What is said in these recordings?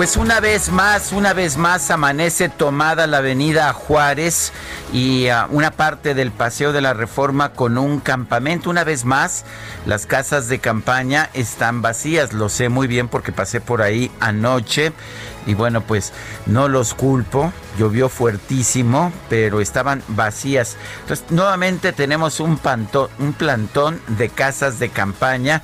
Pues una vez más, una vez más amanece tomada la avenida Juárez y uh, una parte del Paseo de la Reforma con un campamento. Una vez más, las casas de campaña están vacías. Lo sé muy bien porque pasé por ahí anoche y bueno, pues no los culpo. Llovió fuertísimo, pero estaban vacías. Entonces, nuevamente tenemos un plantón de casas de campaña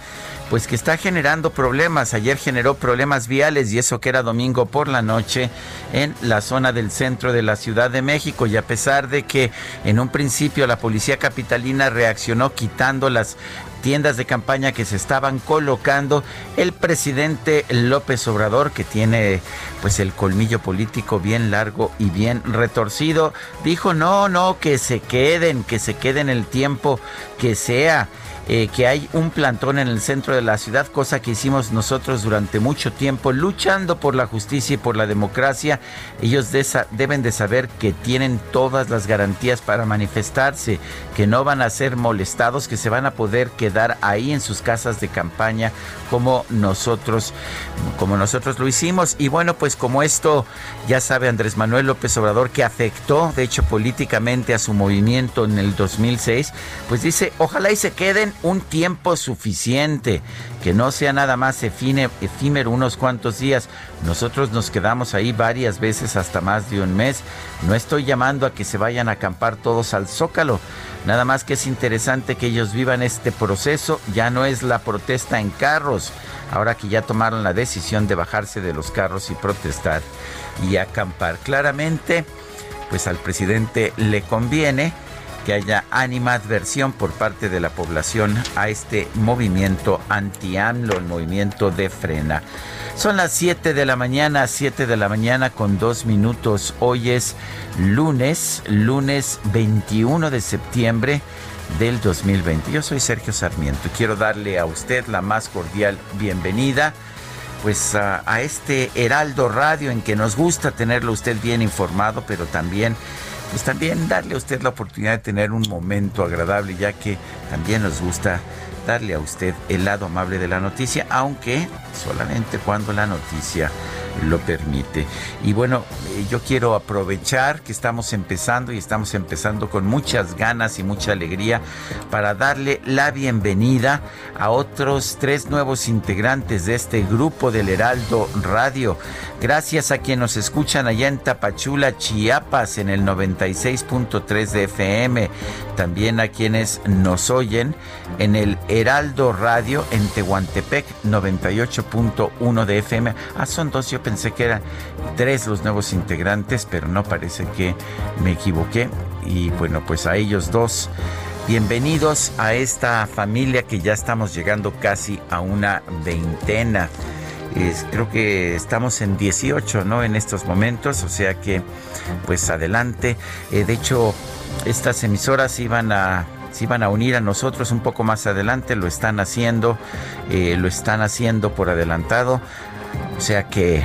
pues que está generando problemas. Ayer generó problemas viales y eso que era domingo por la noche en la zona del centro de la Ciudad de México. Y a pesar de que en un principio la policía capitalina reaccionó quitando las tiendas de campaña que se estaban colocando, el presidente López Obrador, que tiene pues el colmillo político bien largo y bien retorcido, dijo no, no, que se queden, que se queden el tiempo que sea. Eh, que hay un plantón en el centro de la ciudad, cosa que hicimos nosotros durante mucho tiempo, luchando por la justicia y por la democracia. Ellos deben de saber que tienen todas las garantías para manifestarse, que no van a ser molestados, que se van a poder quedar ahí en sus casas de campaña como nosotros, como nosotros lo hicimos. Y bueno, pues como esto, ya sabe Andrés Manuel López Obrador, que afectó, de hecho, políticamente a su movimiento en el 2006, pues dice, ojalá y se queden un tiempo suficiente, que no sea nada más efímero unos cuantos días. Nosotros nos quedamos ahí varias veces hasta más de un mes. No estoy llamando a que se vayan a acampar todos al zócalo. Nada más que es interesante que ellos vivan este proceso. Ya no es la protesta en carros. Ahora que ya tomaron la decisión de bajarse de los carros y protestar y acampar. Claramente, pues al presidente le conviene que haya animadversión por parte de la población a este movimiento anti-AMLO, el movimiento de frena. Son las 7 de la mañana, 7 de la mañana con dos minutos. Hoy es lunes, lunes 21 de septiembre del 2020. Yo soy Sergio Sarmiento y quiero darle a usted la más cordial bienvenida pues a, a, este Heraldo Radio en que nos gusta tenerlo usted bien informado, pero también pues también darle a usted la oportunidad de tener un momento agradable, ya que también nos gusta darle a usted el lado amable de la noticia, aunque solamente cuando la noticia lo permite. Y bueno, eh, yo quiero aprovechar que estamos empezando y estamos empezando con muchas ganas y mucha alegría para darle la bienvenida a otros tres nuevos integrantes de este grupo del Heraldo Radio. Gracias a quienes nos escuchan allá en Tapachula, Chiapas, en el 96.3 de FM. También a quienes nos oyen en el Heraldo Radio en Tehuantepec, 98.1 de FM. Ah, son dos, yo pensé que eran tres los nuevos integrantes, pero no parece que me equivoqué. Y bueno, pues a ellos dos. Bienvenidos a esta familia que ya estamos llegando casi a una veintena creo que estamos en 18, ¿no? En estos momentos, o sea que, pues adelante. Eh, de hecho, estas emisoras iban a se iban a unir a nosotros un poco más adelante, lo están haciendo, eh, lo están haciendo por adelantado, o sea que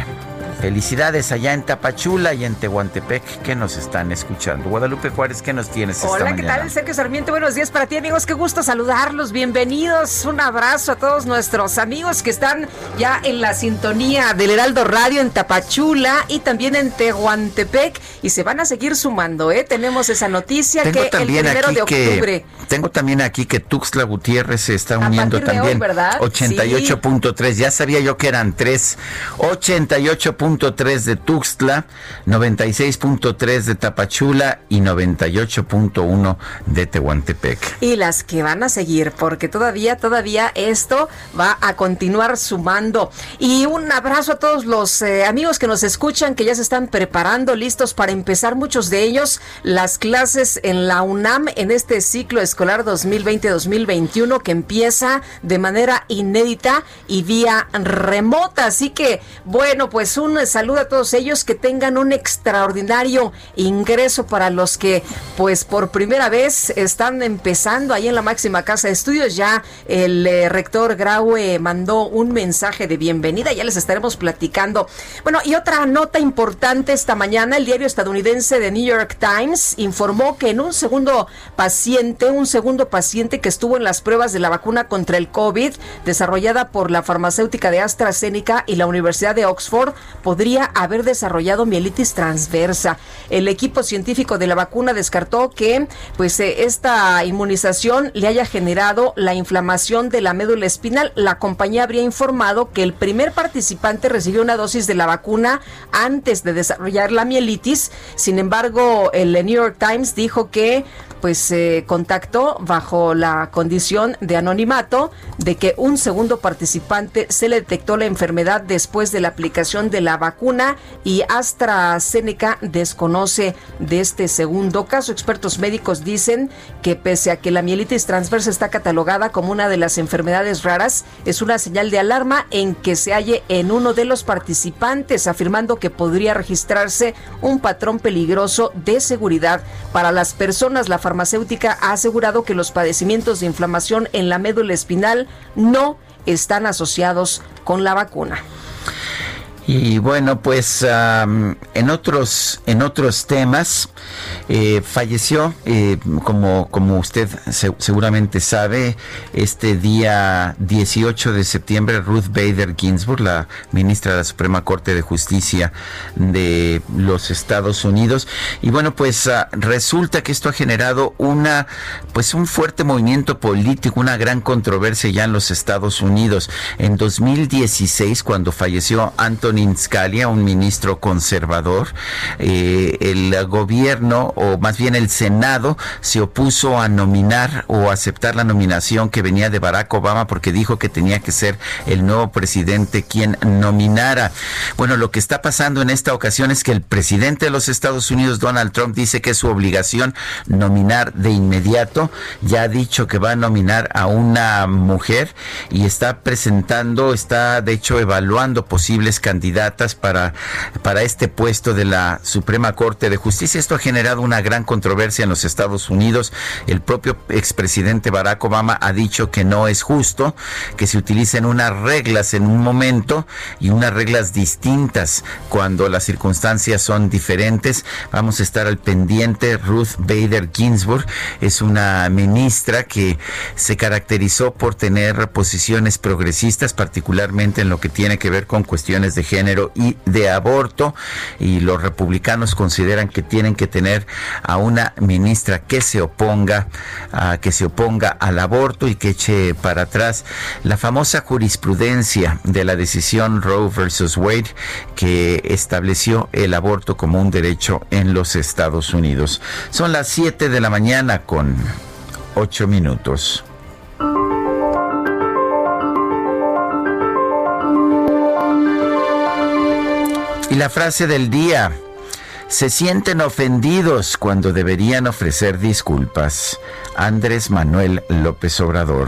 Felicidades allá en Tapachula y en Tehuantepec que nos están escuchando. Guadalupe Juárez, ¿qué nos tienes esta Hola, ¿qué tal? Sergio Sarmiento, buenos días para ti, amigos. Qué gusto saludarlos. Bienvenidos. Un abrazo a todos nuestros amigos que están ya en la sintonía del Heraldo Radio en Tapachula y también en Tehuantepec y se van a seguir sumando, ¿eh? Tenemos esa noticia que el primero de octubre. tengo también aquí que Tuxtla Gutiérrez se está uniendo también. ¿verdad? 88.3. Ya sabía yo que eran tres. 88 de Tuxtla, 96.3 de Tapachula y 98.1 de Tehuantepec. Y las que van a seguir, porque todavía, todavía esto va a continuar sumando. Y un abrazo a todos los eh, amigos que nos escuchan, que ya se están preparando, listos para empezar muchos de ellos las clases en la UNAM en este ciclo escolar 2020-2021 que empieza de manera inédita y vía remota. Así que, bueno, pues un saludo a todos ellos, que tengan un extraordinario ingreso para los que pues por primera vez están empezando ahí en la máxima casa de estudios. Ya el eh, rector Graue mandó un mensaje de bienvenida, ya les estaremos platicando. Bueno, y otra nota importante esta mañana, el diario estadounidense de New York Times informó que en un segundo paciente, un segundo paciente que estuvo en las pruebas de la vacuna contra el COVID desarrollada por la farmacéutica de AstraZeneca y la Universidad de Oxford, podría haber desarrollado mielitis transversa. El equipo científico de la vacuna descartó que pues eh, esta inmunización le haya generado la inflamación de la médula espinal. La compañía habría informado que el primer participante recibió una dosis de la vacuna antes de desarrollar la mielitis. Sin embargo, el New York Times dijo que pues se contactó bajo la condición de anonimato de que un segundo participante se le detectó la enfermedad después de la aplicación de la vacuna y AstraZeneca desconoce de este segundo caso. Expertos médicos dicen que pese a que la mielitis transversa está catalogada como una de las enfermedades raras, es una señal de alarma en que se halle en uno de los participantes, afirmando que podría registrarse un patrón peligroso de seguridad para las personas. La farmacéutica ha asegurado que los padecimientos de inflamación en la médula espinal no están asociados con la vacuna. Y bueno, pues en otros en otros temas eh, falleció, eh, como como usted seguramente sabe, este día 18 de septiembre Ruth Bader Ginsburg, la ministra de la Suprema Corte de Justicia de los Estados Unidos. Y bueno, pues ah, resulta que esto ha generado una pues un fuerte movimiento político, una gran controversia ya en los Estados Unidos. En 2016, cuando falleció Anthony Scalia, un ministro conservador. Eh, el gobierno, o más bien el Senado, se opuso a nominar o aceptar la nominación que venía de Barack Obama porque dijo que tenía que ser el nuevo presidente quien nominara. Bueno, lo que está pasando en esta ocasión es que el presidente de los Estados Unidos, Donald Trump, dice que es su obligación nominar de inmediato. Ya ha dicho que va a nominar a una mujer y está presentando, está de hecho evaluando posibles candidatas para, para este puesto de la Suprema Corte de Justicia. Esto ha generado una gran controversia en los Estados Unidos. El propio expresidente Barack Obama ha dicho que no es justo que se utilicen unas reglas en un momento y unas reglas distintas cuando las circunstancias son diferentes. Vamos a estar al pendiente. Ruth Bader Ginsburg es una ministra que se caracterizó por tener posiciones progresistas, particularmente en lo que tiene que ver con cuestiones de género y de aborto y los republicanos consideran que tienen que tener a una ministra que se oponga a que se oponga al aborto y que eche para atrás la famosa jurisprudencia de la decisión Roe versus Wade que estableció el aborto como un derecho en los Estados Unidos. Son las 7 de la mañana con 8 minutos. Y la frase del día, se sienten ofendidos cuando deberían ofrecer disculpas. Andrés Manuel López Obrador.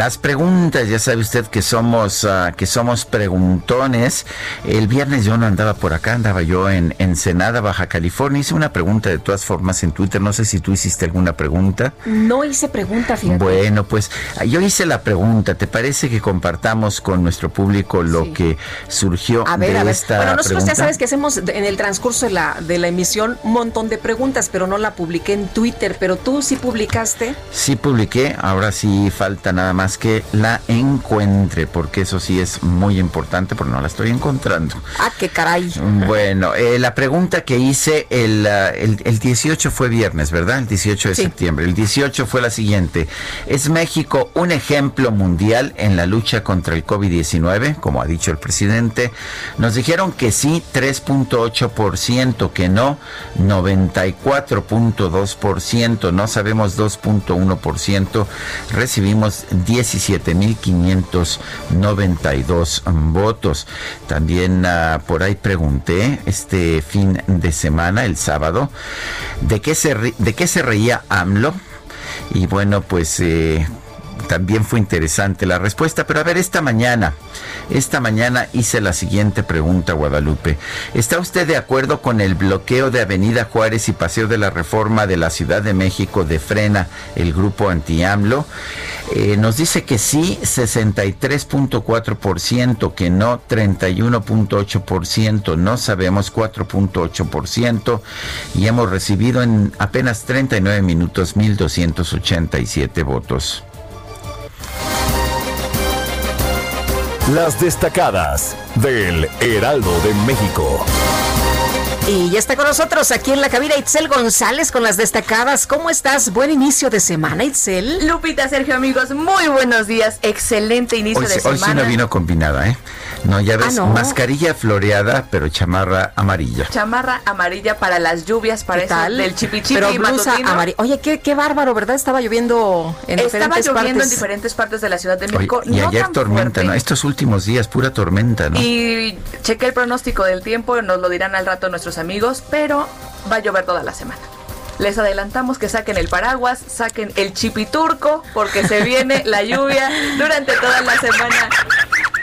Las preguntas, ya sabe usted que somos uh, que somos preguntones. El viernes yo no andaba por acá, andaba yo en Ensenada, Baja California. Hice una pregunta de todas formas en Twitter. No sé si tú hiciste alguna pregunta. No hice pregunta, fíjate. Bueno, pues yo hice la pregunta. ¿Te parece que compartamos con nuestro público lo sí. que surgió a ver, de a ver. esta Bueno, nosotros pregunta? ya sabes que hacemos en el transcurso de la, de la emisión un montón de preguntas, pero no la publiqué en Twitter. Pero tú sí publicaste. Sí publiqué, ahora sí falta nada más que la encuentre, porque eso sí es muy importante, porque no la estoy encontrando. Ah, qué caray. Bueno, eh, la pregunta que hice el, uh, el, el, 18 fue viernes, ¿verdad? El 18 de sí. septiembre. El 18 fue la siguiente. ¿Es México un ejemplo mundial en la lucha contra el COVID-19? Como ha dicho el presidente. Nos dijeron que sí, 3.8%, que no, 94.2%, no sabemos 2.1%. Recibimos 17.592 votos. También uh, por ahí pregunté este fin de semana, el sábado, de qué se, de qué se reía AMLO. Y bueno, pues eh, también fue interesante la respuesta. Pero a ver, esta mañana, esta mañana hice la siguiente pregunta, Guadalupe. ¿Está usted de acuerdo con el bloqueo de Avenida Juárez y Paseo de la Reforma de la Ciudad de México de Frena, el grupo anti-AMLO? Eh, nos dice que sí, 63.4%, que no, 31.8%, no sabemos 4.8% y hemos recibido en apenas 39 minutos 1.287 votos. Las destacadas del Heraldo de México. Y ya está con nosotros aquí en la cabina Itzel González con las destacadas. ¿Cómo estás? Buen inicio de semana, Itzel. Lupita, Sergio, amigos, muy buenos días. Excelente inicio hoy, de hoy semana. Hoy sí no vino combinada, ¿eh? No, ya ves, ah, no. mascarilla floreada, pero chamarra amarilla. Chamarra amarilla para las lluvias, para eso tal? del chipichipi pero blusa amarilla. Oye, qué, qué bárbaro, ¿verdad? Estaba lloviendo en Estaba diferentes lloviendo partes. en diferentes partes de la Ciudad de México. Oye, y no ayer tormenta, fuerte. ¿no? Estos últimos días, pura tormenta, ¿no? Y chequé el pronóstico del tiempo, nos lo dirán al rato nuestros amigos, pero va a llover toda la semana. Les adelantamos que saquen el paraguas, saquen el chipiturco, porque se viene la lluvia durante toda la semana.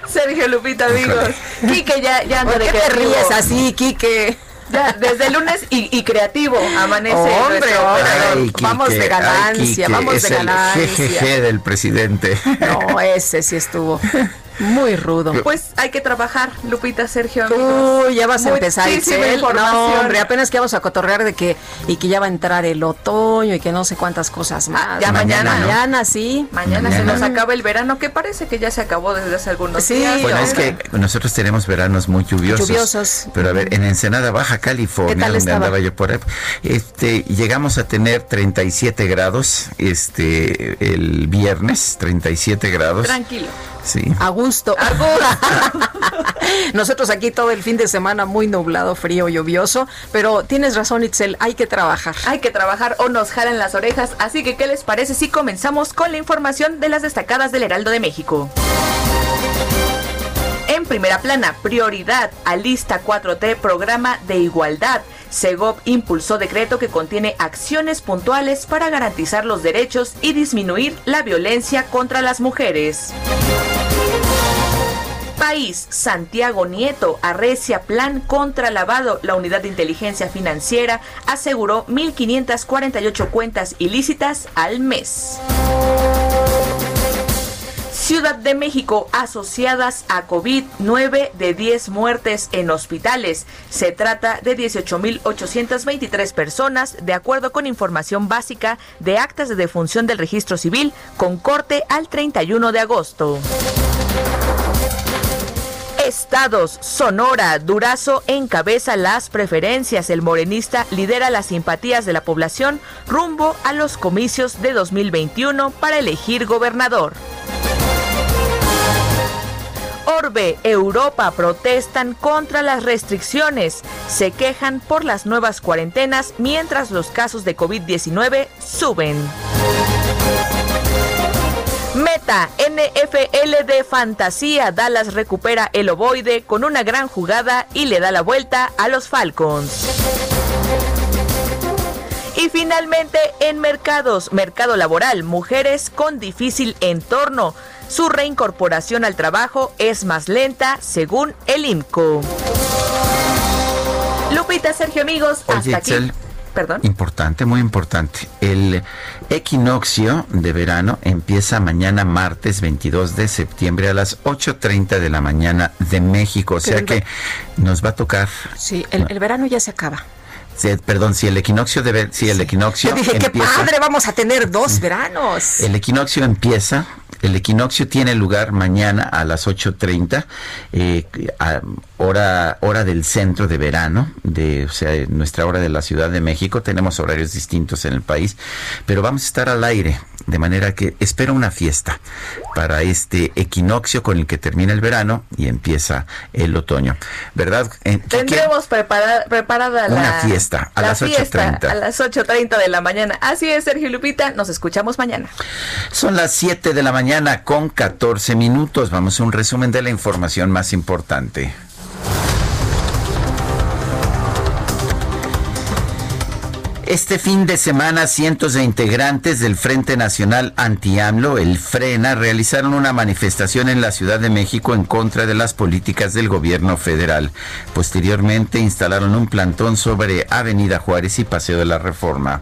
Sergio Lupita, amigos. Quique ya, ya anda ¿Por de qué te ríes así, Quique? Ya, desde el lunes y, y creativo amanece. Hombre, nuestro hombre. operador. Ay, Quique, vamos de ay, ganancia, Quique, vamos es de el ganancia. jejeje del presidente. No, ese sí estuvo muy rudo. Pues hay que trabajar, Lupita, Sergio, amigos. Uy, ya vas a empezar, Itzel. No, información. hombre, apenas que vamos a cotorrear de que y que ya va a entrar el otoño y que no sé cuántas cosas más. ya mañana, ¿no? mañana sí. Mañana, Mañana. se nos acaba el verano, que parece que ya se acabó desde hace algunos Sí, días. Bueno, es que nosotros tenemos veranos muy lluviosos. Lluviosos. Pero a ver, en Ensenada, Baja California, ¿Qué tal donde estaba? andaba yo por ahí, este, llegamos a tener 37 grados, este, el viernes, 37 grados. Tranquilo. Sí. A gusto. Nosotros aquí todo el fin de semana muy nublado, frío, lluvioso, pero tienes razón, Itzel, hay que trabajar. Hay que trabajar o nos jalan las orejas, así que ¿qué les parece si comenzamos con la información de las destacadas del Heraldo de México? En primera plana, prioridad a lista 4T, programa de igualdad. Segov impulsó decreto que contiene acciones puntuales para garantizar los derechos y disminuir la violencia contra las mujeres. País, Santiago Nieto arrecia plan contra lavado. La unidad de inteligencia financiera aseguró 1.548 cuentas ilícitas al mes. Ciudad de México asociadas a COVID, 9 de 10 muertes en hospitales. Se trata de 18.823 personas, de acuerdo con información básica de actas de defunción del registro civil, con corte al 31 de agosto. Estados, Sonora, Durazo encabeza las preferencias. El morenista lidera las simpatías de la población rumbo a los comicios de 2021 para elegir gobernador. Orbe, Europa protestan contra las restricciones. Se quejan por las nuevas cuarentenas mientras los casos de COVID-19 suben. Meta, NFL de fantasía, Dallas recupera el ovoide con una gran jugada y le da la vuelta a los Falcons. Y finalmente, en mercados, mercado laboral, mujeres con difícil entorno. Su reincorporación al trabajo es más lenta, según el IMCO. Lupita, Sergio, amigos, hasta aquí. Perdón. Importante, muy importante. El equinoccio de verano empieza mañana martes 22 de septiembre a las 8.30 de la mañana de México. O sea que nos va a tocar. Sí, el, verano ya se acaba. Perdón, si el equinoccio debe, si el equinoccio. Yo dije, qué padre, vamos a tener dos veranos. El equinoccio empieza el equinoccio tiene lugar mañana a las 8.30, eh, hora, hora del centro de verano, de, o sea, nuestra hora de la Ciudad de México. Tenemos horarios distintos en el país, pero vamos a estar al aire, de manera que espero una fiesta para este equinoccio con el que termina el verano y empieza el otoño. ¿Verdad? Tendremos preparada, preparada una fiesta a las 8.30. A las 8.30 de la mañana. Así es, Sergio Lupita, nos escuchamos mañana. Son las 7 de la mañana mañana con 14 minutos. Vamos a un resumen de la información más importante. Este fin de semana, cientos de integrantes del Frente Nacional Anti-AMLO, el FRENA, realizaron una manifestación en la Ciudad de México en contra de las políticas del gobierno federal. Posteriormente, instalaron un plantón sobre Avenida Juárez y Paseo de la Reforma.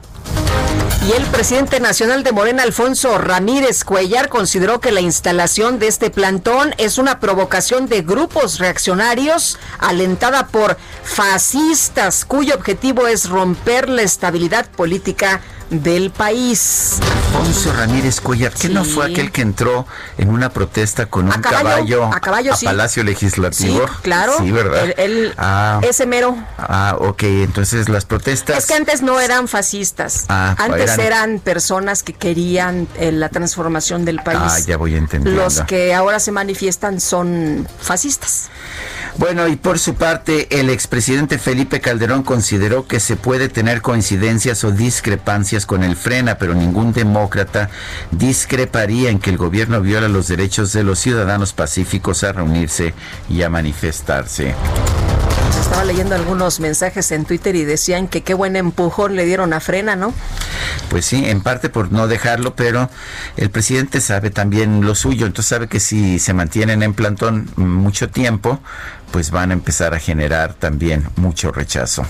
Y el presidente nacional de Morena, Alfonso Ramírez Cuellar, consideró que la instalación de este plantón es una provocación de grupos reaccionarios alentada por fascistas, cuyo objetivo es romper la estabilidad política del país. Alfonso Ramírez Cuellar, que no fue aquel que entró en una protesta con un caballo, a, Palacio Legislativo? Sí, claro. Sí, ¿verdad? Ah. ese mero. Ah, ok, entonces las protestas... Es que antes no eran fascistas, ah, antes eran... personas que querían eh, la transformación del país. Ah, ya voy entendiendo. Los que ahora se manifiestan son fascistas. Bueno, y por su parte, el expresidente Felipe Calderón consideró que se puede tener coincidencias o discrepancias con el Frena, pero ningún demócrata discreparía en que el gobierno viola los derechos de los ciudadanos pacíficos a reunirse y a manifestarse. Estaba leyendo algunos mensajes en Twitter y decían que qué buen empujón le dieron a Frena, ¿no? Pues sí, en parte por no dejarlo, pero el presidente sabe también lo suyo, entonces sabe que si se mantienen en plantón mucho tiempo, pues van a empezar a generar también mucho rechazo.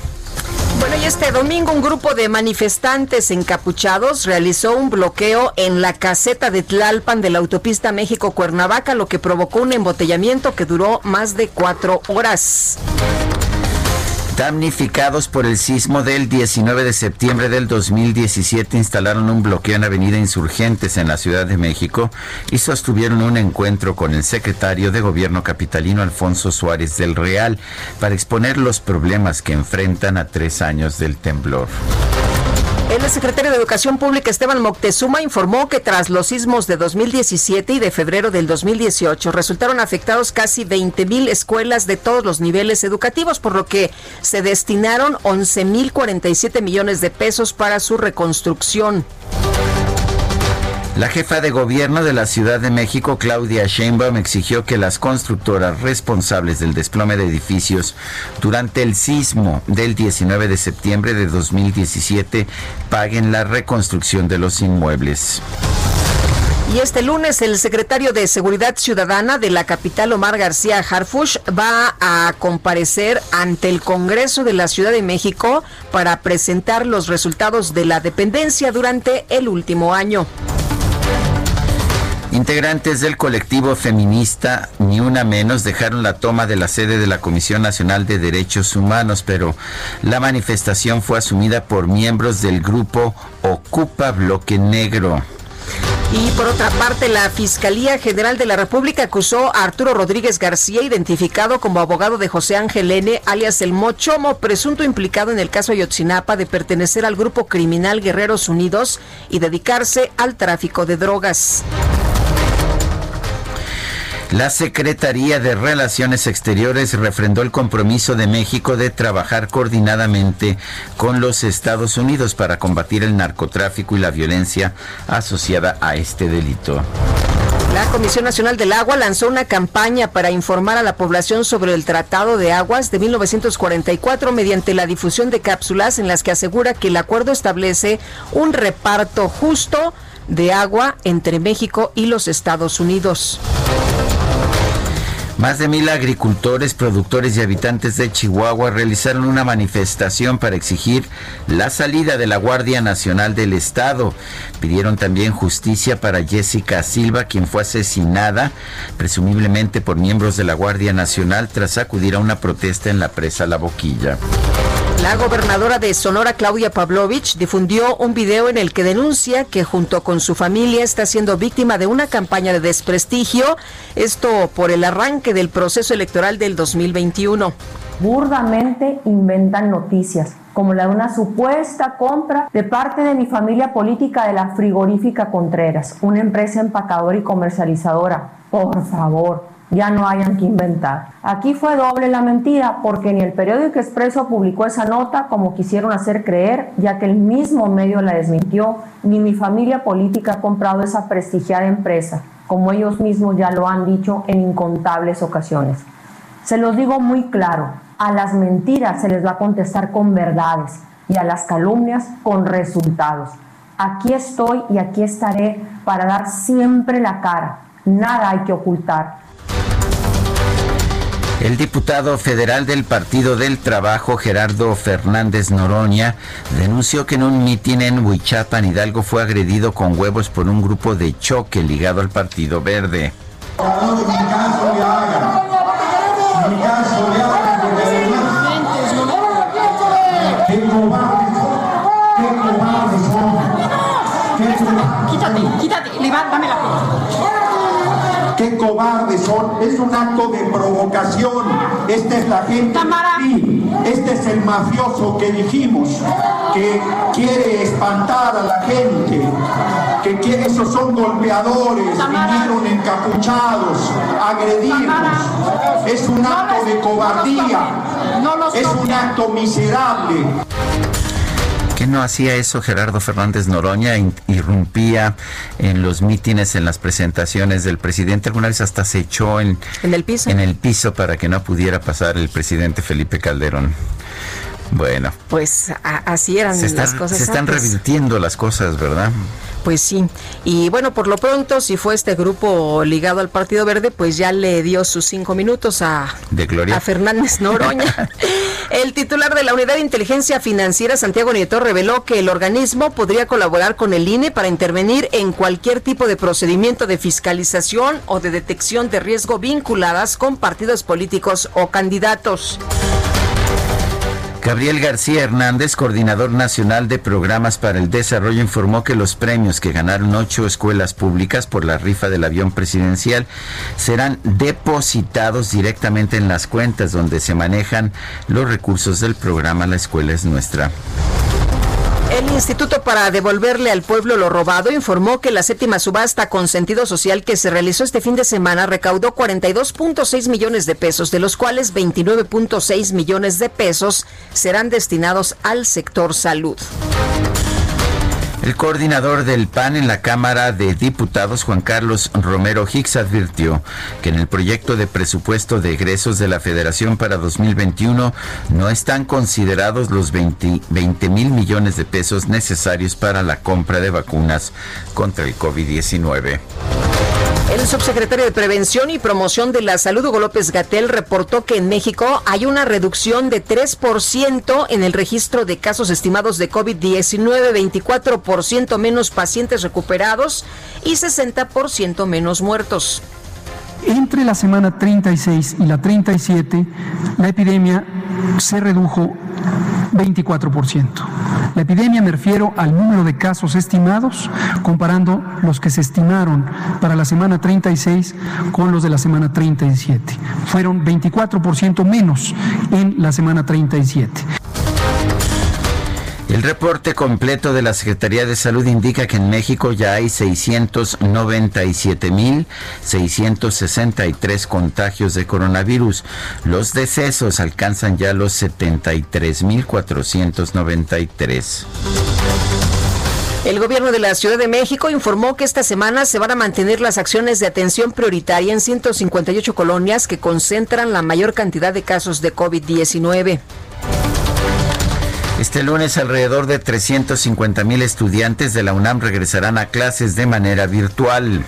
Bueno, y este domingo un grupo de manifestantes encapuchados realizó un bloqueo en la caseta de Tlalpan de la autopista México-Cuernavaca, lo que provocó un embotellamiento que duró más de cuatro horas. Damnificados por el sismo del 19 de septiembre del 2017 instalaron un bloqueo en Avenida Insurgentes en la Ciudad de México y sostuvieron un encuentro con el secretario de Gobierno capitalino Alfonso Suárez del Real para exponer los problemas que enfrentan a tres años del temblor. El secretario de Educación Pública Esteban Moctezuma informó que tras los sismos de 2017 y de febrero del 2018 resultaron afectados casi 20 mil escuelas de todos los niveles educativos, por lo que se destinaron 11 mil 47 millones de pesos para su reconstrucción. La jefa de gobierno de la Ciudad de México, Claudia Sheinbaum, exigió que las constructoras responsables del desplome de edificios durante el sismo del 19 de septiembre de 2017 paguen la reconstrucción de los inmuebles. Y este lunes el secretario de Seguridad Ciudadana de la capital, Omar García Harfush, va a comparecer ante el Congreso de la Ciudad de México para presentar los resultados de la dependencia durante el último año. Integrantes del colectivo feminista Ni Una Menos dejaron la toma de la sede de la Comisión Nacional de Derechos Humanos, pero la manifestación fue asumida por miembros del grupo Ocupa Bloque Negro. Y por otra parte, la Fiscalía General de la República acusó a Arturo Rodríguez García, identificado como abogado de José Ángel N., alias El Mochomo, presunto implicado en el caso Ayotzinapa de pertenecer al grupo criminal Guerreros Unidos y dedicarse al tráfico de drogas. La Secretaría de Relaciones Exteriores refrendó el compromiso de México de trabajar coordinadamente con los Estados Unidos para combatir el narcotráfico y la violencia asociada a este delito. La Comisión Nacional del Agua lanzó una campaña para informar a la población sobre el Tratado de Aguas de 1944 mediante la difusión de cápsulas en las que asegura que el acuerdo establece un reparto justo de agua entre México y los Estados Unidos. Más de mil agricultores, productores y habitantes de Chihuahua realizaron una manifestación para exigir la salida de la Guardia Nacional del Estado. Pidieron también justicia para Jessica Silva, quien fue asesinada presumiblemente por miembros de la Guardia Nacional tras acudir a una protesta en la presa La Boquilla. La gobernadora de Sonora, Claudia Pavlovich, difundió un video en el que denuncia que junto con su familia está siendo víctima de una campaña de desprestigio, esto por el arranque del proceso electoral del 2021. Burdamente inventan noticias, como la de una supuesta compra de parte de mi familia política de la frigorífica Contreras, una empresa empacadora y comercializadora. Por favor, ya no hayan que inventar. Aquí fue doble la mentira porque ni el periódico Expreso publicó esa nota como quisieron hacer creer, ya que el mismo medio la desmintió, ni mi familia política ha comprado esa prestigiada empresa, como ellos mismos ya lo han dicho en incontables ocasiones. Se los digo muy claro, a las mentiras se les va a contestar con verdades y a las calumnias con resultados. Aquí estoy y aquí estaré para dar siempre la cara. Nada hay que ocultar el diputado federal del Partido del Trabajo, Gerardo Fernández Noroña, denunció que en un mitin en Huichapan, Hidalgo, fue agredido con huevos por un grupo de choque ligado al Partido Verde. Qué cobardes son. Es un acto de provocación. Esta es la gente. Este es el mafioso que dijimos, que quiere espantar a la gente, que quiere, esos son golpeadores, vinieron encapuchados, agredirnos. Es un acto de cobardía, es un acto miserable qué no hacía eso Gerardo Fernández Noroña? Irrumpía en los mítines, en las presentaciones del presidente. Alguna vez hasta se echó en, ¿En el piso. En el piso para que no pudiera pasar el presidente Felipe Calderón. Bueno. Pues así eran las cosas. Se están revirtiendo las cosas, ¿verdad? Pues sí. Y bueno, por lo pronto, si fue este grupo ligado al Partido Verde, pues ya le dio sus cinco minutos a, a Fernández Noroña. el titular de la Unidad de Inteligencia Financiera, Santiago Nieto, reveló que el organismo podría colaborar con el INE para intervenir en cualquier tipo de procedimiento de fiscalización o de detección de riesgo vinculadas con partidos políticos o candidatos. Gabriel García Hernández, coordinador nacional de programas para el desarrollo, informó que los premios que ganaron ocho escuelas públicas por la rifa del avión presidencial serán depositados directamente en las cuentas donde se manejan los recursos del programa La Escuela es Nuestra. El Instituto para devolverle al pueblo lo robado informó que la séptima subasta con sentido social que se realizó este fin de semana recaudó 42.6 millones de pesos, de los cuales 29.6 millones de pesos serán destinados al sector salud. El coordinador del PAN en la Cámara de Diputados, Juan Carlos Romero Hicks, advirtió que en el proyecto de presupuesto de egresos de la Federación para 2021 no están considerados los 20 mil millones de pesos necesarios para la compra de vacunas contra el COVID-19. El subsecretario de Prevención y Promoción de la Salud, Hugo López Gatel, reportó que en México hay una reducción de 3% en el registro de casos estimados de COVID-19, 24% menos pacientes recuperados y 60% menos muertos. Entre la semana 36 y la 37, la epidemia se redujo 24%. La epidemia me refiero al número de casos estimados comparando los que se estimaron para la semana 36 con los de la semana 37. Fueron 24% menos en la semana 37. El reporte completo de la Secretaría de Salud indica que en México ya hay 697.663 contagios de coronavirus. Los decesos alcanzan ya los 73.493. El gobierno de la Ciudad de México informó que esta semana se van a mantener las acciones de atención prioritaria en 158 colonias que concentran la mayor cantidad de casos de COVID-19. Este lunes alrededor de 350 mil estudiantes de la UNAM regresarán a clases de manera virtual.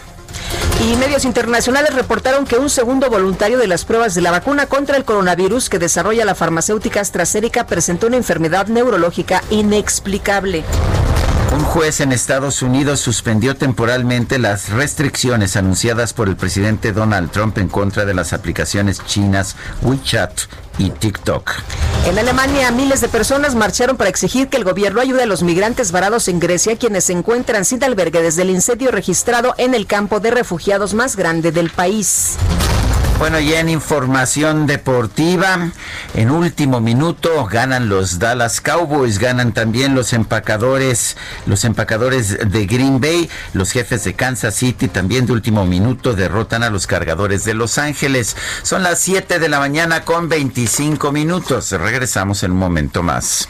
Y medios internacionales reportaron que un segundo voluntario de las pruebas de la vacuna contra el coronavirus que desarrolla la farmacéutica AstraZeneca presentó una enfermedad neurológica inexplicable. Un juez en Estados Unidos suspendió temporalmente las restricciones anunciadas por el presidente Donald Trump en contra de las aplicaciones chinas WeChat y TikTok. En Alemania, miles de personas marcharon para exigir que el gobierno ayude a los migrantes varados en Grecia, quienes se encuentran sin albergue desde el incendio registrado en el campo de refugiados más grande del país. Bueno, y en información deportiva, en último minuto ganan los Dallas Cowboys, ganan también los empacadores, los empacadores de Green Bay, los jefes de Kansas City también de último minuto derrotan a los cargadores de Los Ángeles. Son las 7 de la mañana con 25 minutos. Regresamos en un momento más.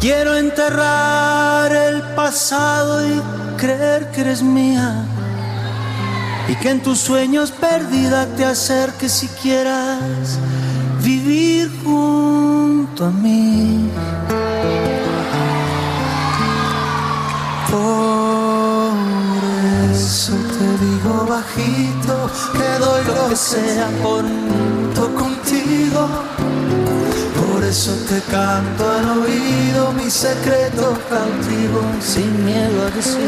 Quiero enterrar el pasado y creer que eres mía. Y que en tus sueños perdida te acerques si quieras vivir junto a mí. Por eso te digo bajito que doy lo que sea por contigo. Eso te canto al oído mi secreto cautivo, sin miedo a decir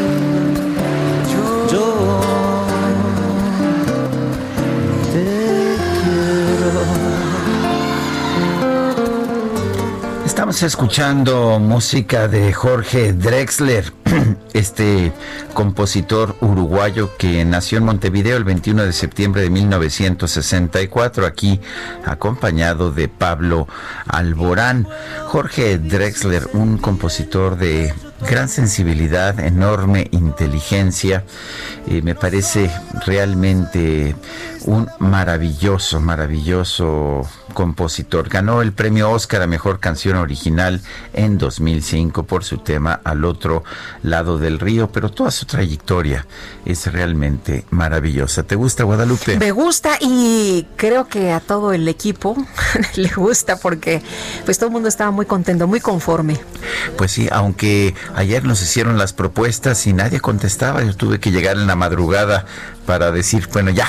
yo, yo te quiero. Estamos escuchando música de Jorge Drexler, este compositor uruguayo que nació en Montevideo el 21 de septiembre de 1964, aquí acompañado de Pablo Alborán. Jorge Drexler, un compositor de gran sensibilidad, enorme inteligencia, y me parece realmente un maravilloso, maravilloso compositor. Ganó el premio Oscar a Mejor Canción Original en 2005 por su tema Al otro lado del río, pero toda su trayectoria es realmente maravillosa. ¿Te gusta Guadalupe? Me gusta y creo que a todo el equipo le gusta porque pues todo el mundo estaba muy contento, muy conforme. Pues sí, aunque ayer nos hicieron las propuestas y nadie contestaba, yo tuve que llegar en la madrugada para decir, bueno, ya,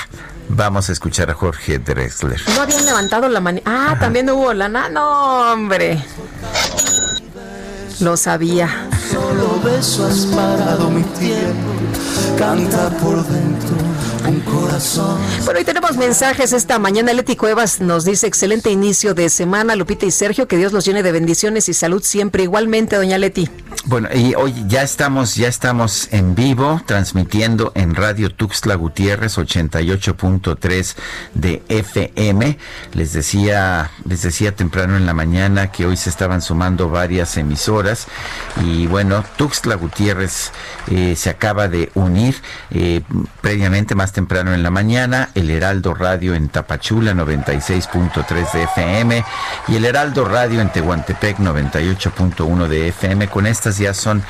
Vamos a escuchar a Jorge Drexler. No habían levantado la mano. Ah, Ajá. también hubo lana. No, hombre. Lo sabía. Solo beso has parado mi tiempo. Canta por dentro un corazón. Bueno, hoy tenemos mensajes esta mañana. Leti Cuevas nos dice excelente inicio de semana, Lupita y Sergio, que Dios los llene de bendiciones y salud siempre. Igualmente, doña Leti. Bueno, y hoy ya estamos, ya estamos en vivo, transmitiendo en Radio Tuxtla Gutiérrez 88.3 de FM. Les decía, les decía temprano en la mañana que hoy se estaban sumando varias emisoras. Y bueno, Tuxtla Gutiérrez eh, se acaba de unir eh, previamente más temprano en la mañana, el Heraldo Radio en Tapachula 96.3 de FM y el Heraldo Radio en Tehuantepec 98.1 de FM. Con estas ya son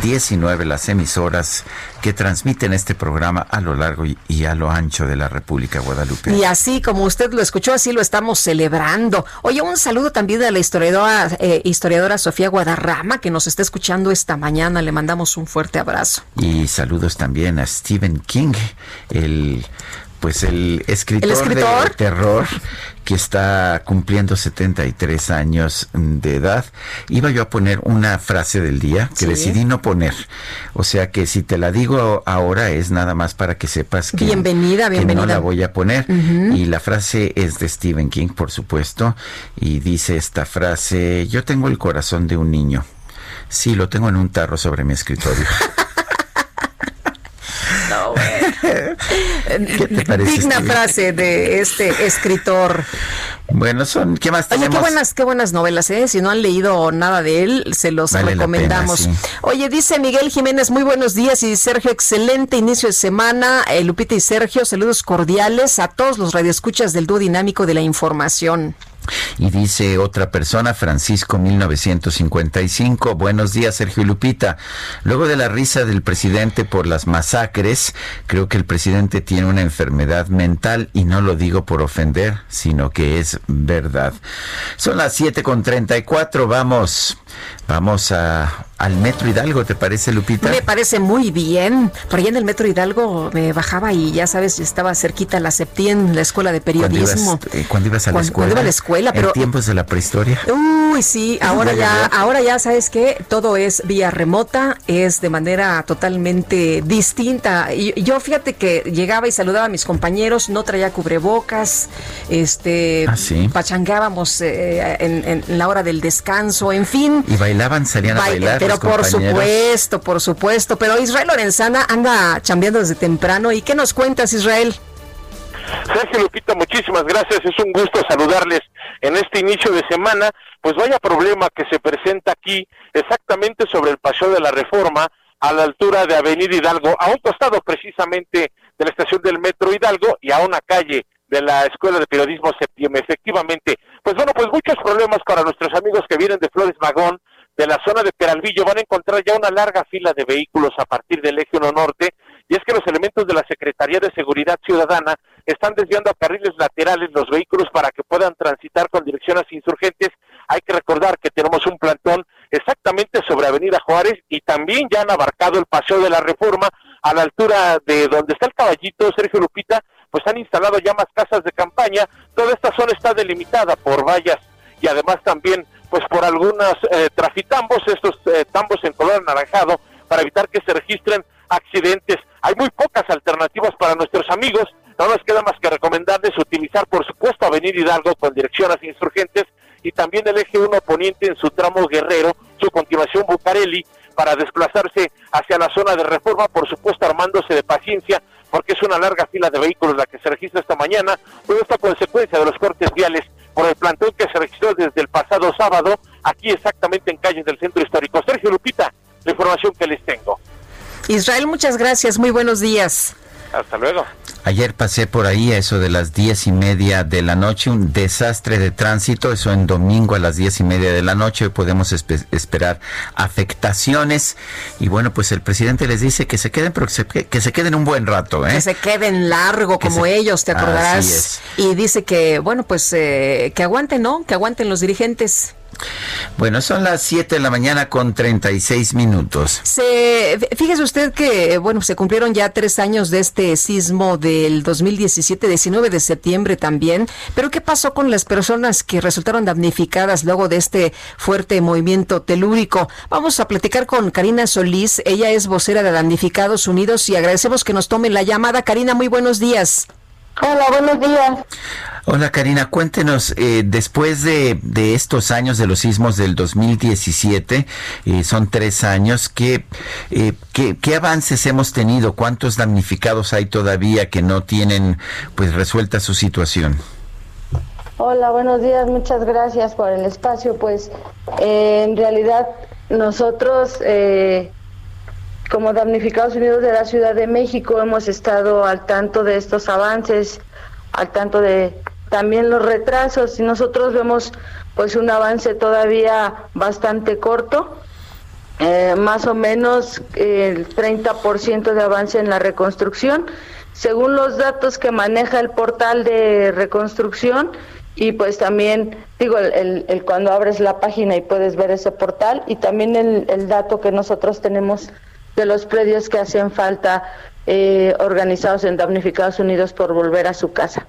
19 las emisoras que transmiten este programa a lo largo y a lo ancho de la República Guadalupe. Y así como usted lo escuchó, así lo estamos celebrando. Oye, un saludo también a la historiadora, eh, historiadora Sofía Guadarrama que nos está escuchando esta mañana. Le mandamos un fuerte abrazo. Y saludos también a Stephen King, el pues el escritor, ¿El escritor? de terror que está cumpliendo 73 años de edad. Iba yo a poner una frase del día que decidí no poner. O sea que si te la digo ahora es nada más para que sepas que, bienvenida, bienvenida. no la voy a poner. Y la frase es de Stephen King, por supuesto. Y dice esta frase, yo tengo el corazón de un niño. Sí, lo tengo en un tarro sobre mi escritorio. ¿Qué te parece, Digna frase de este escritor. Bueno, son, ¿qué más tenemos? Oye, qué buenas, qué buenas novelas, ¿eh? Si no han leído nada de él, se los recomendamos. Oye, dice Miguel Jiménez, muy buenos días y Sergio, excelente inicio de semana. Eh, Lupita y Sergio, saludos cordiales a todos los radioescuchas del dúo dinámico de la información. Y dice otra persona, Francisco 1955, buenos días Sergio Lupita. Luego de la risa del presidente por las masacres, creo que el presidente tiene una enfermedad mental y no lo digo por ofender, sino que es verdad. Son las 7 con 34, vamos, vamos a, al Metro Hidalgo, ¿te parece Lupita? Me parece muy bien. Por allá en el Metro Hidalgo me bajaba y ya sabes, estaba cerquita la Septien, la escuela de periodismo. ¿Cuándo ibas, a la escuela? iba a la escuela pero en tiempos de la prehistoria. Uy, sí, ahora ya, ahora ya sabes que todo es vía remota, es de manera totalmente distinta. Y yo fíjate que llegaba y saludaba a mis compañeros, no traía cubrebocas, este, ¿Ah, pachangábamos eh, en, la hora del descanso, en fin. Y bailaban, salían a bailar. Pero por supuesto, por supuesto. Pero Israel Lorenzana anda chambeando desde temprano. ¿Y qué nos cuentas, Israel? Sergio Lupita, muchísimas gracias. Es un gusto saludarles en este inicio de semana. Pues vaya problema que se presenta aquí exactamente sobre el Paseo de la Reforma a la altura de Avenida Hidalgo, a un costado precisamente de la estación del Metro Hidalgo y a una calle de la Escuela de Periodismo Septiembre. Efectivamente, pues bueno, pues muchos problemas para nuestros amigos que vienen de Flores Magón, de la zona de Peralvillo, van a encontrar ya una larga fila de vehículos a partir del Eje 1 Norte y es que los elementos de la Secretaría de Seguridad Ciudadana están desviando a carriles laterales los vehículos para que puedan transitar con dirección a insurgentes. Hay que recordar que tenemos un plantón exactamente sobre Avenida Juárez y también ya han abarcado el paseo de la reforma a la altura de donde está el caballito Sergio Lupita, pues han instalado ya más casas de campaña. Toda esta zona está delimitada por vallas y además también pues por algunas eh, trafitambos, estos eh, tambos en color anaranjado, para evitar que se registren accidentes. Hay muy pocas alternativas para nuestros amigos. No nos queda más que recomendarles utilizar, por supuesto, Avenida Hidalgo con dirección a insurgentes y también el eje 1 poniente en su tramo Guerrero, su continuación Bucareli, para desplazarse hacia la zona de reforma, por supuesto armándose de paciencia, porque es una larga fila de vehículos la que se registra esta mañana, todo esta consecuencia de los cortes viales por el plantón que se registró desde el pasado sábado, aquí exactamente en calles del centro histórico. Sergio Lupita, la información que les tengo. Israel, muchas gracias. Muy buenos días. Hasta luego. Ayer pasé por ahí a eso de las diez y media de la noche, un desastre de tránsito, eso en domingo a las diez y media de la noche, podemos esperar afectaciones y bueno, pues el presidente les dice que se queden, pero que se, queden un buen rato. ¿eh? Que se queden largo como ellos, te acordarás. Y dice que, bueno, pues eh, que aguanten, ¿no? Que aguanten los dirigentes. Bueno, son las 7 de la mañana con 36 minutos. Se, fíjese usted que, bueno, se cumplieron ya tres años de este sismo del 2017, 19 de septiembre también. Pero ¿qué pasó con las personas que resultaron damnificadas luego de este fuerte movimiento telúrico? Vamos a platicar con Karina Solís. Ella es vocera de Damnificados Unidos y agradecemos que nos tome la llamada. Karina, muy buenos días. Hola, buenos días. Hola Karina, cuéntenos, eh, después de, estos años de los sismos del 2017, eh, son tres años, ¿qué, eh, qué, qué, avances hemos tenido? ¿Cuántos damnificados hay todavía que no tienen pues resuelta su situación? Hola, buenos días, muchas gracias por el espacio. Pues en realidad nosotros como damnificados unidos de la Ciudad de México hemos estado al tanto de estos avances, al tanto de también los retrasos y nosotros vemos pues un avance todavía bastante corto, eh, más o menos el 30% de avance en la reconstrucción, según los datos que maneja el portal de reconstrucción y pues también digo el, cuando abres la página y puedes ver ese portal y también el dato que nosotros tenemos de los predios que hacen falta eh, organizados en Damnificados Unidos por volver a su casa.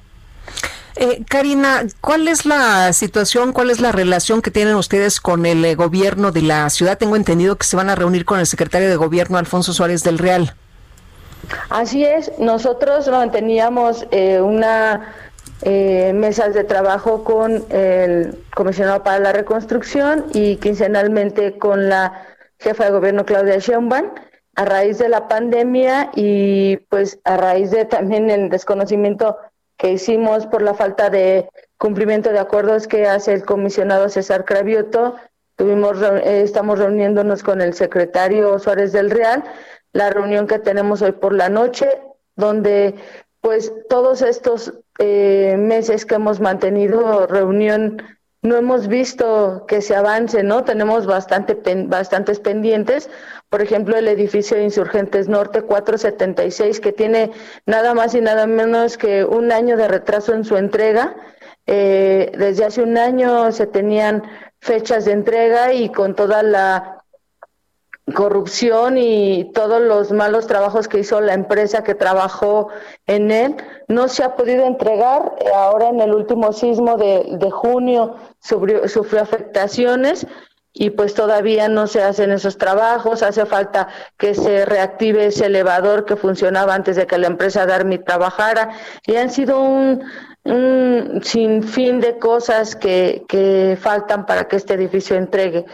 Eh, Karina, ¿cuál es la situación, cuál es la relación que tienen ustedes con el eh, gobierno de la ciudad? Tengo entendido que se van a reunir con el secretario de gobierno, Alfonso Suárez del Real. Así es, nosotros manteníamos eh, una eh, mesas de trabajo con el comisionado para la reconstrucción y quincenalmente con la jefa de gobierno Claudia Sheinbaum a raíz de la pandemia y pues a raíz de también el desconocimiento que hicimos por la falta de cumplimiento de acuerdos que hace el comisionado César Cravioto. Tuvimos, eh, estamos reuniéndonos con el secretario Suárez del Real, la reunión que tenemos hoy por la noche, donde pues todos estos eh, meses que hemos mantenido reunión no hemos visto que se avance, ¿no? Tenemos bastante bastantes pendientes. Por ejemplo, el edificio de Insurgentes Norte 476, que tiene nada más y nada menos que un año de retraso en su entrega. Eh, desde hace un año se tenían fechas de entrega y con toda la corrupción y todos los malos trabajos que hizo la empresa que trabajó en él, no se ha podido entregar. Ahora en el último sismo de, de junio sufrió, afectaciones y pues todavía no se hacen esos trabajos, hace falta que se reactive ese elevador que funcionaba antes de que la empresa Darmi trabajara y han sido un, un sinfín de cosas que, que faltan para que este edificio entregue.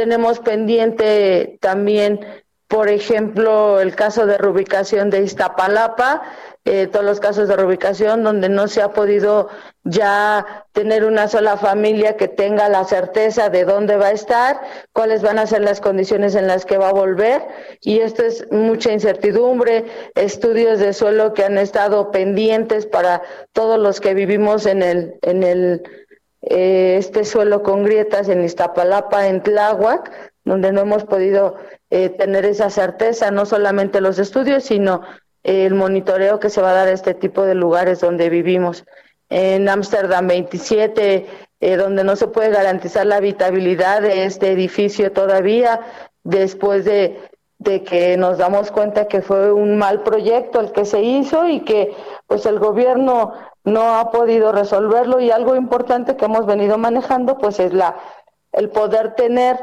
Tenemos pendiente también, por ejemplo, el caso de reubicación de Iztapalapa, eh, todos los casos de reubicación donde no se ha podido ya tener una sola familia que tenga la certeza de dónde va a estar, cuáles van a ser las condiciones en las que va a volver. Y esto es mucha incertidumbre, estudios de suelo que han estado pendientes para todos los que vivimos en el en el eh, este suelo con grietas en Iztapalapa, en Tláhuac, donde no hemos podido eh, tener esa certeza, no solamente los estudios, sino el monitoreo que se va a dar a este tipo de lugares donde vivimos. En Ámsterdam 27, eh, donde no se puede garantizar la habitabilidad de este edificio todavía, después de, de que nos damos cuenta que fue un mal proyecto el que se hizo y que pues el gobierno no ha podido resolverlo y algo importante que hemos venido manejando pues es la el poder tener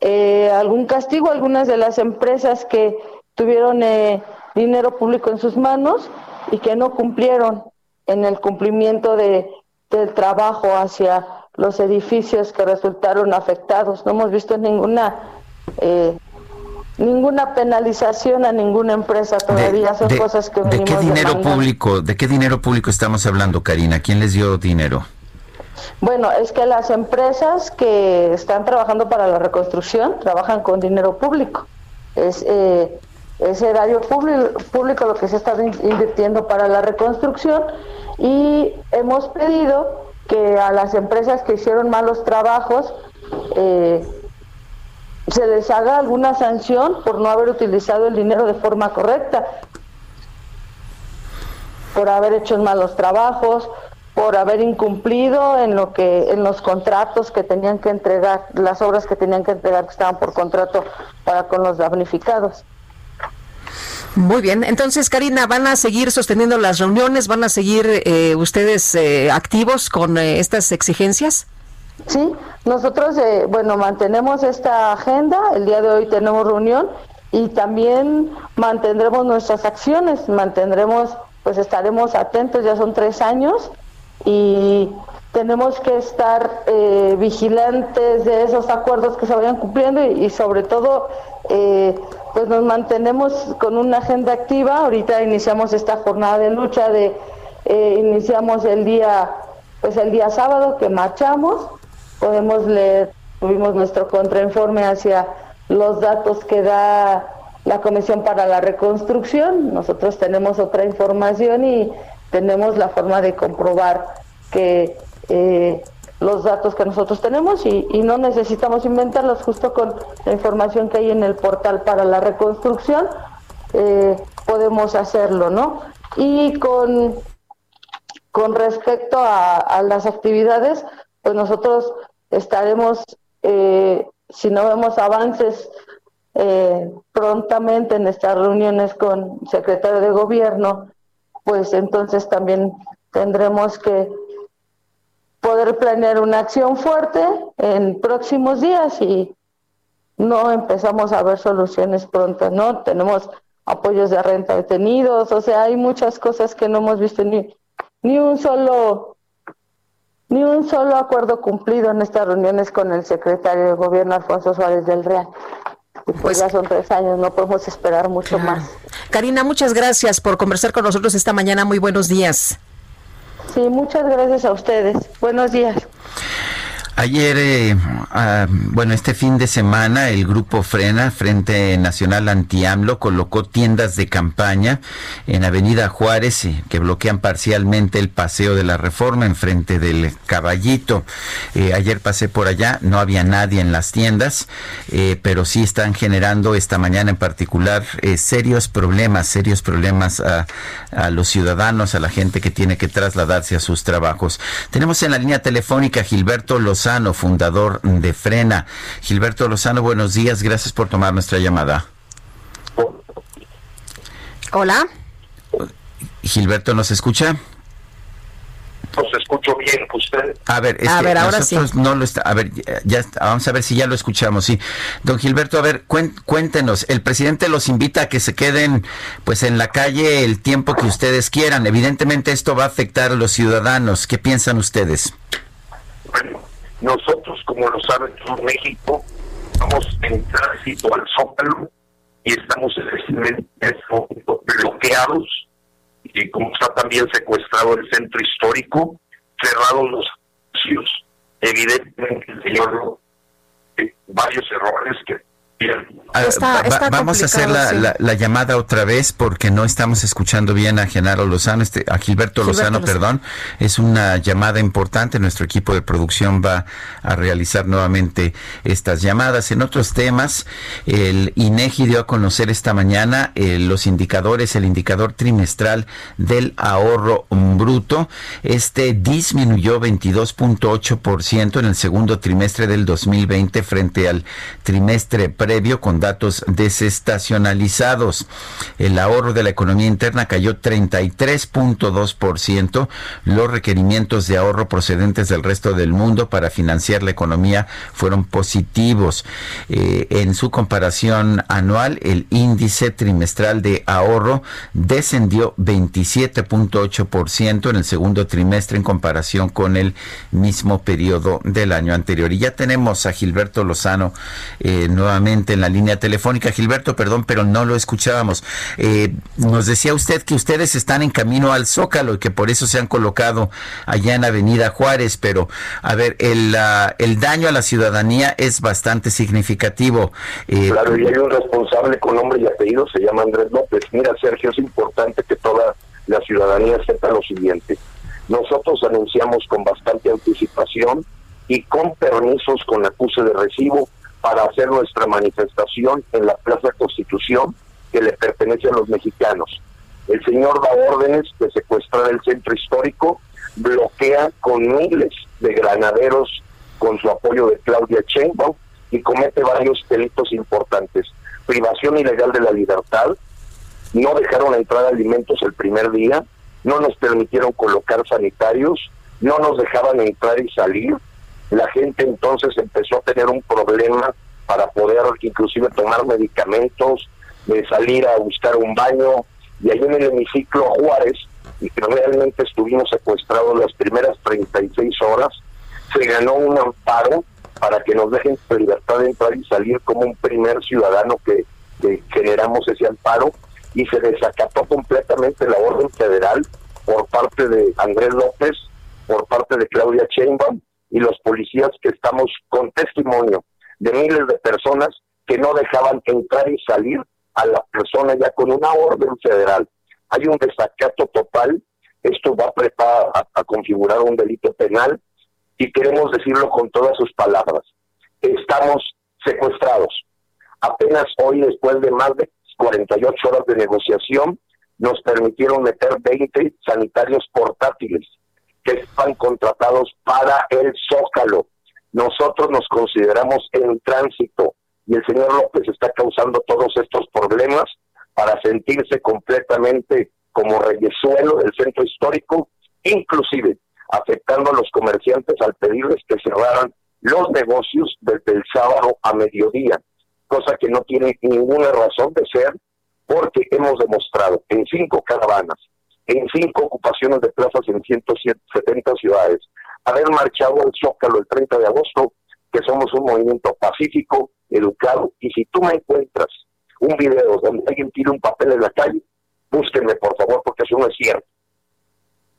eh, algún castigo algunas de las empresas que tuvieron eh, dinero público en sus manos y que no cumplieron en el cumplimiento de, del trabajo hacia los edificios que resultaron afectados. No hemos visto ninguna eh, ninguna penalización a ninguna empresa todavía. Son cosas que ¿De qué dinero público? ¿De qué dinero público estamos hablando, Karina? ¿Quién les dio dinero? Bueno, es que las empresas que están trabajando para la reconstrucción trabajan con dinero público. Es eh, es erario público, lo que se está invirtiendo para la reconstrucción y hemos pedido que a las empresas que hicieron malos trabajos eh, se les haga alguna sanción por no haber utilizado el dinero de forma correcta, por haber hecho malos trabajos, por haber incumplido en lo que en los contratos que tenían que entregar, las obras que tenían que entregar que estaban por contrato para con los damnificados. Muy bien, entonces Karina, ¿van a seguir sosteniendo las reuniones? ¿Van a seguir eh, ustedes eh, activos con eh, estas exigencias? Sí, nosotros, bueno, mantenemos esta agenda, el día de hoy tenemos reunión y también mantendremos nuestras acciones, mantendremos, pues estaremos atentos, ya son tres años y tenemos que estar vigilantes de esos acuerdos que se vayan cumpliendo y, sobre todo eh, pues nos mantenemos con una agenda activa. Ahorita iniciamos esta jornada de lucha de eh, iniciamos el día pues el día sábado que marchamos. Podemos leer, tuvimos nuestro contrainforme hacia los datos que da la Comisión para la Reconstrucción. Nosotros tenemos otra información y tenemos la forma de comprobar que eh, los datos que nosotros tenemos y, no necesitamos inventarlos justo con la información que hay en el portal para la reconstrucción eh, podemos hacerlo no y con con respecto a, las actividades pues nosotros estaremos eh, si no vemos avances eh, prontamente en estas reuniones con secretario de gobierno pues entonces también tendremos que poder planear una acción fuerte en próximos días y no empezamos a ver soluciones pronto, ¿no? Tenemos apoyos de renta detenidos, o sea, hay muchas cosas que no hemos visto ni, ni un solo ni un solo acuerdo cumplido en estas reuniones con el secretario de gobierno Alfonso Suárez del Real. pues, pues ya son tres años, no podemos esperar mucho más. Karina, muchas gracias por conversar con nosotros esta mañana. Muy buenos días. Sí, muchas gracias a ustedes. Buenos días. Ayer, ah, bueno, este fin de semana, el grupo Frena, Frente Nacional Anti-AMLO, colocó tiendas de campaña en Avenida Juárez eh, que bloquean parcialmente el paseo de la Reforma enfrente del Caballito. Eh, ayer pasé por allá, no había nadie en las tiendas, pero sí están generando esta mañana en particular serios problemas, serios problemas a, a los ciudadanos, a la gente que tiene que trasladarse a sus trabajos. Tenemos en la línea telefónica Gilberto Lozano fundador de Frena. Gilberto Lozano, buenos días, gracias por tomar nuestra llamada. Hola. Gilberto, ¿nos escucha? Nos escucho bien, usted. A ver, es que nosotros no lo está. A ver, ya, vamos a ver si ya lo escuchamos. Sí, don Gilberto, a ver, cuéntenos. El presidente los invita a que se queden, pues, en la calle el tiempo que ustedes quieran. Evidentemente, esto va a afectar a los ciudadanos. ¿Qué piensan ustedes? Bueno, nosotros, como lo saben todo México, estamos en tránsito al Zócalo y estamos en bloqueados y como está también secuestrado el centro histórico, cerrados los espacios, evidentemente el señor eh, varios errores que vamos a hacer la, llamada otra vez porque no estamos escuchando bien a Genaro Lozano, este, a Gilberto, Lozano, perdón. Es una llamada importante. Nuestro equipo de producción va a realizar nuevamente estas llamadas. En otros temas, el INEGI dio a conocer esta mañana eh, los indicadores, el indicador trimestral del ahorro bruto. Este disminuyó 22.8% en el segundo trimestre del 2020 frente al trimestre pre previo con datos desestacionalizados. El ahorro de la economía interna cayó 33.2%. Los requerimientos de ahorro procedentes del resto del mundo para financiar la economía fueron positivos. Eh, en su comparación anual, el índice trimestral de ahorro descendió 27.8% en el segundo trimestre en comparación con el mismo periodo del año anterior. Y ya tenemos a Gilberto Lozano eh, nuevamente en la línea telefónica. Gilberto, perdón, pero no lo escuchábamos. Eh, nos decía usted que ustedes están en camino al Zócalo y que por eso se han colocado allá en Avenida Juárez, pero a ver, el, el daño a la ciudadanía es bastante significativo. Eh, claro, y hay un responsable con nombre y apellido, se llama Andrés López. Mira, Sergio, es importante que toda la ciudadanía sepa lo siguiente. Nosotros anunciamos con bastante anticipación y con permisos con acuse de recibo para hacer nuestra manifestación en la Plaza Constitución que le pertenece a los mexicanos. El señor da órdenes de secuestrar el centro histórico, bloquea con miles de granaderos con su apoyo de Claudia Sheinbaum y comete varios delitos importantes. Privación ilegal de la libertad, no dejaron entrar alimentos el primer día, no nos permitieron colocar sanitarios, no nos dejaban entrar y salir, la gente entonces empezó a tener un problema para poder inclusive tomar medicamentos, de salir a buscar un baño, y ahí en el hemiciclo Juárez, y que realmente estuvimos secuestrados las primeras 36 horas, se ganó un amparo para que nos dejen libertad de entrar y salir como un primer ciudadano que, que generamos ese amparo, y se desacató completamente la orden federal por parte de Andrés López, por parte de Claudia Sheinbaum, y los policías que estamos con testimonio de miles de personas que no dejaban entrar y salir a la persona ya con una orden federal. Hay un desacato total, esto va a, a, a configurar un delito penal y queremos decirlo con todas sus palabras. Estamos secuestrados. Apenas hoy, después de más de 48 horas de negociación, nos permitieron meter 20 sanitarios portátiles que están contratados para el Zócalo. Nosotros nos consideramos en tránsito y el señor López está causando todos estos problemas para sentirse completamente como reyesuelo del centro histórico. Inclusive afectando a los comerciantes al pedirles que cerraran los negocios desde el sábado a mediodía, cosa que no tiene ninguna razón de ser porque hemos demostrado en cinco caravanas, en cinco ocupaciones de plazas en 170 ciudades, haber marchado al Zócalo el 30 de agosto, que somos un movimiento pacífico, educado, y si tú me encuentras un video donde alguien tira un papel en la calle, búsquenme por favor, porque eso no es cierto.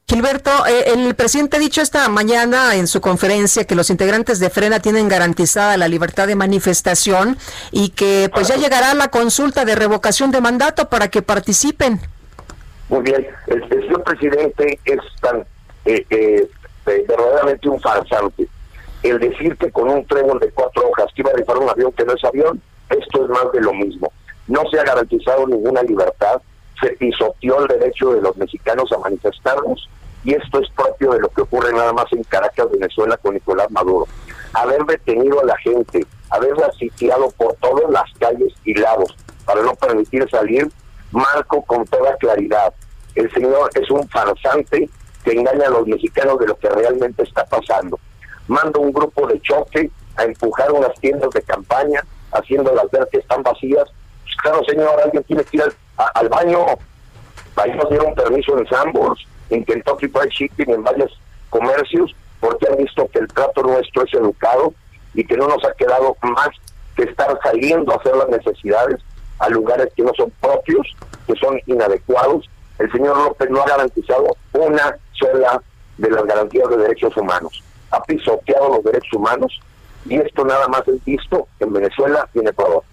Gilberto, eh, el presidente ha dicho esta mañana en su conferencia que los integrantes de Frena tienen garantizada la libertad de manifestación y que pues ya llegará la consulta de revocación de mandato para que participen. Muy bien, el, señor presidente es tan eh, eh, verdaderamente un farsante. El decir que con un trébol de cuatro hojas que iba a rifar un avión que no es avión, esto es más de lo mismo. No se ha garantizado ninguna libertad, se pisoteó el derecho de los mexicanos a manifestarnos y esto es propio de lo que ocurre nada más en Caracas, Venezuela, con Nicolás Maduro. Haber detenido a la gente, haberla sitiado por todas las calles y lados para no permitir salir, marco con toda claridad. El señor es un farsante que engaña a los mexicanos de lo que realmente está pasando. Manda un grupo de choque a empujar unas tiendas de campaña, haciéndolas ver que están vacías. Pues claro, señor, alguien tiene que ir al, baño. Ahí nos dieron permiso en Sambors en Kentucky Fried Chicken, en varios comercios, porque han visto que el trato nuestro es educado y que no nos ha quedado más que estar saliendo a hacer las necesidades a lugares que no son propios, que son inadecuados. El señor López no ha garantizado una sola de las garantías de derechos humanos. Ha pisoteado los derechos humanos y esto nada más es visto en Venezuela y en Ecuador.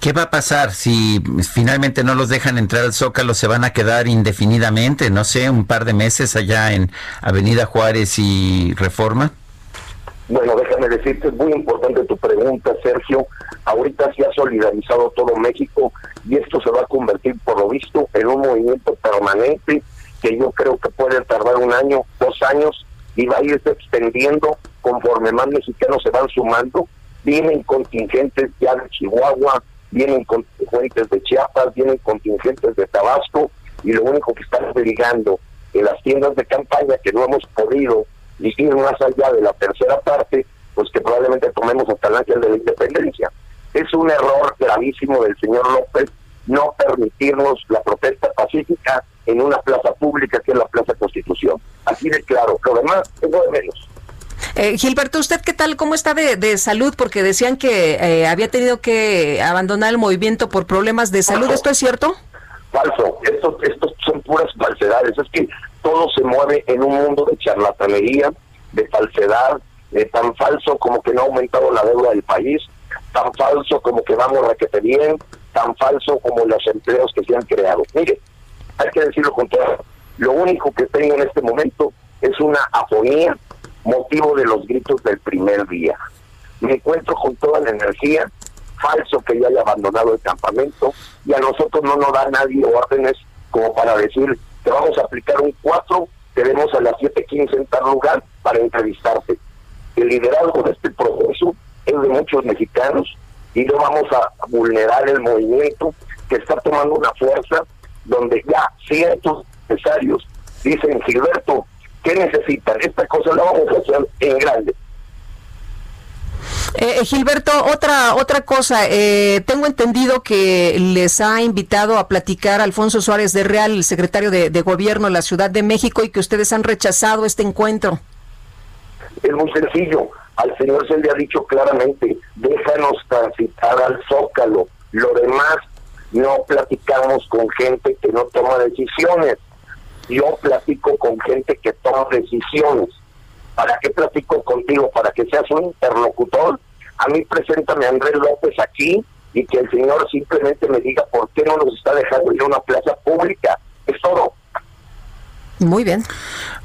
¿Qué va a pasar si finalmente no los dejan entrar al Zócalo? ¿Se van a quedar indefinidamente, no sé, un par de meses allá en Avenida Juárez y Reforma? Bueno, déjame decirte, es muy importante tu pregunta, Sergio. Ahorita se ha solidarizado todo México y esto se va a convertir, por lo visto, en un movimiento permanente que yo creo que puede tardar un año, dos años y va a irse extendiendo conforme más mexicanos se van sumando. Vienen contingentes ya de Chihuahua, vienen contingentes de Chiapas, vienen contingentes de Tabasco y lo único que están obligando en las tiendas de campaña que no hemos podido ir más allá de la tercera parte, pues que probablemente tomemos hasta el ángel de la independencia. Es un error gravísimo del señor López no permitirnos la protesta pacífica en una plaza pública que es la Plaza Constitución. Así de claro, lo demás es lo de menos. Eh, Gilberto, ¿usted qué tal? ¿Cómo está de, salud? Porque decían que eh, había tenido que abandonar el movimiento por problemas de salud. ¿Esto es cierto? Falso. Estos, estos son puras falsedades. Es que todo se mueve en un mundo de charlatanería, de falsedad, de tan falso como que no ha aumentado la deuda del país, tan falso como que vamos raquete bien, tan falso como los empleos que se han creado. Mire, hay que decirlo con todo. Lo único que tengo en este momento es una afonía motivo de los gritos del primer día. Me encuentro con toda la energía, falso que ya haya abandonado el campamento, y a nosotros no nos da nadie órdenes como para decir que vamos a aplicar un 4, tenemos a las 7.15 en tal lugar para entrevistarte. El liderazgo de este proceso es de muchos mexicanos y no vamos a vulnerar el movimiento que está tomando una fuerza donde ya ciertos empresarios dicen, Gilberto, ¿Qué necesitan? Esta cosa la vamos a hacer en grande. Eh, Gilberto, otra otra cosa, eh, tengo entendido que les ha invitado a platicar Alfonso Suárez de Real, el secretario de, Gobierno de la Ciudad de México, y que ustedes han rechazado este encuentro. Es muy sencillo, al señor se le ha dicho claramente, déjanos transitar al Zócalo, lo demás no platicamos con gente que no toma decisiones yo platico con gente que toma decisiones. ¿Para qué platico contigo? Para que seas un interlocutor. A mí preséntame a Andrés López aquí y que el señor simplemente me diga por qué no nos está dejando ir a una plaza pública. Es todo. Muy bien.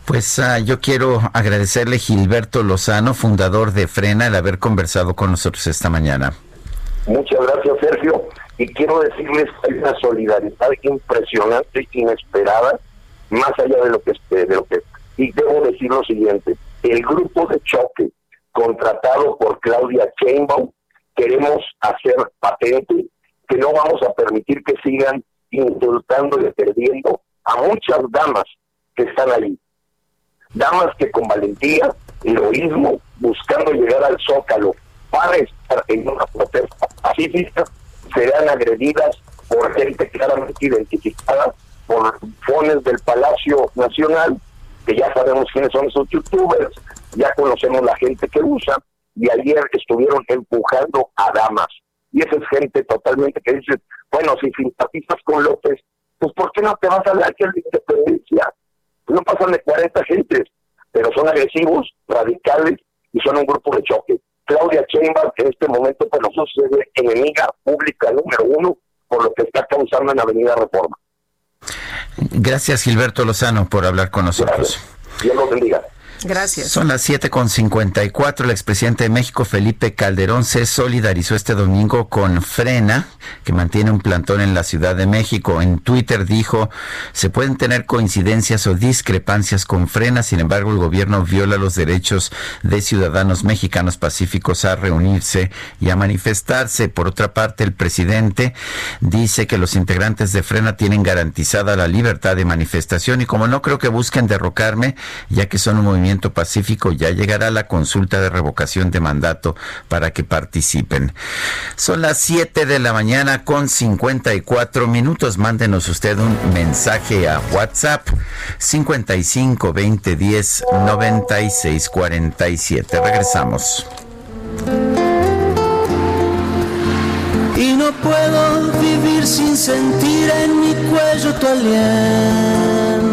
Pues ah, yo quiero agradecerle Gilberto Lozano, fundador de Frena, el haber conversado con nosotros esta mañana. Muchas gracias, Sergio. Y quiero decirles que hay una solidaridad impresionante, inesperada, más allá de lo que de lo que y debo decir lo siguiente el grupo de choque contratado por Claudia Sheinbaum queremos hacer patente que no vamos a permitir que sigan insultando y perdiendo a muchas damas que están ahí. Damas que con valentía, heroísmo, buscando llegar al zócalo para estar en una protesta pacífica, serán agredidas por gente claramente identificada por fones del Palacio Nacional, que ya sabemos quiénes son esos youtubers, ya conocemos la gente que usa, y ayer estuvieron empujando a damas. Y esa es gente totalmente que dice, bueno, si simpatizas con López, pues ¿por qué no te vas a la de independencia? No pasan de 40 gentes, pero son agresivos, radicales y son un grupo de choque. Claudia Sheinbaum en este momento para nosotros es enemiga pública número uno por lo que está causando en Avenida Reforma. Gracias Gilberto Lozano por hablar con nosotros. Gracias. Son las 7.54. El expresidente de México, Felipe Calderón, se solidarizó este domingo con Frena, que mantiene un plantón en la Ciudad de México. En Twitter dijo, se pueden tener coincidencias o discrepancias con Frena, sin embargo el gobierno viola los derechos de ciudadanos mexicanos pacíficos a reunirse y a manifestarse. Por otra parte, el presidente dice que los integrantes de Frena tienen garantizada la libertad de manifestación y como no creo que busquen derrocarme, ya que son un movimiento Pacífico ya llegará la consulta de revocación de mandato para que participen. Son las 7 de la mañana con 54 minutos. Mándenos usted un mensaje a WhatsApp 55 20 10 96 47. Regresamos. Y no puedo vivir sin sentir en mi cuello tu aliento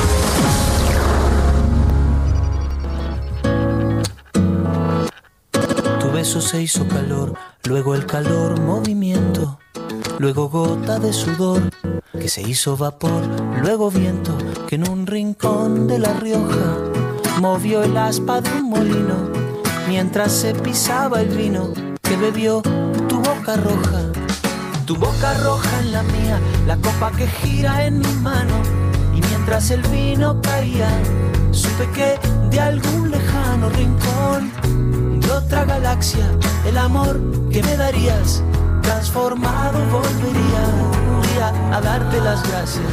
Eso se hizo calor, luego el calor movimiento, luego gota de sudor que se hizo vapor, luego viento que en un rincón de La Rioja movió el aspa de un molino mientras se pisaba el vino que bebió tu boca roja, tu boca roja en la mía, la copa que gira en mi mano y mientras el vino caía supe que de algún rincón otra galaxia, el amor que me darías, transformado volvería a darte las gracias.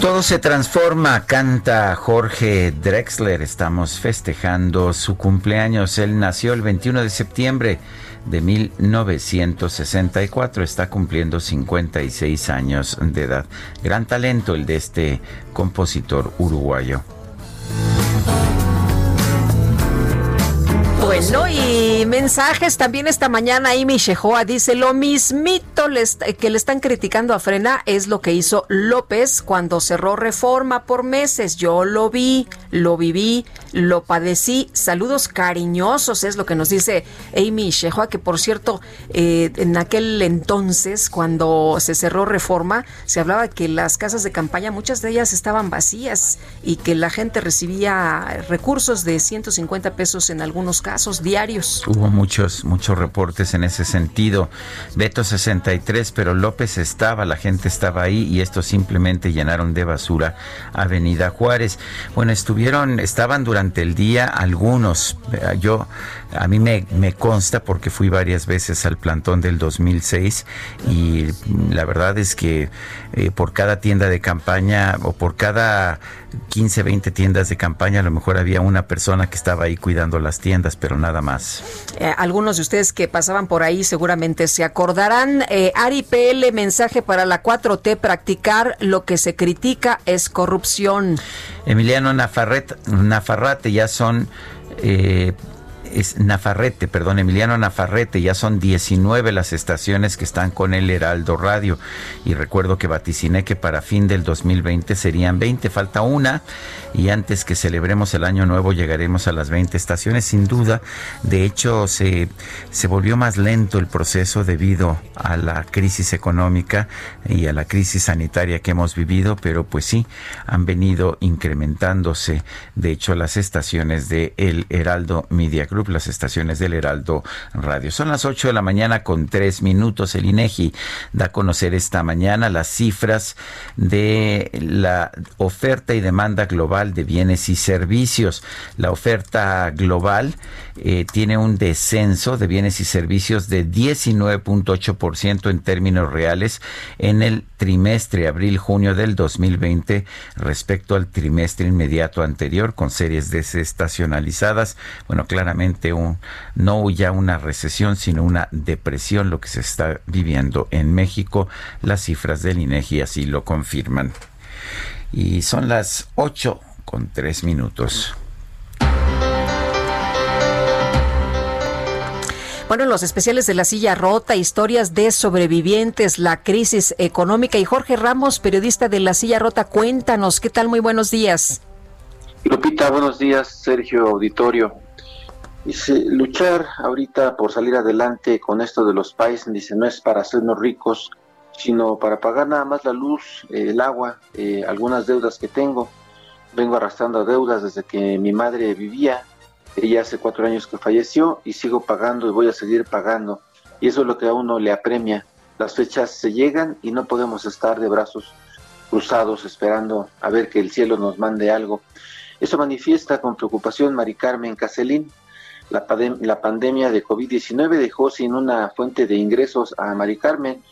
Todo se transforma, canta Jorge Drexler. Estamos festejando su cumpleaños. Él nació el 21 de septiembre de 1964. Está cumpliendo 56 años de edad. Gran talento el de este compositor uruguayo. Bueno, y mensajes también esta mañana. Amy Shehoa dice: Lo mismito que le están criticando a Frena es lo que hizo López cuando cerró reforma por meses. Yo lo vi, lo viví, lo padecí. Saludos cariñosos, es lo que nos dice Amy Shehoa, que por cierto, eh, en aquel entonces, cuando se cerró reforma, se hablaba que las casas de campaña, muchas de ellas estaban vacías y que la gente recibía recursos de 150 pesos en algunos casos diarios. Hubo muchos, muchos reportes en ese sentido. Beto 63, pero López estaba, la gente estaba ahí y esto simplemente llenaron de basura Avenida Juárez. Bueno, estuvieron, estaban durante el día algunos. Yo, a mí me, consta porque fui varias veces al plantón del 2006 y la verdad es que eh, por cada tienda de campaña o por cada 15, 20 tiendas de campaña, a lo mejor había una persona que estaba ahí cuidando las tiendas, pero nada más. Eh, algunos de ustedes que pasaban por ahí seguramente se acordarán. Eh, Ari PL, mensaje para la 4T, practicar lo que se critica es corrupción. Emiliano Nafarret, Nafarrate, ya son... Eh, es Nafarrete, perdón, Emiliano Nafarrete, ya son 19 las estaciones que están con el Heraldo Radio. Y recuerdo que vaticiné que para fin del 2020 serían 20, falta una. Y antes que celebremos el año nuevo llegaremos a las 20 estaciones. Sin duda, de hecho se, se volvió más lento el proceso debido a la crisis económica y a la crisis sanitaria que hemos vivido, pero pues sí, han venido incrementándose de hecho las estaciones de El Heraldo Media Group, las estaciones del Heraldo Radio. Son las 8 de la mañana con 3 minutos. El INEGI da a conocer esta mañana las cifras de la oferta y demanda global de bienes y servicios. La oferta global eh, tiene un descenso de bienes y servicios de 19.8% en términos reales en el trimestre abril-junio del 2020 respecto al trimestre inmediato anterior con series desestacionalizadas. Bueno, claramente un, no ya una recesión, sino una depresión lo que se está viviendo en México. Las cifras del INEGI así lo confirman. Y son las 8 con 3 minutos. Bueno, los especiales de la silla rota, historias de sobrevivientes, la crisis económica y Jorge Ramos, periodista de la silla rota, cuéntanos, ¿qué tal? Muy buenos días. Lupita, buenos días, Sergio Auditorio. Dice, luchar ahorita por salir adelante con esto de los países, dice, no es para hacernos ricos, sino para pagar nada más la luz, eh, el agua, eh, algunas deudas que tengo. Vengo arrastrando deudas desde que mi madre vivía ella hace cuatro años que falleció y sigo pagando y voy a seguir pagando. Y eso es lo que a uno le apremia. Las fechas se llegan y no podemos estar de brazos cruzados esperando a ver que el cielo nos mande algo. Eso manifiesta con preocupación Mari Carmen Caselín. La, la pandemia de COVID-19 dejó sin una fuente de ingresos a Mari Carmen,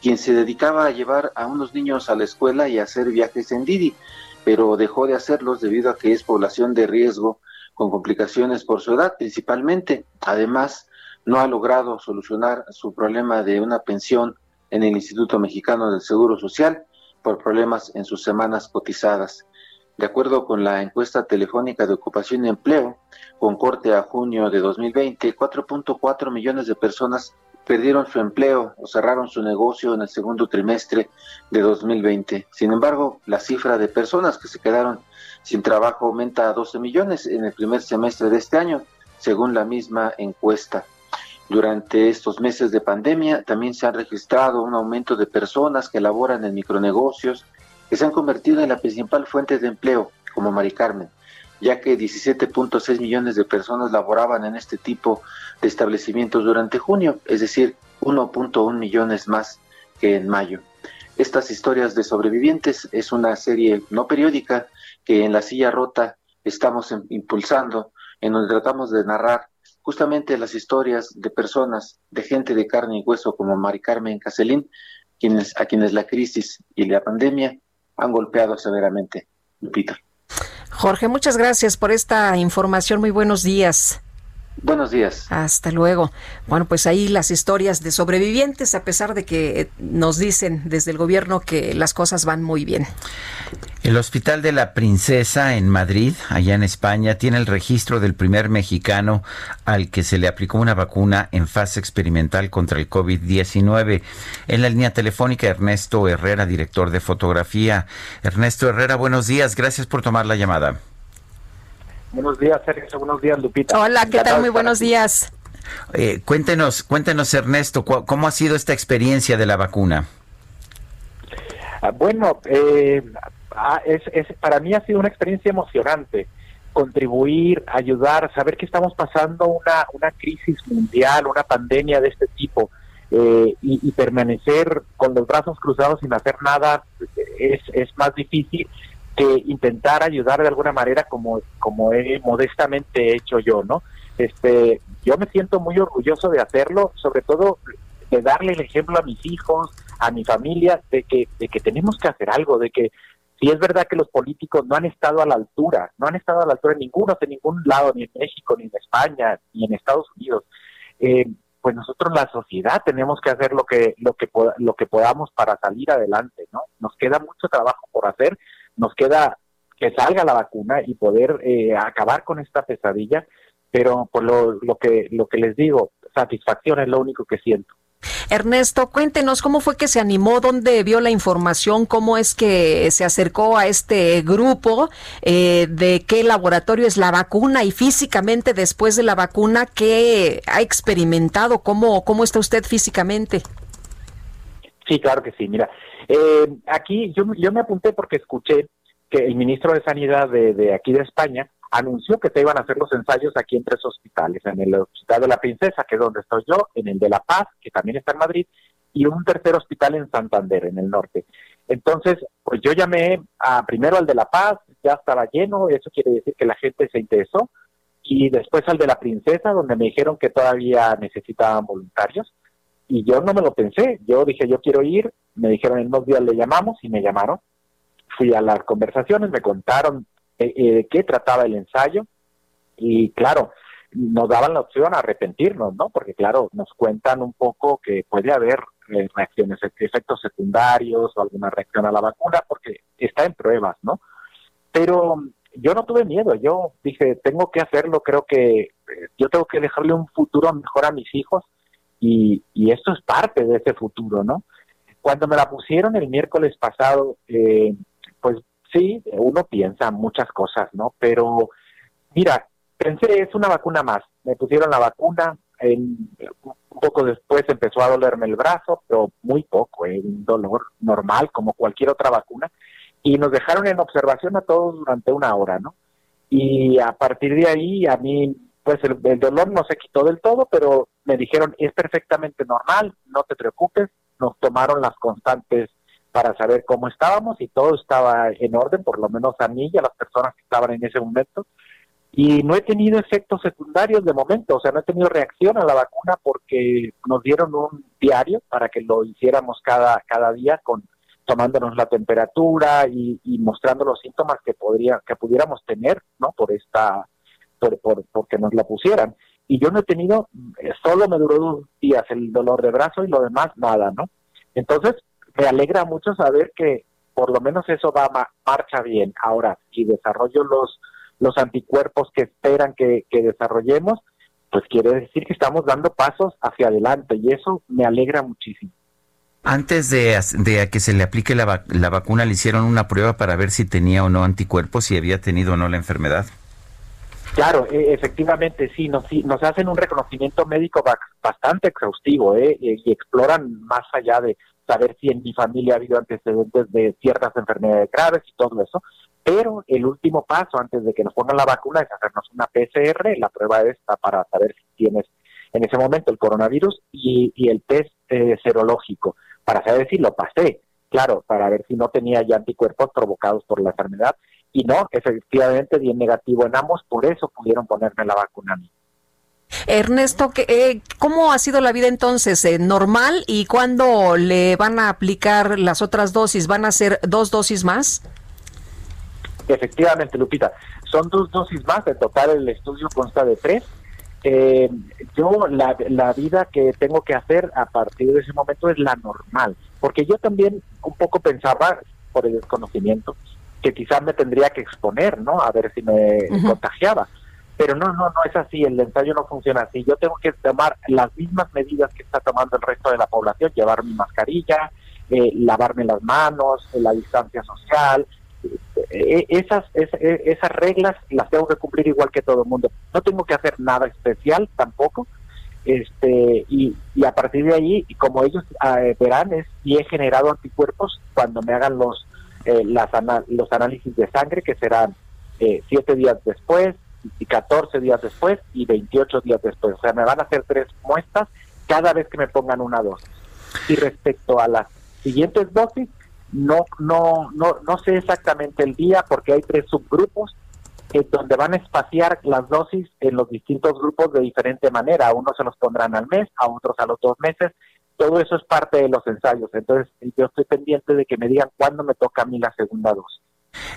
quien se dedicaba a llevar a unos niños a la escuela y hacer viajes en Didi, pero dejó de hacerlos debido a que es población de riesgo con complicaciones por su edad principalmente. Además, no ha logrado solucionar su problema de una pensión en el Instituto Mexicano del Seguro Social por problemas en sus semanas cotizadas. De acuerdo con la encuesta telefónica de ocupación y empleo, con corte a junio de 2020, 4.4 millones de personas perdieron su empleo o cerraron su negocio en el segundo trimestre de 2020. Sin embargo, la cifra de personas que se quedaron sin trabajo aumenta a 12 millones en el primer semestre de este año, según la misma encuesta. Durante estos meses de pandemia también se ha registrado un aumento de personas que laboran en micronegocios que se han convertido en la principal fuente de empleo, como Mari Carmen, ya que 17.6 millones de personas laboraban en este tipo de establecimientos durante junio, es decir, 1.1 millones más que en mayo. Estas historias de sobrevivientes es una serie no periódica que en la silla rota estamos impulsando, en donde tratamos de narrar justamente las historias de personas, de gente de carne y hueso como Mari Carmen Caselín, quienes, a quienes la crisis y la pandemia han golpeado severamente. Lupita. Jorge, muchas gracias por esta información. Muy buenos días. Buenos días. Hasta luego. Bueno, pues ahí las historias de sobrevivientes, a pesar de que nos dicen desde el gobierno que las cosas van muy bien. El Hospital de la Princesa en Madrid, allá en España, tiene el registro del primer mexicano al que se le aplicó una vacuna en fase experimental contra el COVID-19. En la línea telefónica, Ernesto Herrera, director de fotografía. Ernesto Herrera, buenos días. Gracias por tomar la llamada. Buenos días, Sergio. Buenos días, Lupita. Hola, ¿qué tal? Muy buenos días. Eh, cuéntenos, cuéntenos, Ernesto, ¿cómo ha sido esta experiencia de la vacuna? Ah, bueno, eh, ah, es, para mí ha sido una experiencia emocionante contribuir, ayudar, saber que estamos pasando una, una crisis mundial, una pandemia de este tipo, eh, y, permanecer con los brazos cruzados sin hacer nada es, es más difícil que intentar ayudar de alguna manera como, como he modestamente hecho yo, ¿no? Este, yo me siento muy orgulloso de hacerlo, sobre todo de darle el ejemplo a mis hijos, a mi familia, de que, de que tenemos que hacer algo, de que si es verdad que los políticos no han estado a la altura, no han estado a la altura en ninguno, de ningún lado, ni en México, ni en España, ni en Estados Unidos, eh, pues nosotros la sociedad tenemos que hacer lo que lo que lo que podamos para salir adelante, ¿no? Nos queda mucho trabajo por hacer, nos queda que salga la vacuna y poder eh, acabar con esta pesadilla, pero por lo, lo que lo que les digo, satisfacción es lo único que siento. Ernesto, cuéntenos cómo fue que se animó, dónde vio la información, cómo es que se acercó a este grupo, eh, de qué laboratorio es la vacuna y físicamente después de la vacuna, qué ha experimentado, cómo, cómo está usted físicamente. Sí, claro que sí. Mira, eh, aquí yo, yo me apunté porque escuché que el ministro de Sanidad de, de aquí de España anunció que se iban a hacer los ensayos aquí en tres hospitales, en el Hospital de la Princesa, que es donde estoy yo, en el de La Paz, que también está en Madrid, y un tercer hospital en Santander, en el norte. Entonces, pues yo llamé a, primero al de La Paz, ya estaba lleno, eso quiere decir que la gente se interesó, y después al de la Princesa, donde me dijeron que todavía necesitaban voluntarios, y yo no me lo pensé, yo dije, yo quiero ir, me dijeron en dos días le llamamos y me llamaron, fui a las conversaciones, me contaron eh, eh, de qué trataba el ensayo. Y claro, nos daban la opción a arrepentirnos, ¿no? Porque claro, nos cuentan un poco que puede haber eh, reacciones, efectos secundarios o alguna reacción a la vacuna porque está en pruebas, ¿no? Pero yo no tuve miedo, yo dije, tengo que hacerlo, creo que yo tengo que dejarle un futuro mejor a mis hijos y, y esto es parte de ese futuro, ¿no? Cuando me la pusieron el miércoles pasado, eh, pues sí, uno piensa muchas cosas, ¿no? Pero mira, pensé, es una vacuna más. Me pusieron la vacuna, un poco después empezó a dolerme el brazo, pero muy poco, ¿eh? un dolor normal como cualquier otra vacuna. Y nos dejaron en observación a todos durante una hora, ¿no? Y a partir de ahí, a mí, pues el, dolor no se quitó del todo, pero me dijeron, es perfectamente normal, no te preocupes. Nos tomaron las constantes para saber cómo estábamos y todo estaba en orden, por lo menos a mí y a las personas que estaban en ese momento. Y no he tenido efectos secundarios de momento, o sea, no he tenido reacción a la vacuna porque nos dieron un diario para que lo hiciéramos cada, cada día con tomándonos la temperatura y, mostrando los síntomas que podría, que pudiéramos tener, ¿no? Por esta, por, por, porque nos la pusieran. Y yo no he tenido, eh, solo me duró dos días el dolor de brazo y lo demás nada, ¿no? Entonces, me alegra mucho saber que por lo menos eso va marcha bien. Ahora, si desarrollo los, los anticuerpos que esperan que, desarrollemos, pues quiere decir que estamos dando pasos hacia adelante y eso me alegra muchísimo. Antes de, de que se le aplique la, la, vacuna, le hicieron una prueba para ver si tenía o no anticuerpos, si había tenido o no la enfermedad. Claro, e, efectivamente, sí nos, nos hacen un reconocimiento médico bastante exhaustivo ¿eh? y exploran más allá de saber si en mi familia ha habido antecedentes de ciertas enfermedades graves y todo eso. Pero el último paso antes de que nos pongan la vacuna es hacernos una PCR, la prueba esta para saber si tienes en ese momento el coronavirus y, el test eh, serológico para saber si lo pasé, claro, para ver si no tenía ya anticuerpos provocados por la enfermedad. Y no, efectivamente, bien negativo en ambos, por eso pudieron ponerme la vacuna a mí. Ernesto, eh, ¿cómo ha sido la vida entonces? Eh, ¿Normal? ¿Y cuándo le van a aplicar las otras dosis? ¿Van a ser dos dosis más? Efectivamente, Lupita. Son dos dosis más. En total, el estudio consta de tres. Eh, yo, la, la vida que tengo que hacer a partir de ese momento es la normal. Porque yo también un poco pensaba, por el desconocimiento, que quizás me tendría que exponer, ¿no? A ver si me contagiaba pero no, no, no es así, el ensayo no funciona así. Yo tengo que tomar las mismas medidas que está tomando el resto de la población, llevar mi mascarilla, eh, lavarme las manos, la distancia social, eh, esas, esas, reglas las tengo que cumplir igual que todo el mundo. No tengo que hacer nada especial tampoco. Este, y, y a partir de ahí, como ellos eh, verán, es si he generado anticuerpos cuando me hagan los, las los análisis de sangre, que serán siete días después, y 14 días después y 28 días después. O sea, me van a hacer tres muestras cada vez que me pongan una dosis. Y respecto a las siguientes dosis, no, no, no, no sé exactamente el día porque hay tres subgrupos en donde van a espaciar las dosis en los distintos grupos de diferente manera. A unos se los pondrán al mes, a otros a los dos meses. Todo eso es parte de los ensayos. Entonces, yo estoy pendiente de que me digan cuándo me toca a mí la segunda dosis.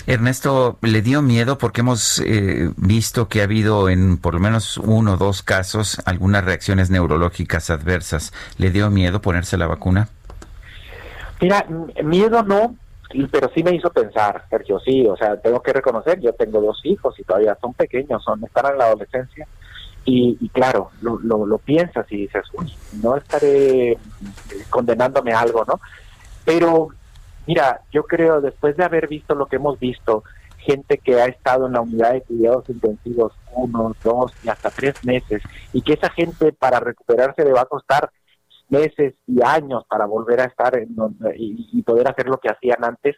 Ernesto, ¿le dio miedo? Porque hemos eh, visto que ha habido en por lo menos uno o dos casos algunas reacciones neurológicas adversas. ¿Le dio miedo ponerse la vacuna? Mira, miedo no, pero sí me hizo pensar, Sergio, sí, o sea, tengo que reconocer, yo tengo dos hijos y todavía son pequeños, son están en la adolescencia Y, claro, lo, lo, piensas y dices, no estaré condenándome a algo, ¿no? Pero mira, yo creo, después de haber visto lo que hemos visto, gente que ha estado en la unidad de cuidados intensivos uno, dos y hasta tres meses, y que esa gente para recuperarse le va a costar meses y años para volver a estar en y, poder hacer lo que hacían antes,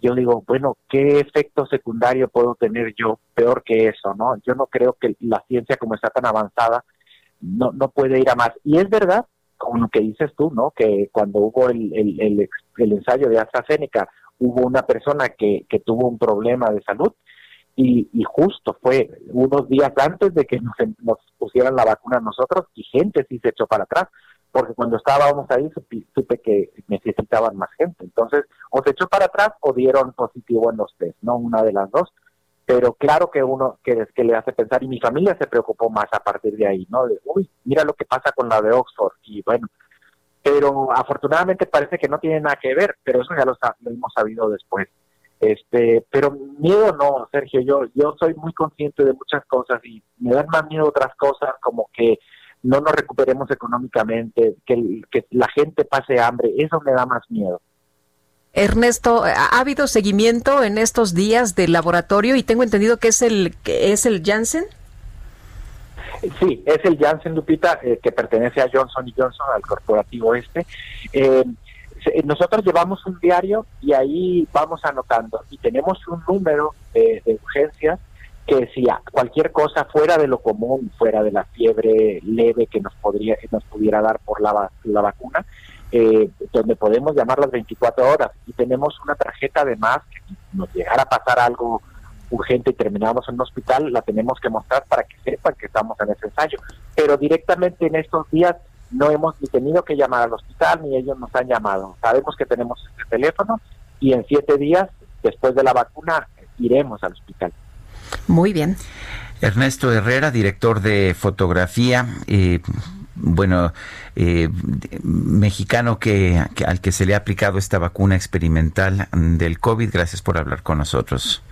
yo digo, bueno, ¿qué efecto secundario puedo tener yo peor que eso? no Yo no creo que la ciencia como está tan avanzada no, no puede ir a más. Y es verdad, como lo que dices tú, ¿no? Que cuando hubo el, el, el, ensayo de AstraZeneca, hubo una persona que, que tuvo un problema de salud y, y, justo fue unos días antes de que nos, nos pusieran la vacuna nosotros y gente sí se echó para atrás porque cuando estábamos ahí supe, que necesitaban más gente. Entonces, o se echó para atrás o dieron positivo en los test, ¿no? Una de las dos. Pero claro que uno que, que le hace pensar, y mi familia se preocupó más a partir de ahí, ¿no? Uy, mira lo que pasa con la de Oxford. Y bueno, pero afortunadamente parece que no tiene nada que ver, pero eso ya lo, lo hemos sabido después. Este, pero miedo no, Sergio, yo yo soy muy consciente de muchas cosas y me dan más miedo otras cosas como que no nos recuperemos económicamente, que, que la gente pase hambre, eso me da más miedo. Ernesto, ¿ha habido seguimiento en estos días del laboratorio y tengo entendido que es el que es el Janssen? Sí, es el Janssen Lupita eh, que pertenece a Johnson Johnson, al corporativo este. Eh, nosotros llevamos un diario y ahí vamos anotando y tenemos un número de urgencias que si cualquier cosa fuera de lo común, fuera de la fiebre leve que nos podría nos pudiera dar por la, la vacuna, eh, donde podemos llamar las 24 horas y tenemos una tarjeta además que si nos llegara a pasar algo urgente y terminamos en un hospital, la tenemos que mostrar para que sepan que estamos en ese ensayo. Pero directamente en estos días no hemos ni tenido que llamar al hospital ni ellos nos han llamado. Sabemos que tenemos este teléfono y en siete días después de la vacuna iremos al hospital. Muy bien. Ernesto Herrera, director de fotografía, eh, bueno, eh, mexicano que, al que se le ha aplicado esta vacuna experimental del COVID. Gracias por hablar con nosotros.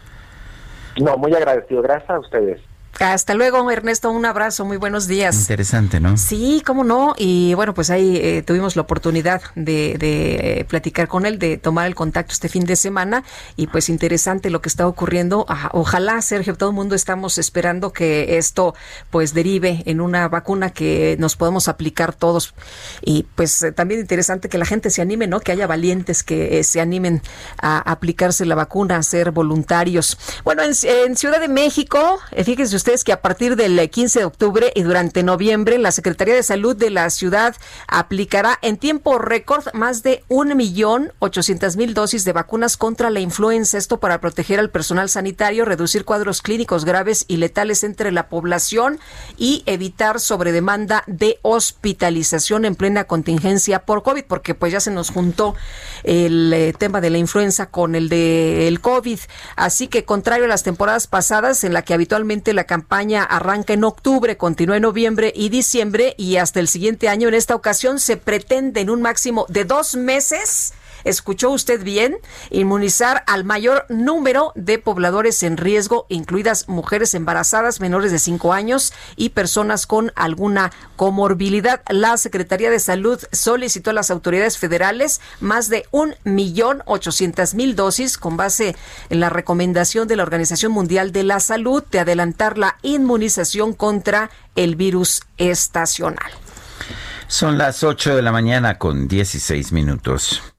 No, muy agradecido. Gracias a ustedes. Hasta luego, Ernesto. Un abrazo. Muy buenos días. Interesante, ¿no? Sí, cómo no. Y bueno, pues ahí eh, tuvimos la oportunidad de, de, platicar con él, de tomar el contacto este fin de semana. Y pues interesante lo que está ocurriendo. Ojalá, Sergio, todo el mundo estamos esperando que esto pues derive en una vacuna que nos podemos aplicar todos. Y pues eh, también interesante que la gente se anime, ¿no? Que haya valientes que eh, se animen a aplicarse la vacuna, a ser voluntarios. Bueno, en, en Ciudad de México, fíjense ustedes que a partir del 15 de octubre y durante noviembre, la Secretaría de Salud de la ciudad aplicará en tiempo récord más de un millón ochocientos mil dosis de vacunas contra la influenza. Esto para proteger al personal sanitario, reducir cuadros clínicos graves y letales entre la población y evitar sobredemanda de hospitalización en plena contingencia por COVID, porque pues ya se nos juntó el eh, tema de la influenza con el del COVID. Así que contrario a las temporadas pasadas en la que habitualmente la campaña arranca en octubre, continúa en noviembre y diciembre y hasta el siguiente año. En esta ocasión se pretende en un máximo de dos meses escuchó usted bien, inmunizar al mayor número de pobladores en riesgo, incluidas mujeres embarazadas menores de 5 años y personas con alguna comorbilidad. La Secretaría de Salud solicitó a las autoridades federales más de un millón ochocientas mil dosis con base en la recomendación de la Organización Mundial de la Salud de adelantar la inmunización contra el virus estacional. Son las 8 de la mañana con 16 minutos.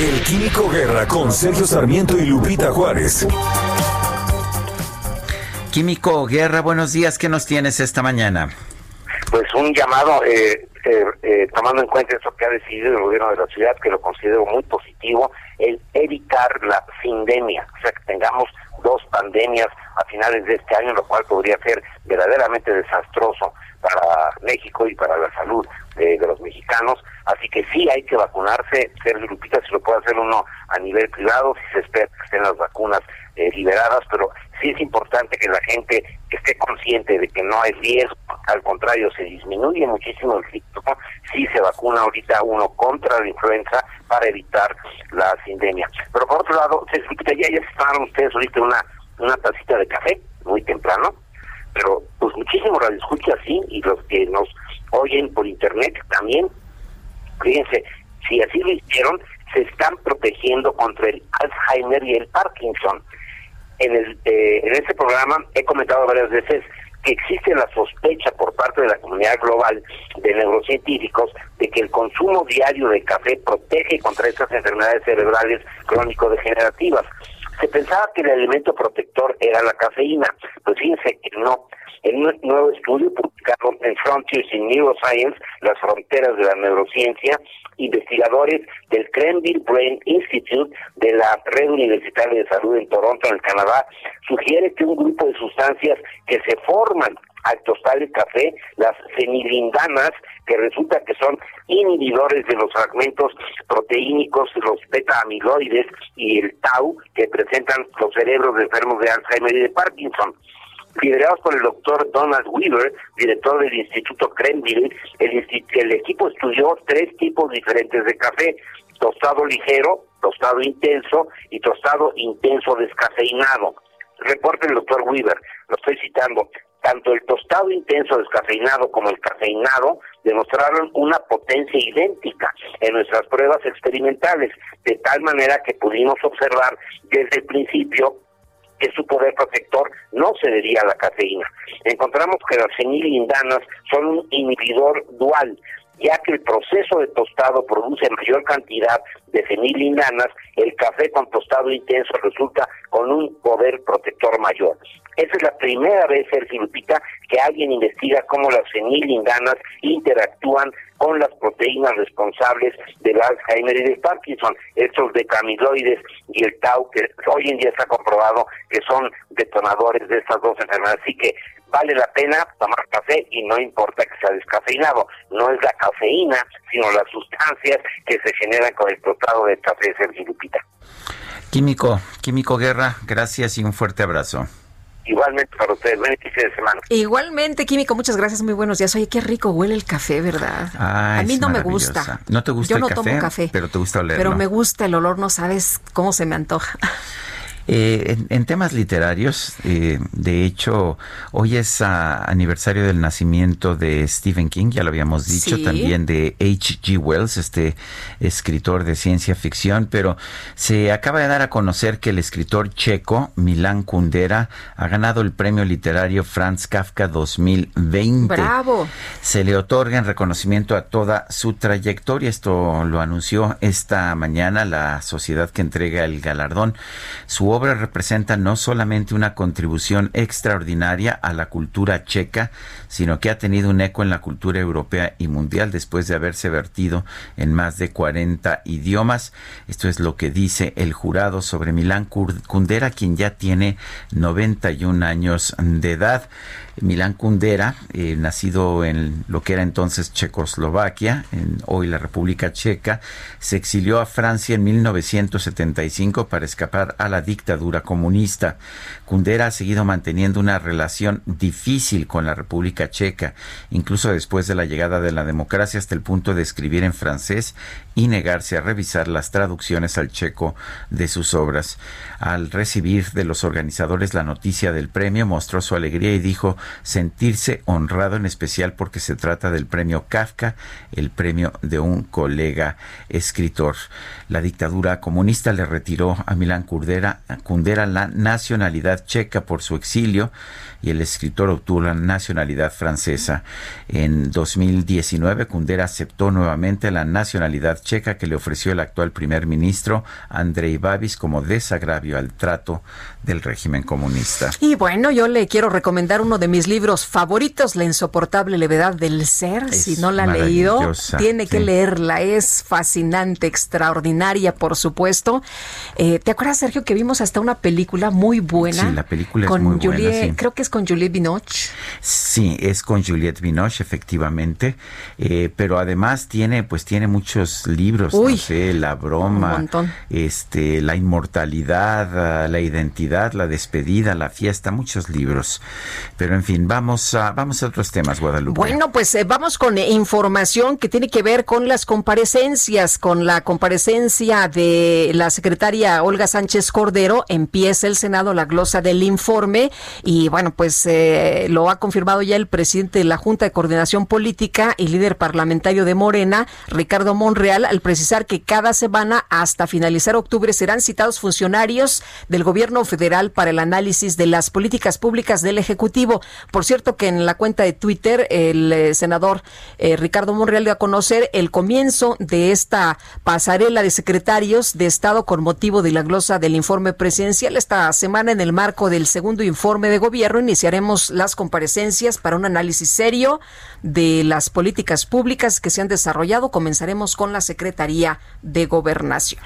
El Químico Guerra con Sergio Sarmiento y Lupita Juárez. Químico Guerra, buenos días. ¿Qué nos tienes esta mañana? Pues un llamado, eh, eh, eh, tomando en cuenta eso que ha decidido el gobierno de la ciudad, que lo considero muy positivo, el evitar la sindemia, o sea, que tengamos dos pandemias a finales de este año, lo cual podría ser verdaderamente desastroso para México y para la salud de, los mexicanos. Así que sí hay que vacunarse. Sergio Lupita, si lo puede hacer uno a nivel privado, si se espera que estén las vacunas eh, liberadas, pero sí es importante que la gente esté consciente de que no hay riesgo, al contrario, se disminuye muchísimo el riesgo si se vacuna ahorita uno contra la influenza para evitar la sindemia. Pero por otro lado, Sergio Lupita, ya, ya se ustedes ahorita una, una tacita de café muy temprano pero muchísimos radioescuchas así y los que nos oyen por internet también. Fíjense, si así lo hicieron, se están protegiendo contra el Alzheimer y el Parkinson. En, el, eh, en este programa he comentado varias veces que existe la sospecha por parte de la comunidad global de neurocientíficos de que el consumo diario de café protege contra estas enfermedades cerebrales crónico-degenerativas. Se pensaba que el elemento protector era la cafeína, pues fíjense que no. En un nuevo estudio publicado en Frontiers in Neuroscience, las fronteras de la neurociencia, investigadores del Cranville Brain Institute de la Red Universitaria de Salud en Toronto, en Canadá, sugiere que un grupo de sustancias que se forman al tostar el café, las fenilindanas, que resulta que son inhibidores de los fragmentos proteínicos, los beta-amiloides y el tau, que presentan los cerebros de enfermos de Alzheimer y de Parkinson liderados por el doctor Donald Weaver, director del Instituto Cranville, el, el equipo estudió tres tipos diferentes de café, tostado ligero, tostado intenso y tostado intenso descafeinado. Reporta el doctor Weaver, lo estoy citando, tanto el tostado intenso descafeinado como el cafeinado demostraron una potencia idéntica en nuestras pruebas experimentales, de tal manera que pudimos observar desde el principio que su poder protector no se debía a la cafeína. Encontramos que las fenilindanas son un inhibidor dual, ya que el proceso de tostado produce mayor cantidad de fenilindanas, el café con tostado intenso resulta con un poder protector mayor. Esa es la primera vez, Sergio Lupita, que alguien investiga cómo las fenilindanas interactúan con las proteínas responsables del Alzheimer y del Parkinson, estos decamiloides y el tau, que hoy en día está comprobado que son detonadores de estas dos enfermedades. Así que vale la pena tomar café y no importa que sea descafeinado. No es la cafeína, sino las sustancias que se generan con el tostado del café, Sergio Lupita. Químico, Químico Guerra, gracias y un fuerte abrazo. Igualmente para ustedes, buen inicio de semana. Igualmente, Químico, muchas gracias, muy buenos días. Oye, qué rico huele el café, ¿verdad? a mí no me gusta. ¿No te gusta Yo el no café? tomo café. Pero te gusta olerlo. Pero me gusta el olor, no sabes cómo se me antoja. Eh, en, temas literarios, eh, de hecho, hoy es ah, aniversario del nacimiento de Stephen King, ya lo habíamos dicho, Sí. también de H.G. Wells, este escritor de ciencia ficción, pero se acaba de dar a conocer que el escritor checo Milán Kundera ha ganado el premio literario Franz Kafka 2020. ¡Bravo! Se le otorga en reconocimiento a toda su trayectoria. Esto lo anunció esta mañana la sociedad que entrega el galardón. Su obra representa no solamente una contribución extraordinaria a la cultura checa, sino que ha tenido un eco en la cultura europea y mundial después de haberse vertido en más de 40 idiomas. Esto es lo que dice el jurado sobre Milán Kundera, quien ya tiene 91 años de edad. Milán Kundera, eh, nacido en lo que era entonces Checoslovaquia, en hoy la República Checa, se exilió a Francia en 1975 para escapar a la dictadura comunista. Kundera ha seguido manteniendo una relación difícil con la República Checa, incluso después de la llegada de la democracia hasta el punto de escribir en francés y negarse a revisar las traducciones al checo de sus obras. Al recibir de los organizadores la noticia del premio, mostró su alegría y dijo sentirse honrado en especial porque se trata del premio Kafka, el premio de un colega escritor. La dictadura comunista le retiró a Milán Kundera, Kundera la nacionalidad checa por su exilio y el escritor obtuvo la nacionalidad francesa. En 2019, Kundera aceptó nuevamente la nacionalidad checa que le ofreció el actual primer ministro Andrei Babis como desagravio al trato del régimen comunista. Y bueno, yo le quiero recomendar uno de mis libros favoritos, La insoportable levedad del ser. Es si no la ha leído, tiene que leerla. Es fascinante, extraordinaria, por supuesto. Eh, ¿Te acuerdas, Sergio, que vimos hasta una película muy buena? Sí, la película es con muy buena, Juliette- sí. Creo que es con Juliette Binoche. Sí, es con Juliette Binoche, efectivamente, eh, pero además tiene, pues tiene muchos libros, Uy, no sé, la broma, este, la inmortalidad, la identidad, la despedida, la fiesta, muchos libros. Pero en fin, vamos a, vamos a otros temas, Guadalupe. Bueno, pues eh, vamos con eh, información que tiene que ver con las comparecencias, con la comparecencia de la secretaria Olga Sánchez Cordero empieza el Senado la glosa del informe y bueno, pues eh, lo ha confirmado ya el presidente de la Junta de Coordinación Política y líder parlamentario de Morena, Ricardo Monreal, al precisar que cada semana hasta finalizar octubre serán citados funcionarios del gobierno federal para el análisis de las políticas públicas del Ejecutivo. Por cierto que en la cuenta de Twitter el eh, senador eh, Ricardo Monreal dio a conocer el comienzo de esta pasarela de secretarios de Estado con motivo de la glosa del informe presidencial. Esta semana, en el marco del segundo informe de gobierno, iniciaremos las comparecencias para un análisis serio de las políticas públicas que se han desarrollado. Comenzaremos con la Secretaría de Gobernación.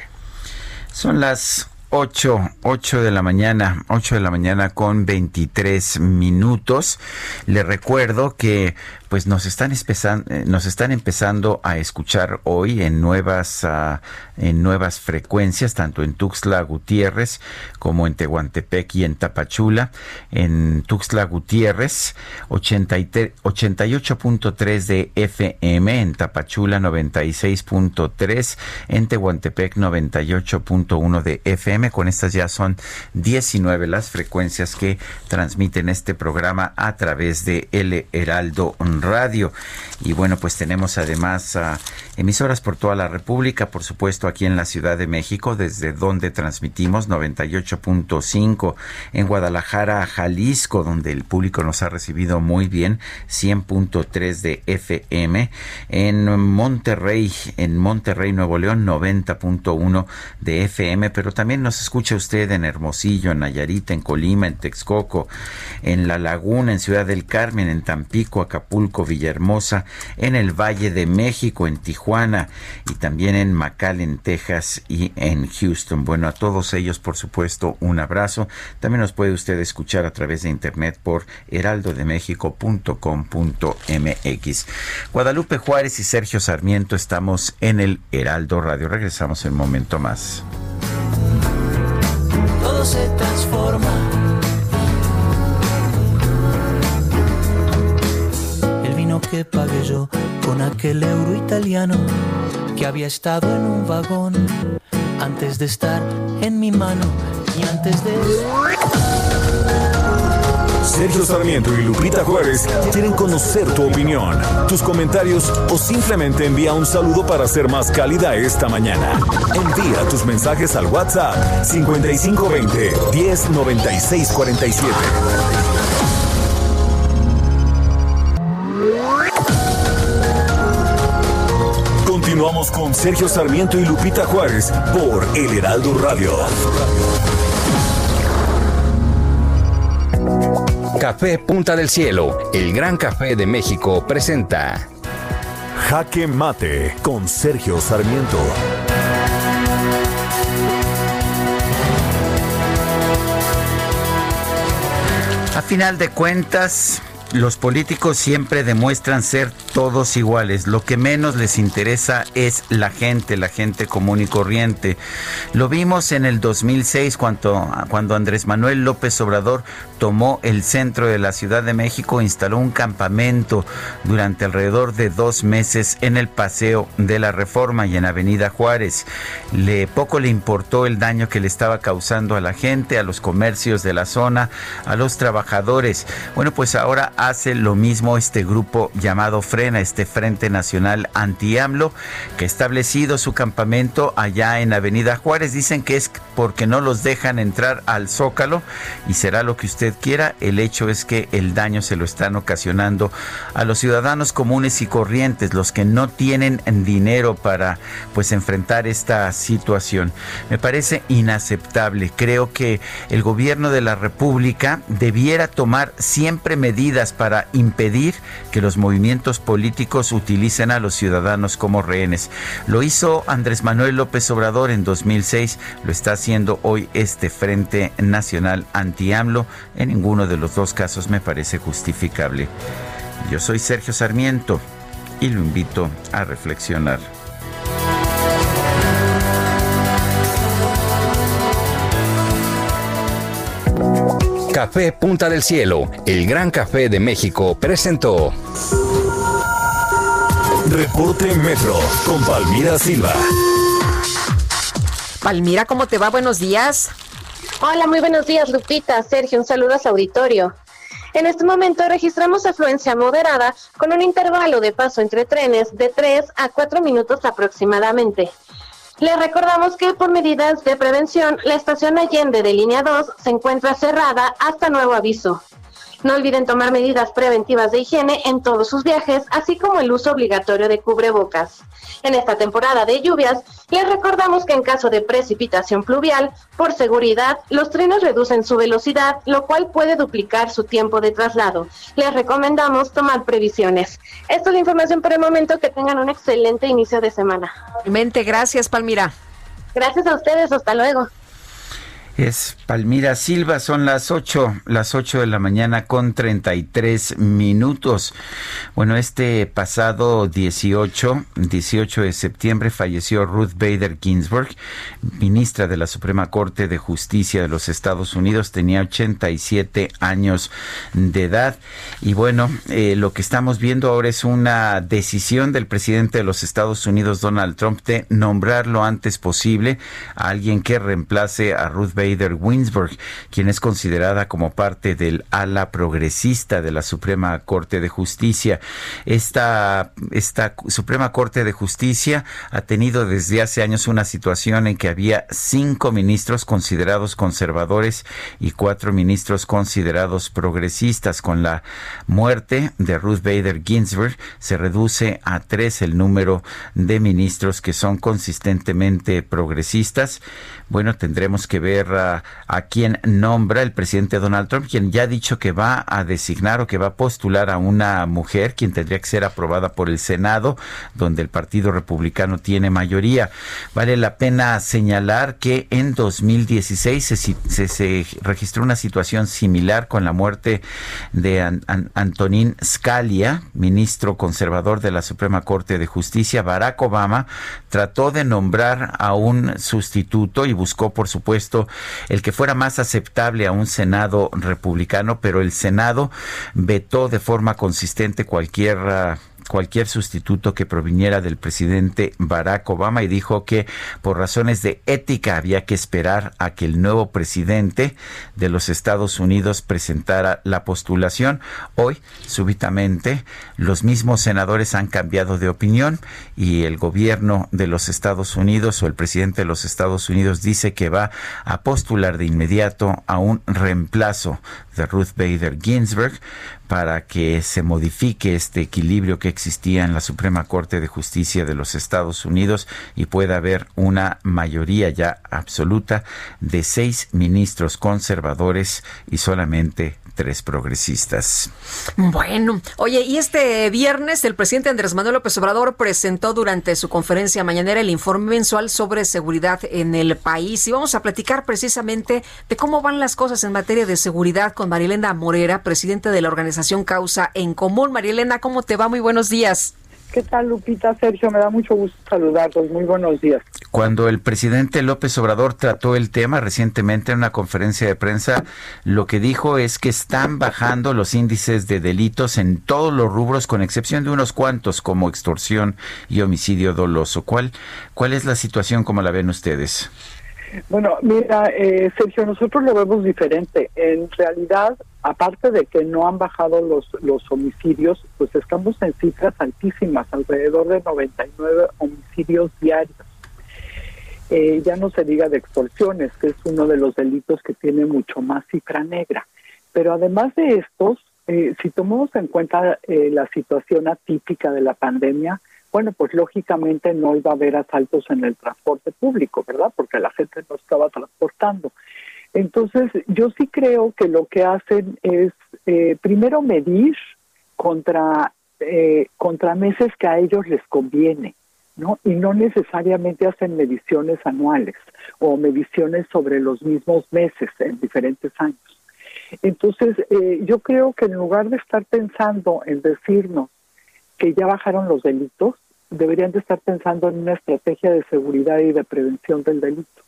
Son las 8, 8 de la mañana, 8 de la mañana con 23 minutos. Le recuerdo que pues nos están empezando, eh, nos están empezando a escuchar hoy en nuevas uh, en nuevas frecuencias, tanto en Tuxtla Gutiérrez como en Tehuantepec y en Tapachula. En Tuxtla Gutiérrez 88.3 de FM, en Tapachula 96.3, en Tehuantepec 98.1 de FM. Con estas ya son 19 las frecuencias que transmiten este programa a través de El Heraldo. Radio. Y bueno, pues tenemos además uh, emisoras por toda la República, por supuesto aquí en la Ciudad de México, desde donde transmitimos 98.5, en Guadalajara, Jalisco, donde el público nos ha recibido muy bien, 100.3 de FM, en Monterrey, en Monterrey, Nuevo León, 90.1 de FM, pero también nos escucha usted en Hermosillo, en Nayarit, en Colima, en Texcoco, en La Laguna, en Ciudad del Carmen, en Tampico, Acapulco, Villahermosa, en el Valle de México, en Tijuana y también en McAllen, Texas y en Houston. Bueno, a todos ellos, por supuesto, un abrazo. También nos puede usted escuchar a través de internet por heraldodemexico.com.mx. Guadalupe Juárez y Sergio Sarmiento estamos en el Heraldo Radio. Regresamos en un momento más. Todo se transforma. Que pagué yo con aquel euro italiano que había estado en un vagón antes de estar en mi mano y antes de... Sergio Sarmiento y Lupita Juárez quieren conocer tu opinión, tus comentarios o simplemente envía un saludo para ser más cálida esta mañana. Envía tus mensajes al WhatsApp 5520 109647. Continuamos con Sergio Sarmiento y Lupita Juárez por El Heraldo Radio. Café Punta del Cielo, el gran café de México, presenta Jaque Mate con Sergio Sarmiento. A final de cuentas, los políticos siempre demuestran ser todos iguales. Lo que menos les interesa es la gente, la gente común y corriente. Lo vimos en el 2006 cuando, cuando Andrés Manuel López Obrador tomó el centro de la Ciudad de México, instaló un campamento durante alrededor de dos meses en el Paseo de la Reforma y en Avenida Juárez. Le poco le importó el daño que le estaba causando a la gente, a los comercios de la zona, a los trabajadores. Bueno, pues ahora hace lo mismo este grupo llamado Frena, este Frente Nacional Anti-AMLO, que ha establecido su campamento allá en Avenida Juárez. Dicen que es porque no los dejan entrar al Zócalo y será lo que usted quiera. El hecho es que el daño se lo están ocasionando a los ciudadanos comunes y corrientes, los que no tienen dinero para pues enfrentar esta situación. Me parece inaceptable. Creo que el gobierno de la República debiera tomar siempre medidas para impedir que los movimientos políticos utilicen a los ciudadanos como rehenes. Lo hizo Andrés Manuel López Obrador en 2006, lo está haciendo hoy este Frente Nacional Anti-AMLO. En ninguno de los dos casos me parece justificable. Yo soy Sergio Sarmiento y lo invito a reflexionar. Café Punta del Cielo, el gran café de México, presentó Reporte Metro con Palmira Silva. Palmira, ¿cómo te va? Buenos días. Hola, muy buenos días, Lupita. Sergio, un saludo a su auditorio. En este momento registramos afluencia moderada con un intervalo de paso entre trenes de 3 a 4 minutos aproximadamente. Les recordamos que por medidas de prevención, la estación Allende de línea 2 se encuentra cerrada hasta nuevo aviso. No olviden tomar medidas preventivas de higiene en todos sus viajes, así como el uso obligatorio de cubrebocas. En esta temporada de lluvias, les recordamos que en caso de precipitación pluvial, por seguridad, los trenes reducen su velocidad, lo cual puede duplicar su tiempo de traslado. Les recomendamos tomar previsiones. Esta es la información por el momento. Que tengan un excelente inicio de semana. Mente, gracias, Palmira. Gracias a ustedes. Hasta luego. Es Palmira Silva, son las 8, las 8 de la mañana con 33 minutos. Bueno, este pasado 18, 18 de septiembre falleció Ruth Bader Ginsburg, ministra de la Suprema Corte de Justicia de los Estados Unidos, tenía 87 años de edad. Y bueno, eh, lo que estamos viendo ahora es una decisión del presidente de los Estados Unidos, Donald Trump, de nombrar lo antes posible a alguien que reemplace a Ruth Bader Winsburg, quien es considerada como parte del ala progresista de la Suprema Corte de Justicia. Esta, esta Suprema Corte de Justicia ha tenido desde hace años una situación en que había cinco ministros considerados conservadores y cuatro ministros considerados progresistas. Con la muerte de Ruth Bader Ginsburg se reduce a tres el número de ministros que son consistentemente progresistas. Bueno, tendremos que ver a, quien nombra el presidente Donald Trump, quien ya ha dicho que va a designar o que va a postular a una mujer, quien tendría que ser aprobada por el Senado, donde el Partido Republicano tiene mayoría. Vale la pena señalar que en 2016 se, se, registró una situación similar con la muerte de Antonín Scalia, ministro conservador de la Suprema Corte de Justicia. Barack Obama trató de nombrar a un sustituto y buscó, por supuesto, el que fuera más aceptable a un Senado republicano, pero el Senado vetó de forma consistente cualquier cualquier sustituto que proviniera del presidente Barack Obama y dijo que por razones de ética había que esperar a que el nuevo presidente de los Estados Unidos presentara la postulación. Hoy, súbitamente, los mismos senadores han cambiado de opinión y el gobierno de los Estados Unidos o el presidente de los Estados Unidos dice que va a postular de inmediato a un reemplazo de Ruth Bader Ginsburg para que se modifique este equilibrio que existía en la Suprema Corte de Justicia de los Estados Unidos y pueda haber una mayoría ya absoluta de seis ministros conservadores y solamente tres progresistas. Bueno, oye, y este viernes el presidente Andrés Manuel López Obrador presentó durante su conferencia mañanera el informe mensual sobre seguridad en el país y vamos a platicar precisamente de cómo van las cosas en materia de seguridad con Marilena Morera, presidente de la organización Causa en Común. Marilena, ¿cómo te va? Muy buenos días. ¿Qué tal, Lupita? Sergio, me da mucho gusto saludarlos. Muy buenos días. Cuando el presidente López Obrador trató el tema recientemente en una conferencia de prensa, lo que dijo es que están bajando los índices de delitos en todos los rubros, con excepción de unos cuantos como extorsión y homicidio doloso. ¿Cuál, cuál es la situación como la ven ustedes? Bueno, mira, eh, Sergio, nosotros lo vemos diferente. En realidad, aparte de que no han bajado los, los homicidios, pues estamos en cifras altísimas, alrededor de 99 homicidios diarios. Eh, ya no se diga de extorsiones, que es uno de los delitos que tiene mucho más cifra negra. Pero además de estos, eh, si tomamos en cuenta la situación atípica de la pandemia, bueno, pues lógicamente no iba a haber asaltos en el transporte público, ¿verdad? Porque la gente no estaba transportando. Entonces, yo sí creo que lo que hacen es eh, primero medir contra, eh, contra meses que a ellos les conviene, ¿no? Y no necesariamente hacen mediciones anuales o mediciones sobre los mismos meses en diferentes años. Entonces, eh, yo creo que en lugar de estar pensando en decirnos que ya bajaron los delitos, deberían de estar pensando en una estrategia de seguridad y de prevención del delito.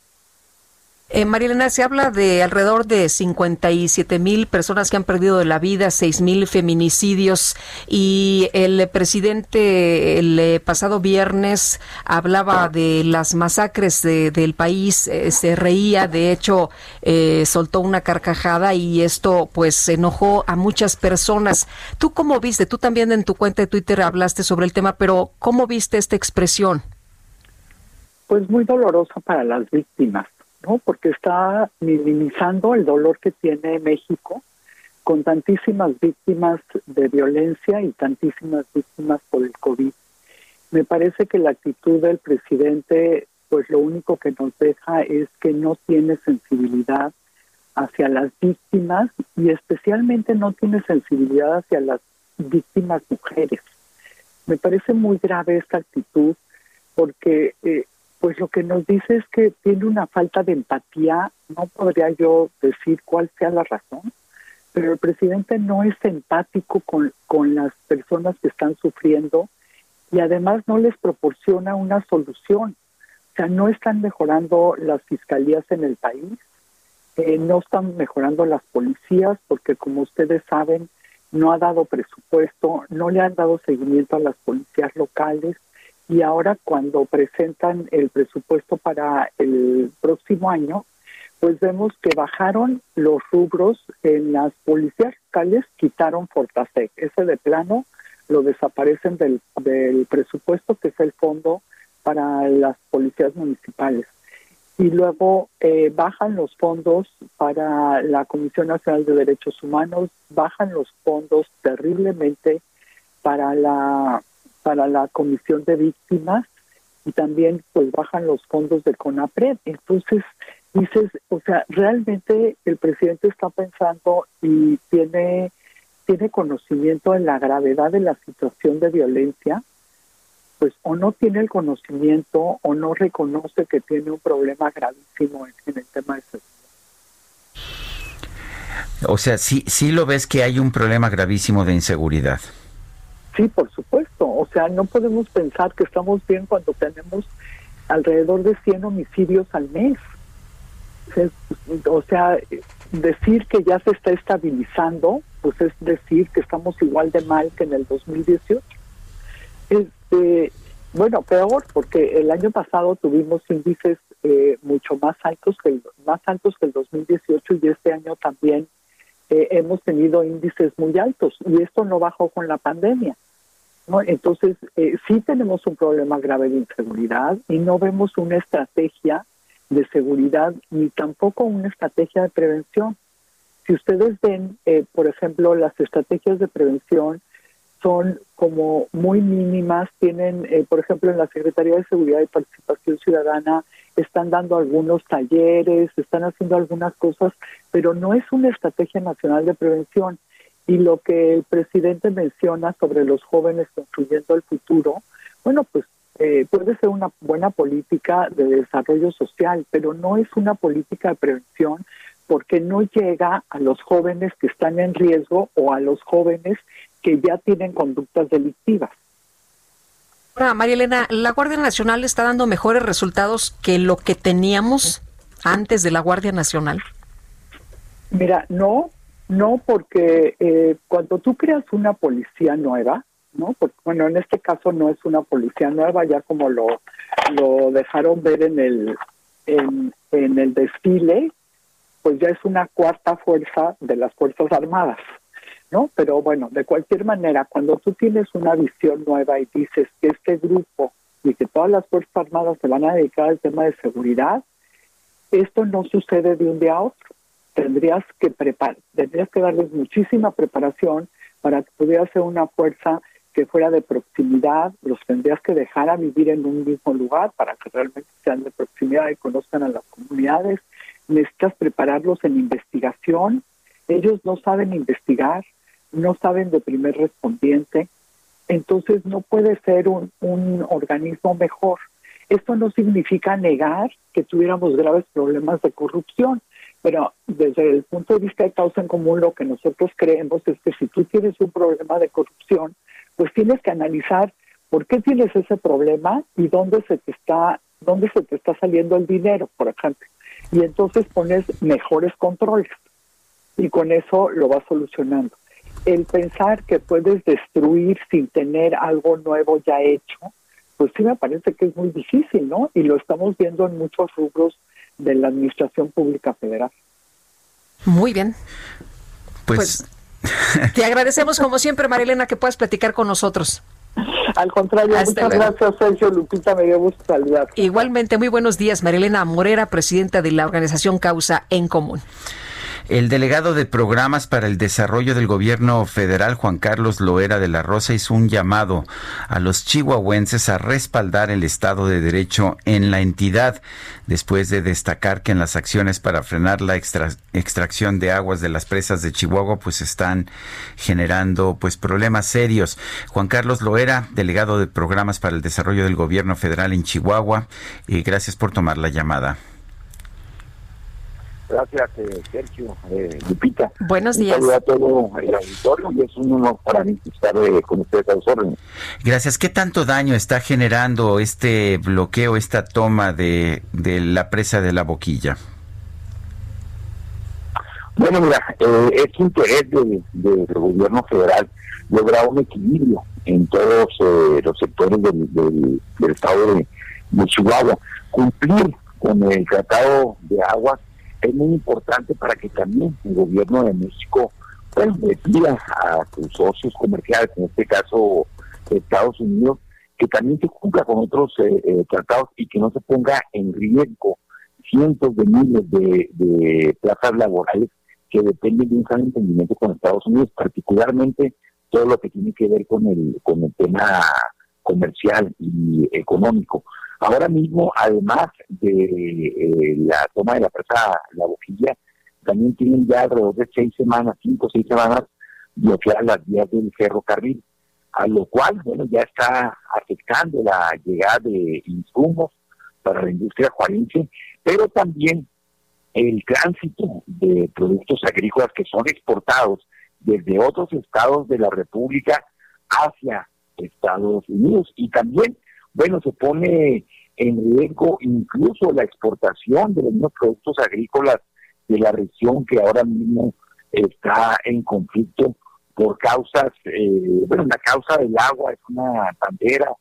Eh, Marielena, se habla de alrededor de 57 mil personas que han perdido la vida, 6 mil feminicidios y el presidente el eh, pasado viernes hablaba de las masacres del país, eh, se reía, de hecho eh, soltó una carcajada y esto pues enojó a muchas personas. ¿Tú cómo viste? Tú también en tu cuenta de Twitter hablaste sobre el tema, pero ¿cómo viste esta expresión? Pues muy dolorosa para las víctimas ¿no? Porque está minimizando el dolor que tiene México con tantísimas víctimas de violencia y tantísimas víctimas por el COVID. Me parece que la actitud del presidente, pues lo único que nos deja es que no tiene sensibilidad hacia las víctimas y especialmente no tiene sensibilidad hacia las víctimas mujeres. Me parece muy grave esta actitud porque eh, pues lo que nos dice es que tiene una falta de empatía, no podría yo decir cuál sea la razón, pero el presidente no es empático con, con las personas que están sufriendo y además no les proporciona una solución. O sea, no están mejorando las fiscalías en el país, eh, no están mejorando las policías, porque como ustedes saben, no ha dado presupuesto, no le han dado seguimiento a las policías locales, y ahora cuando presentan el presupuesto para el próximo año, pues vemos que bajaron los rubros en las policías locales, quitaron Fortasec, ese de plano lo desaparecen del, del presupuesto que es el fondo para las policías municipales. Y luego eh, bajan los fondos para la Comisión Nacional de Derechos Humanos, bajan los fondos terriblemente para la para la comisión de víctimas y también pues bajan los fondos de CONAPRED. Entonces dices, o sea, realmente el presidente está pensando y tiene tiene conocimiento de la gravedad de la situación de violencia, pues o no tiene el conocimiento o no reconoce que tiene un problema gravísimo en, en el tema de seguridad. O sea, sí, sí lo ves que hay un problema gravísimo de inseguridad. Sí, por supuesto. O sea, no podemos pensar que estamos bien cuando tenemos alrededor de 100 homicidios al mes. O sea, decir que ya se está estabilizando, pues es decir que estamos igual de mal que en el 2018. Este, bueno, peor, porque el año pasado tuvimos índices eh, mucho más altos que el, más altos que el 2018 y este año también eh, hemos tenido índices muy altos y esto no bajó con la pandemia. ¿no? Entonces, eh, sí tenemos un problema grave de inseguridad y no vemos una estrategia de seguridad ni tampoco una estrategia de prevención. Si ustedes ven, eh, por ejemplo, las estrategias de prevención son como muy mínimas, tienen, eh, por ejemplo, en la Secretaría de Seguridad y Participación Ciudadana, están dando algunos talleres, están haciendo algunas cosas, pero no es una estrategia nacional de prevención. Y lo que el presidente menciona sobre los jóvenes construyendo el futuro, bueno, pues eh, puede ser una buena política de desarrollo social, pero no es una política de prevención porque no llega a los jóvenes que están en riesgo o a los jóvenes que ya tienen conductas delictivas. Ahora, María Elena, ¿la Guardia Nacional está dando mejores resultados que lo que teníamos antes de la Guardia Nacional? Mira, no, no porque eh, cuando tú creas una policía nueva, ¿no? Porque, bueno, en este caso no es una policía nueva, ya como lo, lo dejaron ver en el, en, en el desfile, pues ya es una cuarta fuerza de las Fuerzas Armadas. ¿No? Pero bueno, de cualquier manera, cuando tú tienes una visión nueva y dices que este grupo y que todas las Fuerzas Armadas se van a dedicar al tema de seguridad, esto no sucede de un día a otro. Tendrías que preparar, tendrías que darles muchísima preparación para que pudiera ser una fuerza que fuera de proximidad, los tendrías que dejar a vivir en un mismo lugar para que realmente sean de proximidad y conozcan a las comunidades. Necesitas prepararlos en investigación. Ellos no saben investigar, no saben de primer respondiente, entonces no puede ser un, organismo mejor. Esto no significa negar que tuviéramos graves problemas de corrupción, pero desde el punto de vista de causa en común lo que nosotros creemos es que si tú tienes un problema de corrupción, pues tienes que analizar por qué tienes ese problema y dónde se te está dónde se te está saliendo el dinero, por ejemplo. y entonces pones mejores controles y con eso lo vas solucionando. El pensar que puedes destruir sin tener algo nuevo ya hecho, pues sí me parece que es muy difícil, ¿no? Y lo estamos viendo en muchos rubros de la Administración Pública Federal. Muy bien. Pues, pues te agradecemos como siempre, Marilena, que puedas platicar con nosotros. Al contrario, muchas gracias, Sergio Lupita, me dio gusto saludar. Igualmente, muy buenos días, Marilena Morera, presidenta de la organización Causa en Común. El delegado de programas para el desarrollo del gobierno federal, Juan Carlos Loera de la Rosa, hizo un llamado a los chihuahuenses a respaldar el Estado de Derecho en la entidad, después de destacar que en las acciones para frenar la extracción de aguas de las presas de Chihuahua, pues están generando pues problemas serios. Juan Carlos Loera, delegado de programas para el desarrollo del gobierno federal en Chihuahua, y gracias por tomar la llamada. Gracias, eh, Sergio, eh, Lupita. Buenos días. Un a todo el auditorio y es un honor para mí estar eh, con ustedes a los órdenes. Gracias. ¿Qué tanto daño está generando este bloqueo, esta toma de, de la presa de la boquilla? Bueno, mira, eh, es interés del gobierno federal lograr un equilibrio en todos los sectores del, del, estado de, de Chihuahua, cumplir con el tratado de aguas es muy importante para que también el gobierno de México pues, le pida a sus socios comerciales, en este caso Estados Unidos, que también se cumpla con otros eh, eh, tratados y que no se ponga en riesgo cientos de miles de, plazas laborales que dependen de un gran entendimiento con Estados Unidos, particularmente todo lo que tiene que ver con el, con el tema comercial y económico. Ahora mismo, además de eh, la toma de la presa La Boquilla, también tienen ya alrededor de seis semanas, cinco o seis semanas, bloqueadas las vías del ferrocarril, a lo cual, bueno, ya está afectando la llegada de insumos para la industria juarense, pero también el tránsito de productos agrícolas que son exportados desde otros estados de la República hacia Estados Unidos. Y también bueno, se pone en riesgo incluso la exportación de los mismos productos agrícolas de la región que ahora mismo está en conflicto por causas, eh, bueno, la causa del agua es una bandera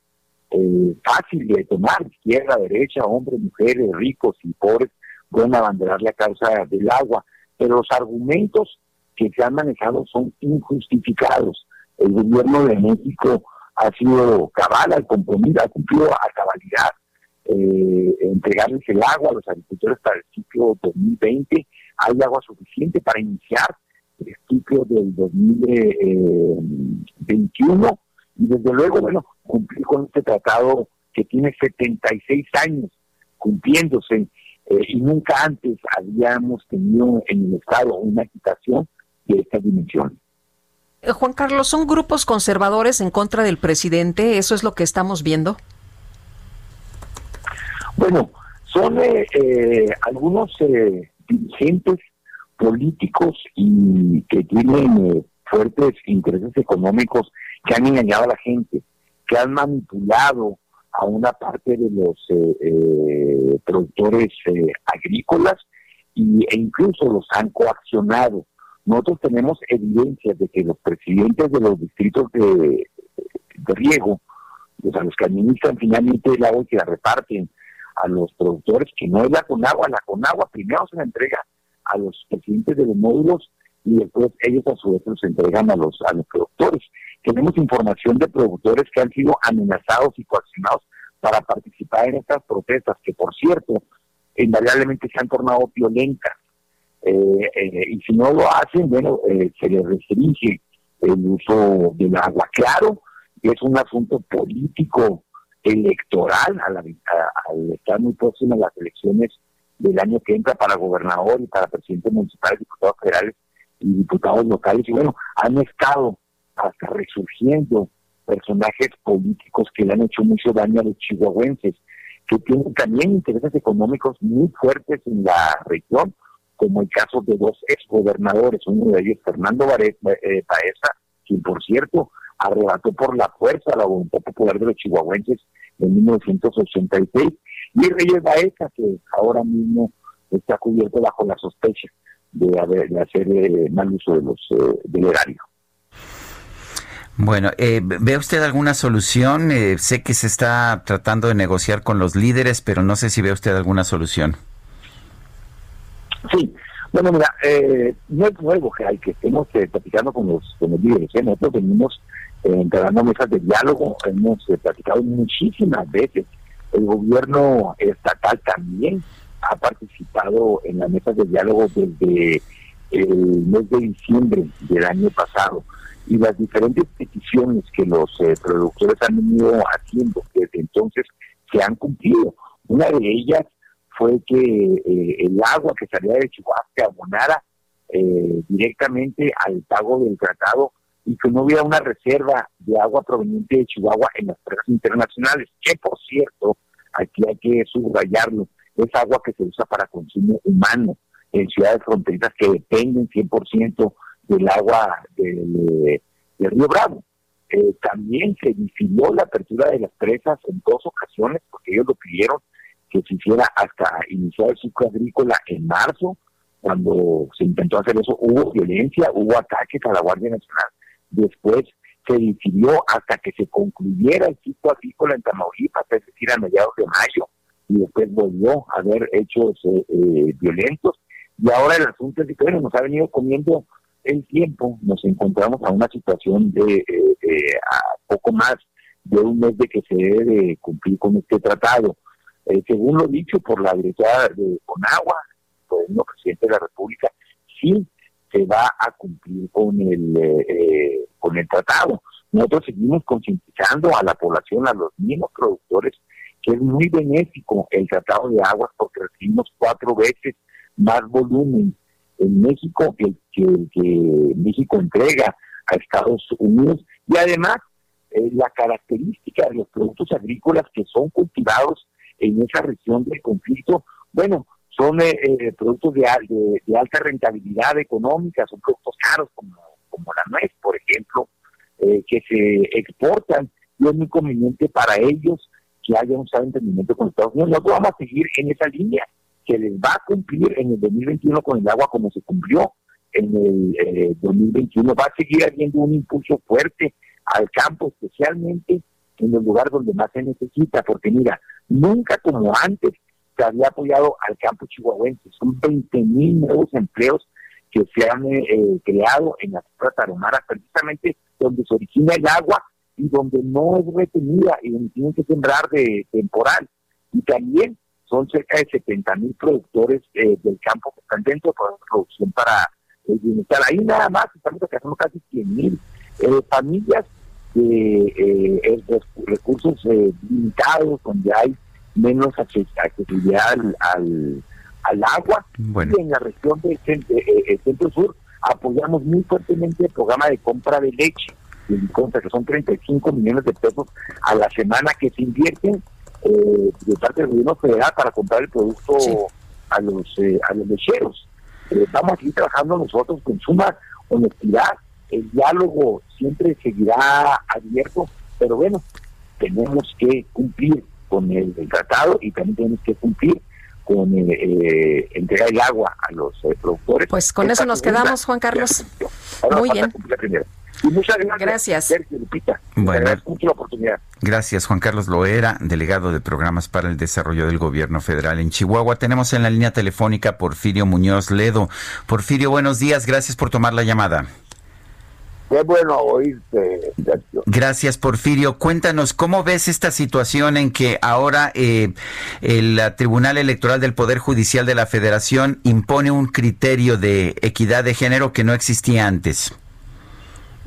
eh, fácil de tomar, izquierda, derecha, hombres, mujeres, ricos y pobres, pueden abanderar la causa del agua, pero los argumentos que se han manejado son injustificados. El gobierno de México ha sido cabal al compromiso, ha cumplido a cabalidad eh, entregarles el agua a los agricultores para el ciclo 2020. Hay agua suficiente para iniciar el ciclo del 2021 y desde luego, bueno, cumplir con este tratado que tiene 76 años cumpliéndose eh, y nunca antes habíamos tenido en el Estado una agitación de esta dimensión. Eh, Juan Carlos, ¿son grupos conservadores en contra del presidente? ¿Eso es lo que estamos viendo? Bueno, son eh, eh, algunos dirigentes políticos y que tienen fuertes intereses económicos que han engañado a la gente, que han manipulado a una parte de los productores agrícolas y, e incluso los han coaccionado nosotros tenemos evidencias de que los presidentes de los distritos de, riego, pues a los que administran finalmente el agua y que la reparten a los productores, que no es la Conagua, la Conagua primero se la entrega a los presidentes de los módulos y después ellos a su vez los entregan a los, a los productores. Tenemos información de productores que han sido amenazados y coaccionados para participar en estas protestas, que por cierto, invariablemente se han tornado violentas eh, eh, y si no lo hacen, bueno, eh, se les restringe el uso del agua. Claro, es un asunto político electoral al, estar muy próximo a las elecciones del año que entra para gobernador y para presidente municipal, diputados federales y diputados locales. Y bueno, han estado hasta resurgiendo personajes políticos que le han hecho mucho daño a los chihuahuenses, que tienen también intereses económicos muy fuertes en la región como el caso de dos exgobernadores, uno de ellos Fernando eh, Baeza, quien por cierto arrebató por la fuerza la voluntad popular de los chihuahuenses en 1986, y Reyes Baeza, que ahora mismo está cubierto bajo la sospecha de, haber, de hacer eh, mal uso de los, eh, del erario. Bueno, eh, ¿ve usted alguna solución? Eh, sé que se está tratando de negociar con los líderes, pero no sé si ve usted alguna solución. Sí, bueno, mira, eh, no es nuevo que hay que estemos eh, platicando con los, con los líderes. ¿eh? Nosotros venimos eh, mesas de diálogo, hemos platicado muchísimas veces. El gobierno estatal también ha participado en las mesas de diálogo desde el mes de diciembre del año pasado y las diferentes peticiones que los productores han venido haciendo desde entonces se han cumplido. Una de ellas fue que eh, el agua que salía de Chihuahua se abonara eh, directamente al pago del tratado y que no hubiera una reserva de agua proveniente de Chihuahua en las presas internacionales, que por cierto, aquí hay que subrayarlo, es agua que se usa para consumo humano en ciudades fronterizas que dependen 100% del agua del, Río Bravo. Eh, también se decidió la apertura de las presas en dos ocasiones, porque ellos lo pidieron que se hiciera hasta iniciar el ciclo agrícola en marzo, cuando se intentó hacer eso, hubo violencia, hubo ataques a la Guardia Nacional. Después se decidió hasta que se concluyera el ciclo agrícola en Tamaulipas, es decir, a mediados de mayo, y después volvió a haber hechos eh, eh, violentos. Y ahora el asunto es que bueno, nos ha venido comiendo el tiempo, nos encontramos a una situación de eh, a poco más de un mes de que se debe cumplir con este tratado. Eh, según lo dicho por la directora de Conagua, por el presidente de la República, sí se va a cumplir con el eh, eh, con el tratado. Nosotros seguimos concientizando a la población, a los mismos productores, que es muy benéfico el tratado de aguas porque recibimos cuatro veces más volumen en México que que, México entrega a Estados Unidos y además la característica de los productos agrícolas que son cultivados en esa región del conflicto, bueno, son eh, eh, productos de, de, alta rentabilidad económica, son productos caros como, como la nuez, por ejemplo, eh, que se exportan y es muy conveniente para ellos que haya un sabe entendimiento con Estados Unidos. Nosotros vamos a seguir en esa línea, que les va a cumplir en el 2021 con el agua como se cumplió en el 2021. Va a seguir habiendo un impulso fuerte al campo, especialmente en el lugar donde más se necesita, porque mira, nunca como antes se había apoyado al campo chihuahuense. Son 20 mil nuevos empleos que se han eh, eh, creado en las tierras taromaras, precisamente donde se origina el agua y donde no es retenida y donde tienen que sembrar de temporal. Y también son cerca de 70 mil productores eh, del campo que están dentro de la producción para el bienestar. Ahí nada más estamos alcanzando casi 100 mil familias de eh, recursos eh, limitados, donde hay menos accesibilidad al, al, agua. Y en la región del centro, eh, centro sur apoyamos muy fuertemente el programa de compra de leche, que son 35 millones de pesos a la semana que se invierten eh, de parte del gobierno federal para comprar el producto a los a los lecheros. estamos aquí trabajando nosotros con suma honestidad el diálogo siempre seguirá abierto, pero bueno, tenemos que cumplir con el, tratado y también tenemos que cumplir con eh, eh entregar el agua a los eh, productores. Pues con eso nos quedamos, Juan Carlos. Muy bien. muchas gracias. Gracias. Bueno, Gracias, Juan Carlos Loera, delegado de programas para el desarrollo del gobierno federal en Chihuahua. Tenemos en la línea telefónica Porfirio Muñoz Ledo. Porfirio, buenos días. Gracias por tomar la llamada. Qué bueno oírte, Sergio. Gracias, Porfirio. Cuéntanos, ¿cómo ves esta situación en que ahora eh, el Tribunal Electoral del Poder Judicial de la Federación impone un criterio de equidad de género que no existía antes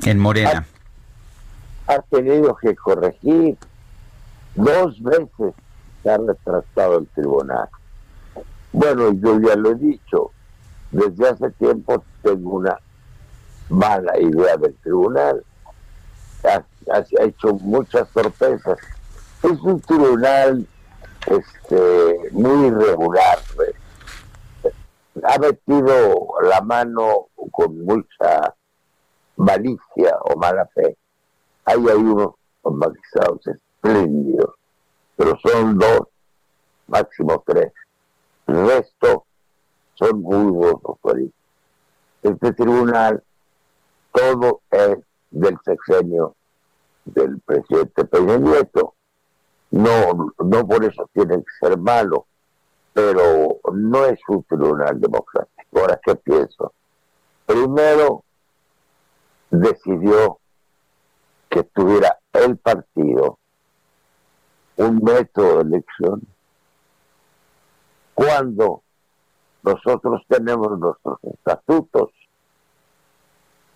en Morena? Ha, tenido que corregir dos veces se ha retrasado el tribunal. Bueno, yo ya lo he dicho, desde hace tiempo tengo una mala idea del tribunal. Ha, ha, hecho muchas sorpresas. Es un tribunal este, muy irregular. Ha metido la mano con mucha malicia o mala fe. Hay ahí unos magistrados espléndidos, pero son dos, máximo tres. El resto son muy buenos. Este tribunal, todo es del sexenio del presidente Peña Nieto. No, no por eso tiene que ser malo, pero no es un tribunal democrático. Ahora, ¿qué pienso? Primero, decidió que tuviera el partido un método de elección cuando nosotros tenemos nuestros estatutos.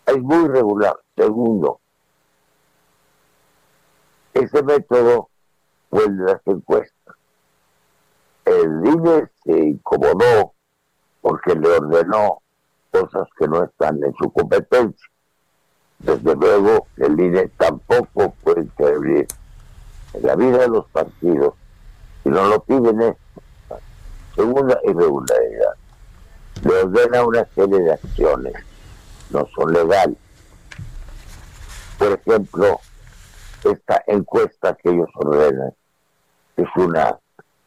Es muy regular. Segundo, ese método fue el de las encuestas. El INE se incomodó porque le ordenó cosas que no están en su competencia. Desde luego, el INE tampoco puede intervenir en la vida de los partidos y no lo piden esto. Segunda irregularidad, le ordena una serie de acciones, no son legales. Por ejemplo, esta encuesta que ellos ordenan es una,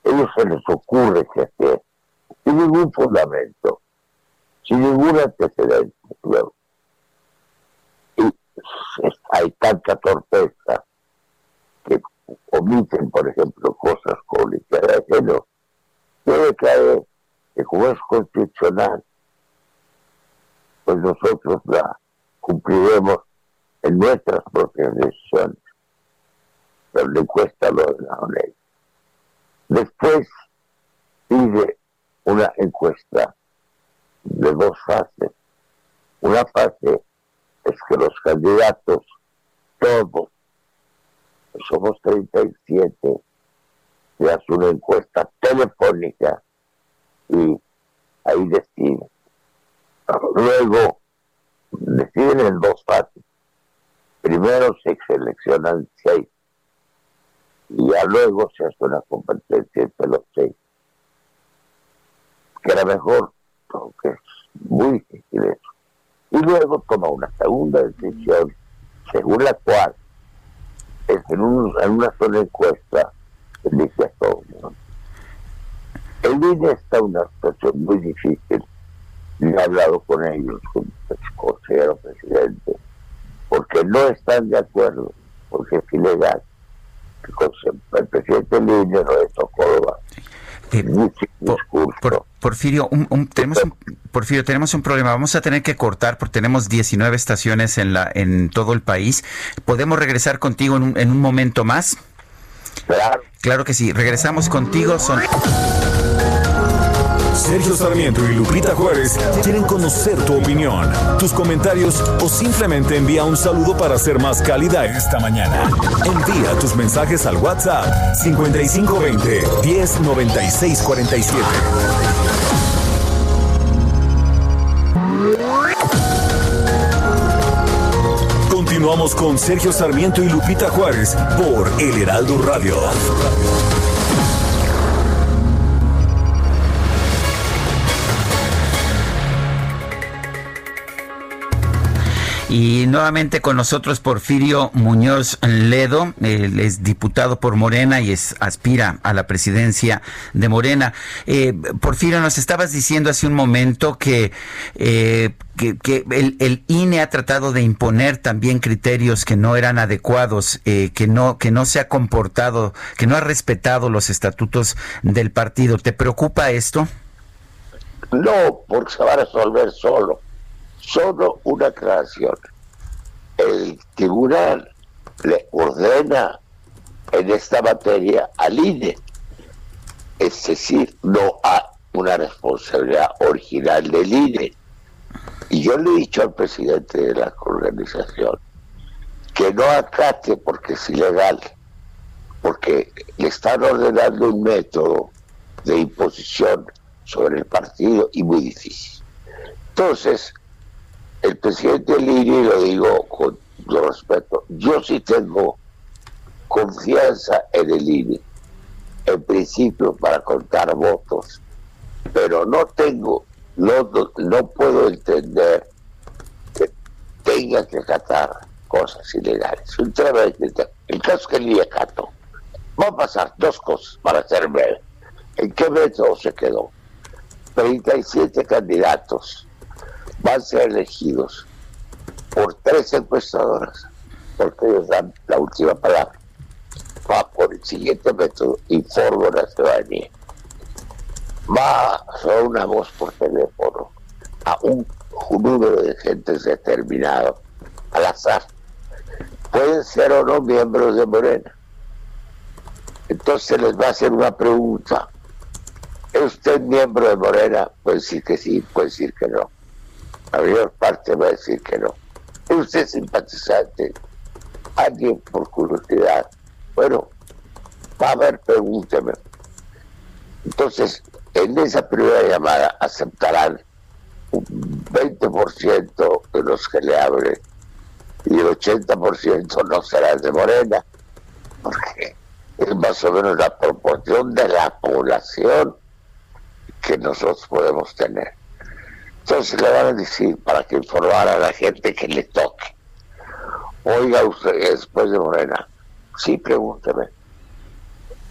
ellos se les ocurre que hacer, sin ningún fundamento, sin ningún antecedente. Y hay tanta torpeza que omiten, por ejemplo, cosas como que no debe caer que como es constitucional, pues nosotros la cumpliremos en nuestras propias decisiones. Pero le cuesta lo de la ley. Después pide una encuesta de dos fases. Una fase es que los candidatos, todos, somos 37, se hace una encuesta telefónica y ahí deciden. Luego deciden en dos fases. Primero se seleccionan seis y ya luego se hace una competencia entre los seis. Que era mejor, aunque es muy difícil eso. Y luego toma una segunda decisión, según la cual es en, una sola encuesta dice a todos. El INE está en una situación muy difícil. Y he hablado con ellos, con el consejero presidente, porque no están de acuerdo, porque es ilegal. El presidente Línea no es Córdoba. Eh, por, Porfirio, un, tenemos un, Porfirio, tenemos un problema. Vamos a tener que cortar porque tenemos 19 estaciones en, la, en todo el país. ¿Podemos regresar contigo en un, en un momento más? Claro. Claro que sí. Regresamos contigo. Son... Sergio Sarmiento y Lupita Juárez quieren conocer tu opinión, tus comentarios o simplemente envía un saludo para ser más cálida esta mañana. Envía tus mensajes al WhatsApp 5520 109647. Continuamos con Sergio Sarmiento y Lupita Juárez por El Heraldo Radio. Y nuevamente con nosotros Porfirio Muñoz Ledo, él es diputado por Morena y es, aspira a la presidencia de Morena. Eh, Porfirio, nos estabas diciendo hace un momento que, eh, que, el, INE ha tratado de imponer también criterios que no eran adecuados, eh, que, no, que no se ha comportado, que no ha respetado los estatutos del partido. ¿Te preocupa esto? No, porque se va a resolver solo solo una creación. El tribunal le ordena en esta materia al INE, es decir, no a una responsabilidad original del INE. Y yo le he dicho al presidente de la organización que no acate porque es ilegal, porque le están ordenando un método de imposición sobre el partido y muy difícil. Entonces, el presidente Liri, lo digo con todo respeto, yo sí tengo confianza en el INE, en principio para contar votos, pero no tengo, no, no, puedo entender que tenga que acatar cosas ilegales. El caso que el acato, va a pasar dos cosas para ser breve. ¿En qué método se quedó? 37 candidatos van a ser elegidos por tres encuestadoras, porque ellos dan la última palabra. Va por el siguiente método, informo a la ciudadanía. Va a una voz por teléfono a un, un número de gentes determinado, al azar. Pueden ser o no miembros de Morena. Entonces les va a hacer una pregunta. ¿Es usted miembro de Morena? Puede decir que sí, puede decir que no. La mayor parte va a decir que no. ¿Es usted simpatizante? ¿Alguien por curiosidad? Bueno, va a ver, pregúnteme. Entonces, en esa primera llamada aceptarán un 20% de los que le hablen y el 80% no será de Morena, porque es más o menos la proporción de la población que nosotros podemos tener. Entonces le van a decir para que informara a la gente que le toque. Oiga usted, después de Morena, sí, pregúnteme.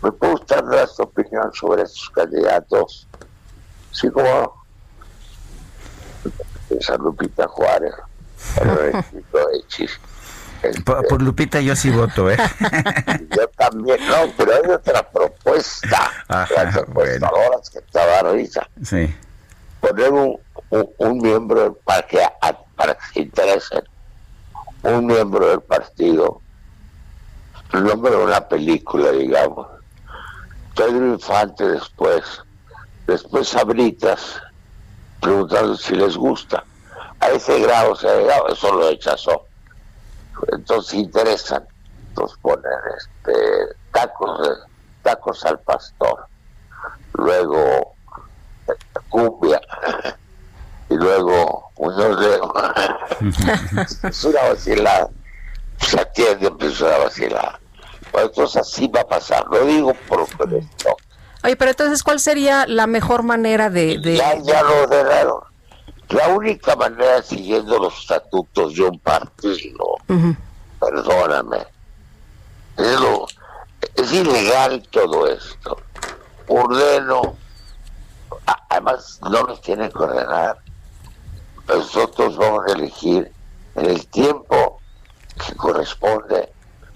¿Me puede usted dar su opinión sobre estos candidatos? Sí, como esa Lupita Juárez, por, por, Lupita yo sí voto, ¿eh? yo también, no, pero hay otra propuesta. Ajá, las encuestadoras que estaba risa. Sí. Poner un, un, miembro para que, para que se interesen, un miembro del partido, el nombre de una película, digamos. Pedro Infante después, después Sabritas, preguntando si les gusta. A ese grado se ha llegado, eso lo rechazó. Entonces interesan, entonces ponen este, tacos, tacos al pastor, luego cumbia, y luego Muñoz León. es una vacilada. Se atiende, pero es una vacilada. Pues entonces así va a pasar. Lo digo por esto. Oye, pero entonces, ¿cuál sería la mejor manera de...? de... Ya, ya lo ordenaron. La única manera, siguiendo los estatutos de un partido, perdóname, es, lo, es ilegal todo esto. Ordeno, además no nos tienen que ordenar, nosotros vamos a elegir en el tiempo que corresponde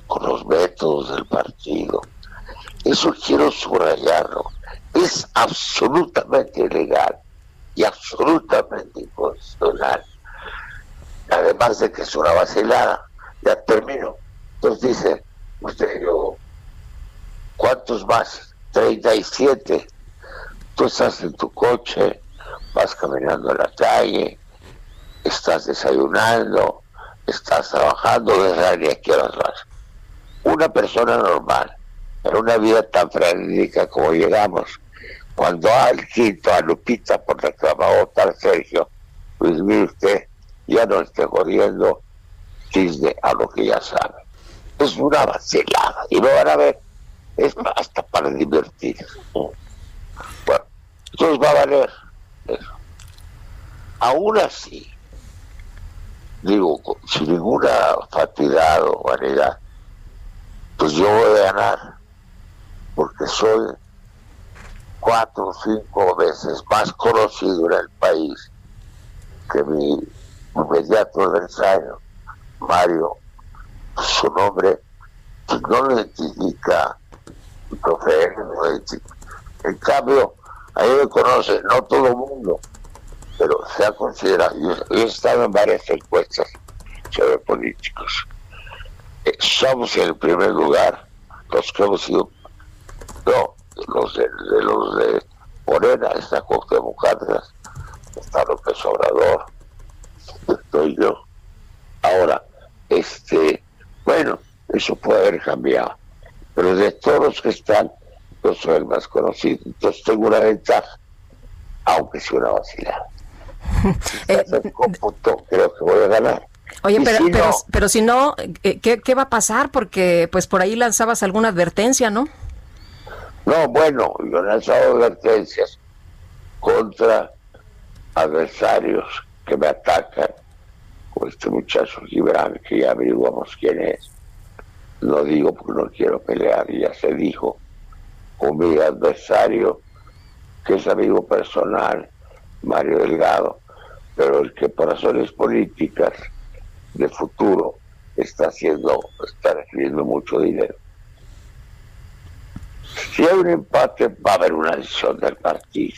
con los métodos del partido. Eso quiero subrayarlo. Es absolutamente ilegal y absolutamente inconstitucional. Además de que es una vacilada. Ya termino. Entonces dice, usted yo, ¿cuántos más? 37. Tú estás en tu coche, vas caminando en la calle, estás desayunando, estás trabajando, desde aquí a las vas. Una persona normal, en una vida tan frenética como llegamos, cuando al quinto a Lupita por que a votar Sergio, pues mire usted, ya no esté corriendo cisne a lo que ya sabe. Es una vacilada y lo van a ver, es hasta para divertir. Bueno, entonces va a valer eso. Aún así, digo, sin ninguna fatiga o vanidad, pues yo voy a ganar, porque soy cuatro o cinco veces más conocido en el país que mi inmediato adversario, Mario, su nombre pues, no lo identifica. En cambio, ahí me conoce, no todo el mundo, pero se ha considerado, yo, he estado en varias encuestas sobre políticos. Eh, somos en el primer lugar los que hemos sido, no, los de, los de Morena, está Cuauhtémoc Cárdenas, está López Obrador, estoy yo. Ahora, este, bueno, eso puede haber cambiado, pero de todos los que están, yo soy el más conocido, entonces tengo una ventaja, aunque sea una vacilada. Eh, creo que voy a ganar. Oye, pero, pero, pero, si no, eh, ¿qué, ¿qué va a pasar? Porque pues por ahí lanzabas alguna advertencia, ¿no? No, bueno, yo he lanzado advertencias contra adversarios que me atacan, con este muchacho Gibran, que ya averiguamos quién es. Lo digo porque no quiero pelear, ya se dijo, con mi adversario, que es amigo personal, Mario Delgado, pero el que por razones políticas de futuro está haciendo, está recibiendo mucho dinero. Si hay un empate, va a haber una decisión del partido.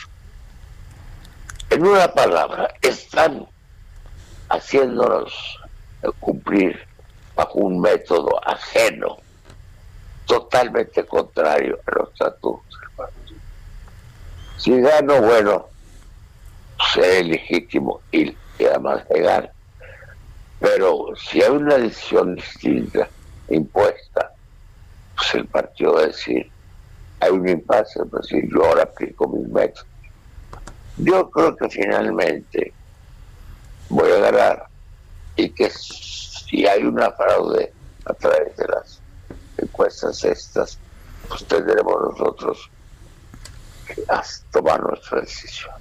En una palabra, están haciéndonos cumplir bajo un método ajeno, totalmente contrario a los estatutos del partido. Si gano, bueno, seré legítimo y, además legal. Pero si hay una decisión distinta, impuesta, pues el partido va a decir, hay un impasse, pues decir, yo ahora aplico mis métodos. Yo creo que finalmente voy a ganar y que si hay una fraude a través de las encuestas estas, pues tendremos nosotros que tomar nuestra decisión.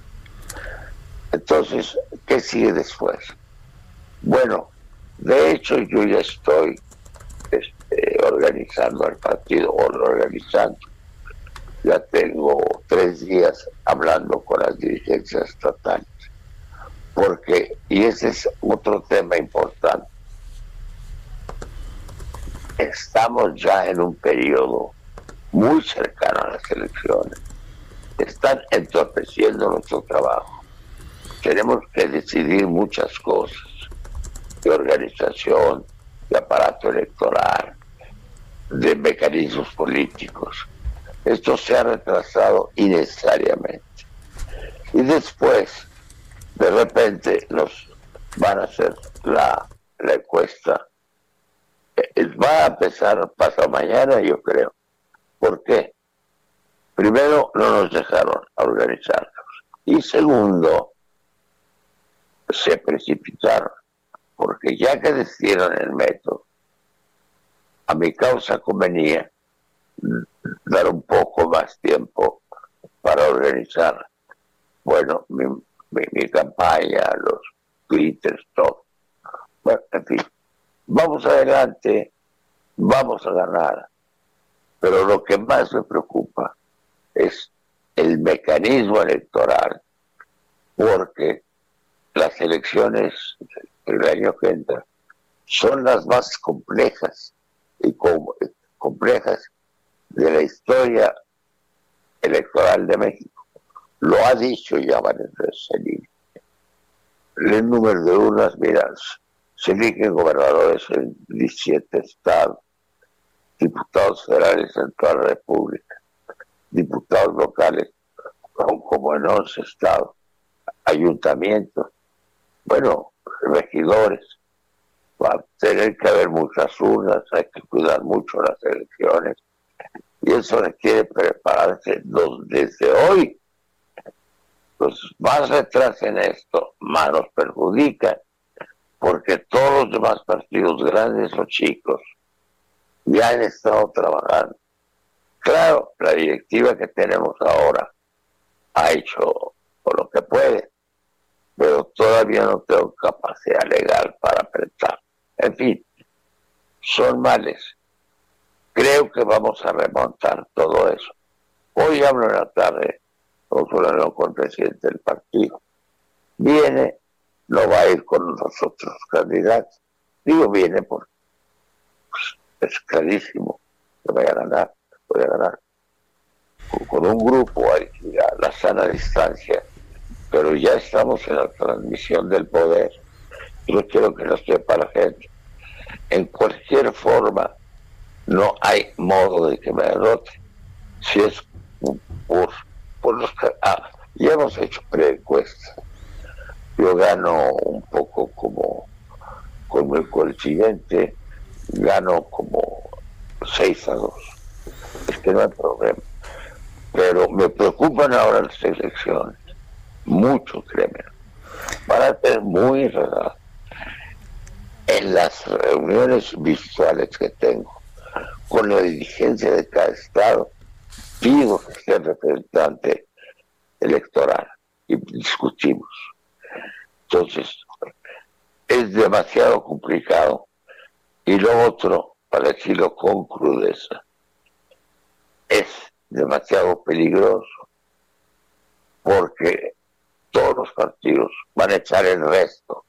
Entonces, ¿qué sigue después? Bueno, de hecho yo ya estoy este, organizando el partido, o lo organizando. Ya tengo tres días hablando con las dirigencias estatales. Porque, y ese es otro tema importante, estamos ya en un periodo muy cercano a las elecciones. Están entorpeciendo nuestro trabajo. Tenemos que decidir muchas cosas de organización, de aparato electoral, de mecanismos políticos. Esto se ha retrasado innecesariamente. Y después, de repente, nos van a hacer la, encuesta. Eh, va a empezar pasado mañana, yo creo. ¿Por qué? Primero, no nos dejaron organizarnos. Y segundo, se precipitaron porque ya que decidieron el método, a mi causa convenía dar un poco más tiempo para organizar, bueno, mi, campaña, los twitters, todo. Bueno, en fin, vamos adelante, vamos a ganar, pero lo que más me preocupa es el mecanismo electoral, porque las elecciones el año que entra, son las más complejas y complejas de la historia electoral de México. Lo ha dicho ya varias veces el número de urnas, mira, se eligen gobernadores en 17 estados, diputados federales en toda la República, diputados locales como en 11 estados, ayuntamientos. Bueno, regidores. Va a tener que haber muchas urnas, hay que cuidar mucho las elecciones. Y eso requiere prepararse desde hoy. Pues más retraso en esto, más nos perjudica, porque todos los demás partidos, grandes o chicos, ya han estado trabajando. Claro, la directiva que tenemos ahora ha hecho por lo que puede, pero todavía no tengo capacidad legal para apretar. En fin, son males. Creo que vamos a remontar todo eso. Hoy hablo en la tarde con con el presidente del partido. Viene, no va a ir con los otros candidatos. Digo viene porque es clarísimo que voy a ganar, voy a ganar. Con, un grupo hay a la sana distancia pero ya estamos en la transmisión del poder. Yo quiero que lo sepa la gente. En cualquier forma, no hay modo de que me derrote. Si es por, por los. Ah, ya hemos hecho preencuestas. Yo gano un poco como con el coincidente, gano como 6 a 2. Es que no hay problema. Pero me preocupan ahora las elecciones mucho, créeme. Van a ser muy raras. En las reuniones visuales que tengo con la dirigencia de cada estado, pido que sea representante electoral y discutimos. Entonces, es demasiado complicado. Y lo otro, para decirlo con crudeza, es demasiado peligroso porque todos los partidos van a echar el resto.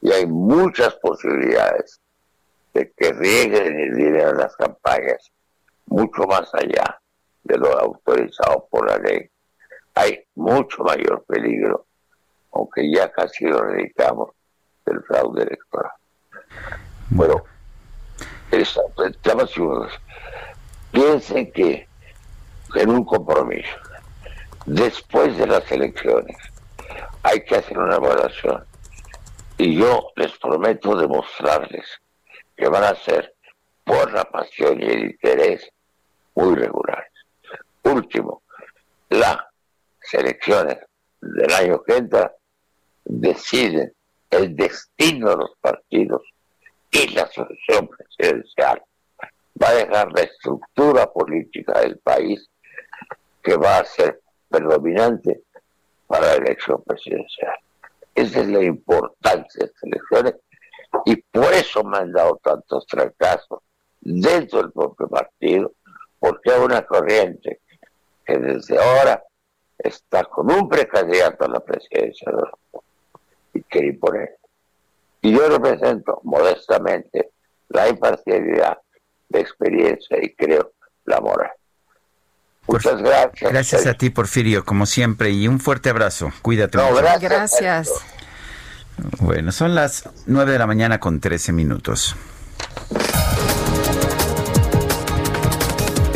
Y hay muchas posibilidades de que rieguen el dinero en las campañas mucho más allá de lo autorizado por la ley. Hay mucho mayor peligro, aunque ya casi lo dedicamos del fraude electoral. Bueno, piensen que en un compromiso, después de las elecciones, hay que hacer una evaluación. Y yo les prometo demostrarles que van a ser por la pasión y el interés muy regulares. Último, las elecciones del año que entra deciden el destino de los partidos y la solución presidencial. Va a dejar la estructura política del país que va a ser predominante para la elección presidencial. Esa es la importancia de estas elecciones y por eso me han dado tantos fracasos dentro del propio partido, porque hay una corriente que desde ahora está con un precandidato a la presidencia y quiere imponer. Y yo represento modestamente la imparcialidad, la experiencia y creo la moral. Muchas gracias. Gracias a ti, Porfirio, como siempre, y un fuerte abrazo. Cuídate. gracias. gracias. Bueno, son las 9 de la mañana con 13 minutos.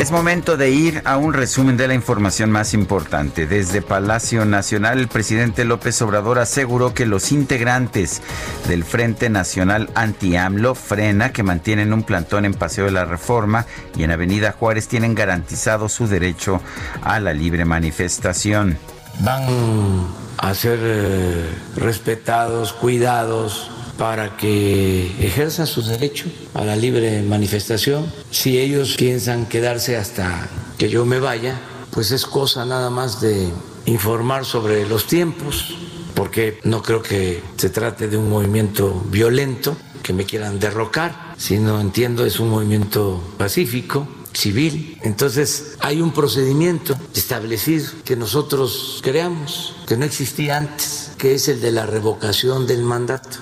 Es momento de ir a un resumen de la información más importante. Desde Palacio Nacional, el presidente López Obrador aseguró que los integrantes del Frente Nacional Anti-AMLO, Frena, que mantienen un plantón en Paseo de la Reforma y en Avenida Juárez, tienen garantizado su derecho a la libre manifestación. Van a ser eh, respetados, cuidados, para que ejerzan su derecho a la libre manifestación. Si ellos piensan quedarse hasta que yo me vaya, pues es cosa nada más de informar sobre los tiempos, porque no creo que se trate de un movimiento violento que me quieran derrocar, sino entiendo es un movimiento pacífico civil. Entonces hay un procedimiento establecido que nosotros creamos, que no existía antes, que es el de la revocación del mandato.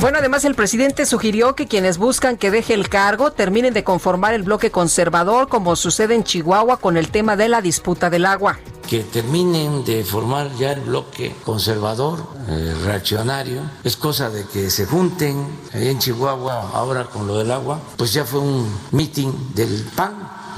Bueno, además el presidente sugirió que quienes buscan que deje el cargo terminen de conformar el bloque conservador como sucede en Chihuahua con el tema de la disputa del agua. Que terminen de formar ya el bloque conservador, eh, reaccionario. Es cosa de que se junten ahí en Chihuahua ahora con lo del agua. Pues ya fue un meeting del PAN.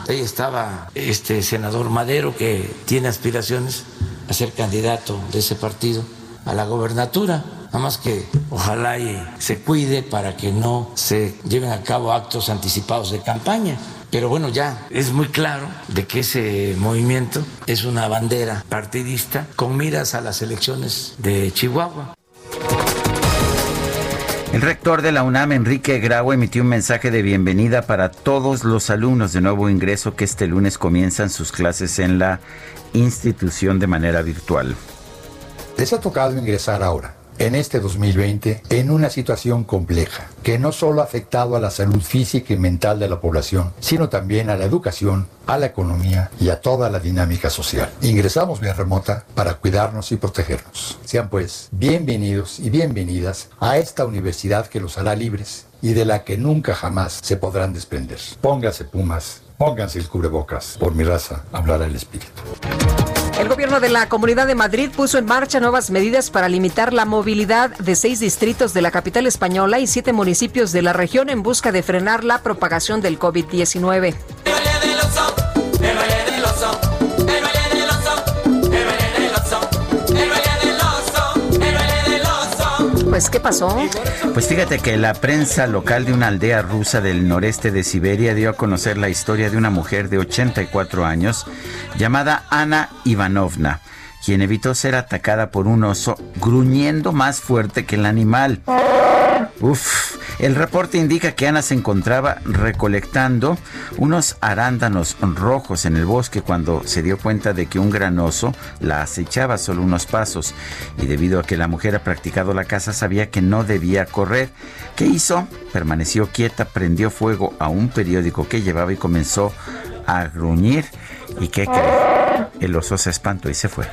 Ahí estaba este senador Madero que tiene aspiraciones a ser candidato de ese partido a la gobernatura Nada más que ojalá y se cuide para que no se lleven a cabo actos anticipados de campaña. Pero bueno, ya es muy claro de que ese movimiento es una bandera partidista con miras a las elecciones de Chihuahua. El rector de la UNAM, Enrique Grau, emitió un mensaje de bienvenida para todos los alumnos de nuevo ingreso que este lunes comienzan sus clases en la institución de manera virtual. Les ha tocado ingresar ahora en este 2020 en una situación compleja que no solo ha afectado a la salud física y mental de la población, sino también a la educación, a la economía y a toda la dinámica social. Ingresamos vía remota para cuidarnos y protegernos. Sean pues bienvenidos y bienvenidas a esta universidad que los hará libres y de la que nunca jamás se podrán desprender. Pónganse pumas, pónganse el cubrebocas. Por mi raza hablará el espíritu. El gobierno de la Comunidad de Madrid puso en marcha nuevas medidas para limitar la movilidad de seis distritos de la capital española y siete municipios de la región en busca de frenar la propagación del COVID-19. Pues, ¿qué pasó? Pues fíjate que la prensa local de una aldea rusa del noreste de Siberia dio a conocer la historia de una mujer de 84 años llamada Ana Ivanovna, quien evitó ser atacada por un oso gruñendo más fuerte que el animal. Uf, el reporte indica que Ana se encontraba recolectando unos arándanos rojos en el bosque cuando se dio cuenta de que un granoso la acechaba solo unos pasos y debido a que la mujer ha practicado la caza sabía que no debía correr. ¿Qué hizo? Permaneció quieta, prendió fuego a un periódico que llevaba y comenzó a gruñir. ¿Y qué cree? El oso se espantó y se fue.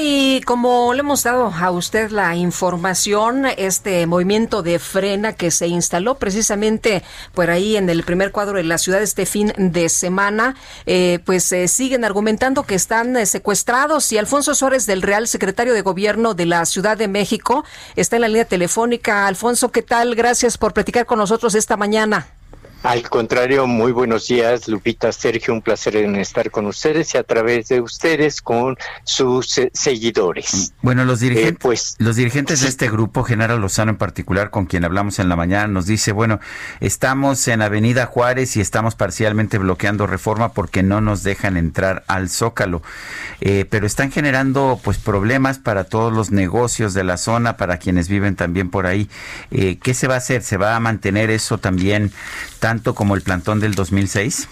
Y como le hemos dado a usted la información, este movimiento de frena que se instaló precisamente por ahí en el primer cuadro de la ciudad este fin de semana, eh, pues eh, siguen argumentando que están eh, secuestrados y Alfonso Suárez del Real, secretario de Gobierno de la Ciudad de México, está en la línea telefónica. Alfonso, ¿qué tal? Gracias por platicar con nosotros esta mañana. Al contrario, muy buenos días, Lupita, Sergio, un placer en estar con ustedes y a través de ustedes con sus eh, seguidores. Bueno, los dirigentes, eh, pues, los dirigentes de este grupo, General Lozano en particular, con quien hablamos en la mañana, nos dice, bueno, estamos en Avenida Juárez y estamos parcialmente bloqueando reforma porque no nos dejan entrar al Zócalo, eh, pero están generando pues problemas para todos los negocios de la zona, para quienes viven también por ahí. ¿Qué se va a hacer? ¿Se va a mantener eso también? Tanto como el plantón del 2006?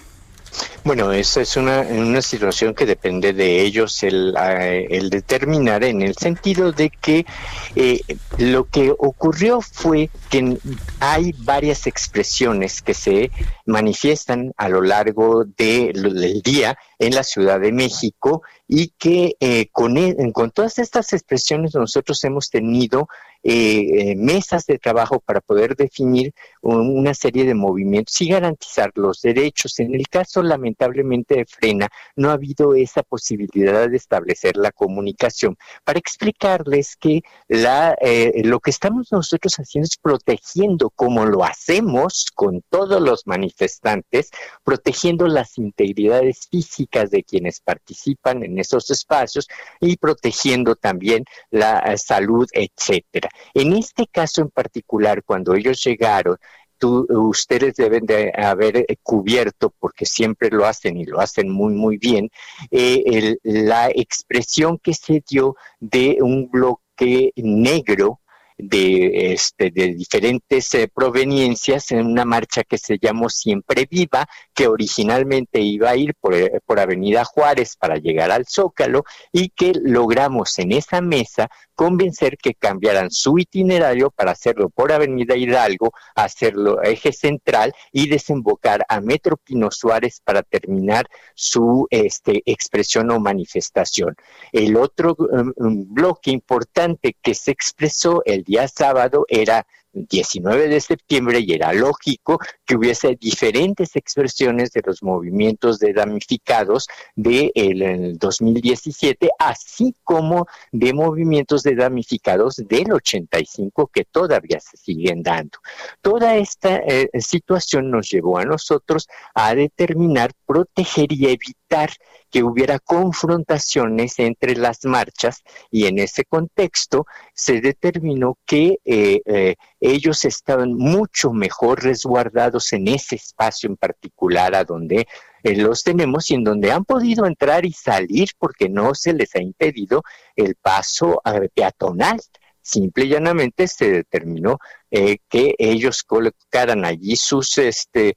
Bueno, esa es una, una situación que depende de ellos el, el determinar en el sentido de que eh, lo que ocurrió fue que hay varias expresiones que se manifiestan a lo largo de, del día en la Ciudad de México y que eh, con, e, con todas estas expresiones nosotros hemos tenido eh, eh, mesas de trabajo para poder definir una serie de movimientos y garantizar los derechos. En el caso, lamentablemente, de Frena, no ha habido esa posibilidad de establecer la comunicación para explicarles que la, eh, lo que estamos nosotros haciendo es protegiendo, como lo hacemos con todos los manifestantes, protegiendo las integridades físicas de quienes participan en esos espacios y protegiendo también la salud, etcétera. En este caso en particular, cuando ellos llegaron, ustedes deben de haber cubierto, porque siempre lo hacen y lo hacen muy, muy bien, eh, la expresión que se dio de un bloque negro de, este, diferentes eh, proveniencias en una marcha que se llamó Siempre Viva, que originalmente iba a ir por, eh, por Avenida Juárez para llegar al Zócalo y que logramos en esa mesa convencer que cambiaran su itinerario para hacerlo por Avenida Hidalgo, hacerlo eje central y desembocar a Metro Pino Suárez para terminar su este, expresión o manifestación. El otro um, bloque importante que se expresó el día sábado era 19 de septiembre y era lógico que hubiese diferentes expresiones de los movimientos de damnificados del de 2017, así como de movimientos de damnificados del 85 que todavía se siguen dando. Toda esta eh, situación nos llevó a nosotros a determinar, proteger y evitar que hubiera confrontaciones entre las marchas y en ese contexto se determinó que eh, eh, ellos estaban mucho mejor resguardados en ese espacio en particular a donde eh, los tenemos y en donde han podido entrar y salir porque no se les ha impedido el paso peatonal. Simple y llanamente se determinó que ellos colocaran allí sus este,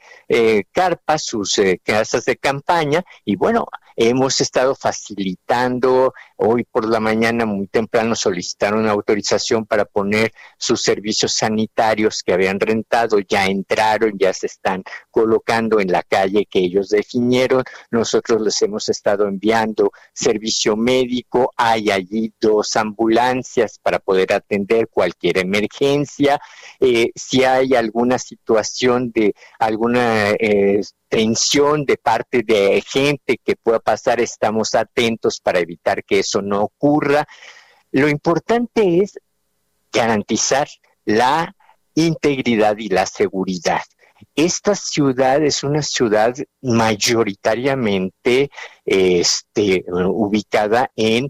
carpas, sus casas de campaña y bueno, Hemos estado facilitando, hoy por la mañana muy temprano solicitaron autorización para poner sus servicios sanitarios que habían rentado, ya entraron, ya se están colocando en la calle que ellos definieron. Nosotros les hemos estado enviando servicio médico, hay allí dos ambulancias para poder atender cualquier emergencia. Eh, si hay alguna situación de alguna eh, tensión de parte de gente que pueda pasar, estamos atentos para evitar que eso no ocurra. Lo importante es garantizar la integridad y la seguridad. Esta ciudad es una ciudad mayoritariamente este, ubicada en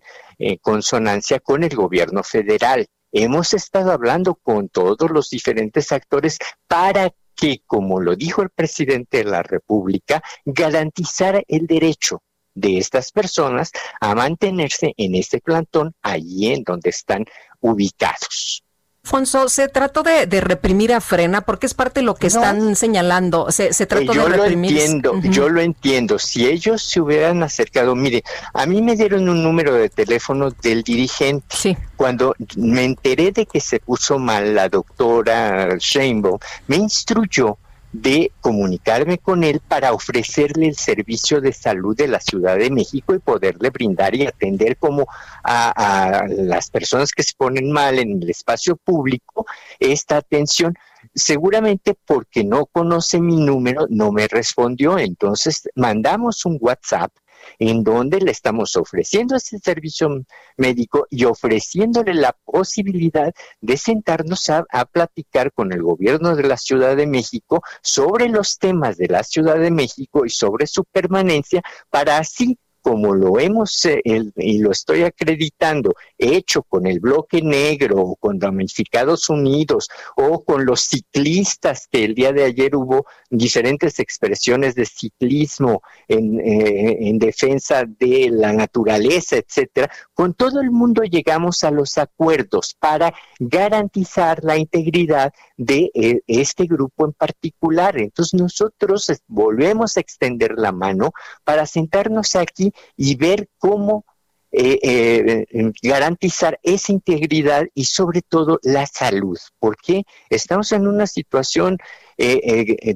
consonancia con el gobierno federal. Hemos estado hablando con todos los diferentes actores para que, como lo dijo el presidente de la República, garantizara el derecho de estas personas a mantenerse en este plantón allí en donde están ubicados. Alfonso, se trató de, reprimir a Frena porque es parte de lo que están señalando. Se, trató yo de reprimir. Lo entiendo, Yo lo entiendo. Si ellos se hubieran acercado, mire, a mí me dieron un número de teléfono del dirigente. Sí. Cuando me enteré de que se puso mal la doctora Sheinbaum, me instruyó de comunicarme con él para ofrecerle el servicio de salud de la Ciudad de México y poderle brindar y atender como a, las personas que se ponen mal en el espacio público esta atención seguramente porque no conoce mi número, no me respondió. Entonces mandamos un WhatsApp en donde le estamos ofreciendo ese servicio médico y ofreciéndole la posibilidad de sentarnos a, a, platicar con el gobierno de la Ciudad de México sobre los temas de la Ciudad de México y sobre su permanencia para así como lo hemos, eh, y lo estoy acreditando, hecho con el bloque negro o con Damnificados Unidos o con los ciclistas, que el día de ayer hubo diferentes expresiones de ciclismo en, eh, en defensa de la naturaleza, etcétera, con todo el mundo llegamos a los acuerdos para garantizar la integridad de eh, este grupo en particular. Entonces nosotros volvemos a extender la mano para sentarnos aquí y ver cómo eh, eh, garantizar esa integridad y sobre todo la salud, porque estamos en una situación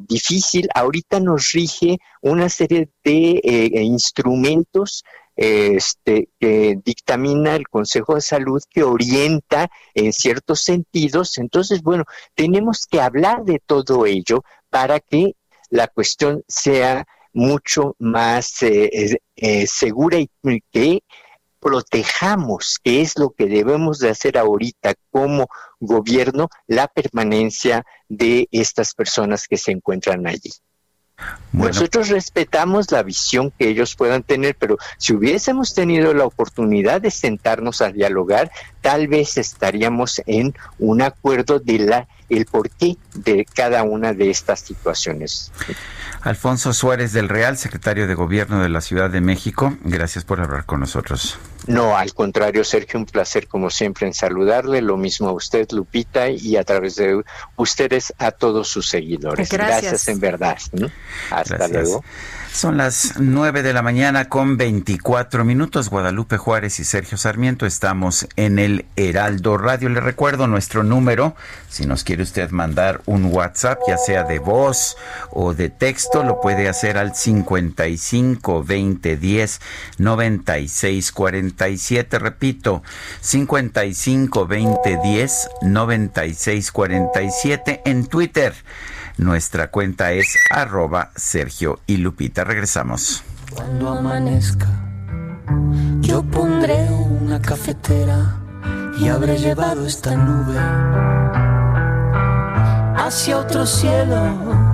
difícil, ahorita nos rige una serie de instrumentos este, que dictamina el Consejo de Salud, que orienta en ciertos sentidos. Entonces, bueno, tenemos que hablar de todo ello para que la cuestión sea mucho más eh, eh, segura y que protejamos, que es lo que debemos de hacer ahorita como gobierno, la permanencia de estas personas que se encuentran allí. Nosotros respetamos la visión que ellos puedan tener, pero si hubiésemos tenido la oportunidad de sentarnos a dialogar, tal vez estaríamos en un acuerdo de la el porqué de cada una de estas situaciones. Alfonso Suárez del Real, secretario de Gobierno de la Ciudad de México, gracias por hablar con nosotros. No, al contrario, Sergio, un placer como siempre en saludarle, lo mismo a usted, Lupita, y a través de ustedes a todos sus seguidores. Gracias, en verdad. Hasta luego. Son las nueve de la mañana con 24 minutos. Guadalupe Juárez y Sergio Sarmiento estamos en el Heraldo Radio. Le recuerdo nuestro número. Si nos quiere usted mandar un WhatsApp, ya sea de voz o de texto, lo puede hacer al 55 20 10 96 47. Repito, 55 20 10 96 47 en Twitter nuestra cuenta es arroba Sergio y Lupita. Regresamos. Cuando amanezca, yo pondré una cafetera y habré llevado esta nube hacia otro cielo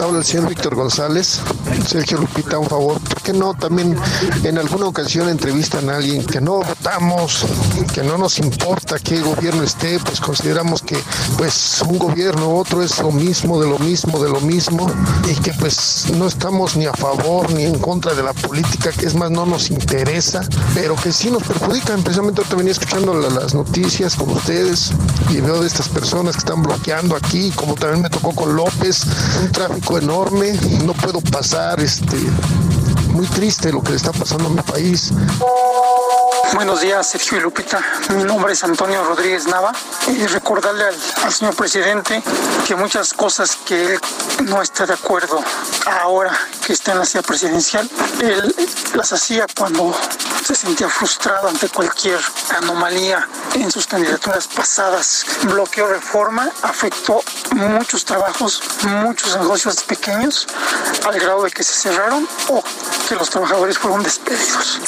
Habla el señor Víctor González. Sergio Lupita, un favor, ¿por qué no también en alguna ocasión entrevistan a alguien que no votamos, que no nos importa qué gobierno esté, pues consideramos que pues un gobierno u otro es lo mismo, de lo mismo, de lo mismo, y que pues no estamos ni a favor ni en contra de la política, que es más no nos interesa, pero que sí nos perjudican. Precisamente ahorita venía escuchando las noticias con ustedes y veo de estas personas que están bloqueando aquí, como también me tocó con López, tráfico enorme, no puedo pasar, este, muy triste lo que le está pasando a mi país. Buenos días, Sergio y Lupita. Mi nombre es Antonio Rodríguez Nava y recordarle al, señor presidente que muchas cosas que él no está de acuerdo ahora que está en la silla presidencial, él las hacía cuando se sentía frustrado ante cualquier anomalía en sus candidaturas pasadas. Bloqueo reforma afectó muchos trabajos, muchos negocios pequeños, al grado de que se cerraron o que los trabajadores fueron despedidos.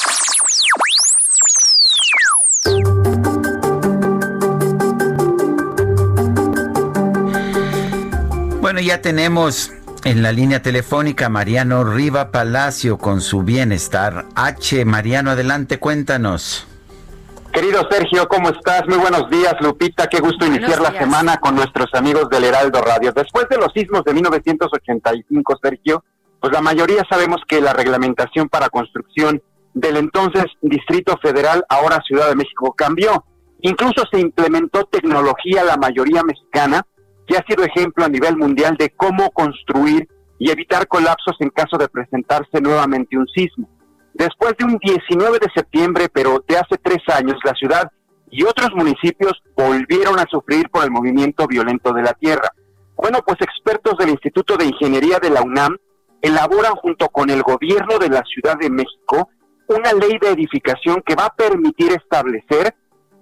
Bueno, ya tenemos en la línea telefónica Mariano Riva Palacio con su bienestar H. Mariano, adelante, cuéntanos. Querido Sergio, ¿cómo estás? Muy buenos días, Lupita. Qué gusto iniciar la semana con nuestros amigos del Heraldo Radio. Después de los sismos de 1985, Sergio, pues la mayoría sabemos que la reglamentación para construcción del entonces Distrito Federal, ahora Ciudad de México, cambió. Incluso se implementó tecnología, la mayoría mexicana, que ha sido ejemplo a nivel mundial de cómo construir y evitar colapsos en caso de presentarse nuevamente un sismo. Después de un 19 de septiembre, pero de hace tres años, la ciudad y otros municipios volvieron a sufrir por el movimiento violento de la tierra. Bueno, pues expertos del Instituto de Ingeniería de la UNAM elaboran junto con el gobierno de la Ciudad de México una ley de edificación que va a permitir establecer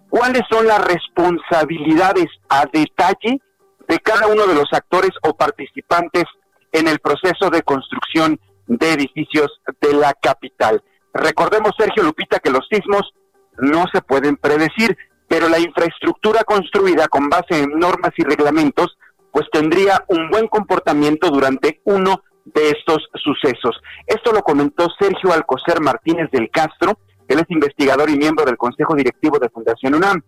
cuáles son las responsabilidades a detalle de cada uno de los actores o participantes en el proceso de construcción de edificios de la capital. Recordemos, Sergio Lupita, que los sismos no se pueden predecir, pero la infraestructura construida con base en normas y reglamentos, pues tendría un buen comportamiento durante uno de estos sucesos. Esto lo comentó Sergio Alcocer Martínez del Castro, él es investigador y miembro del Consejo Directivo de Fundación UNAM.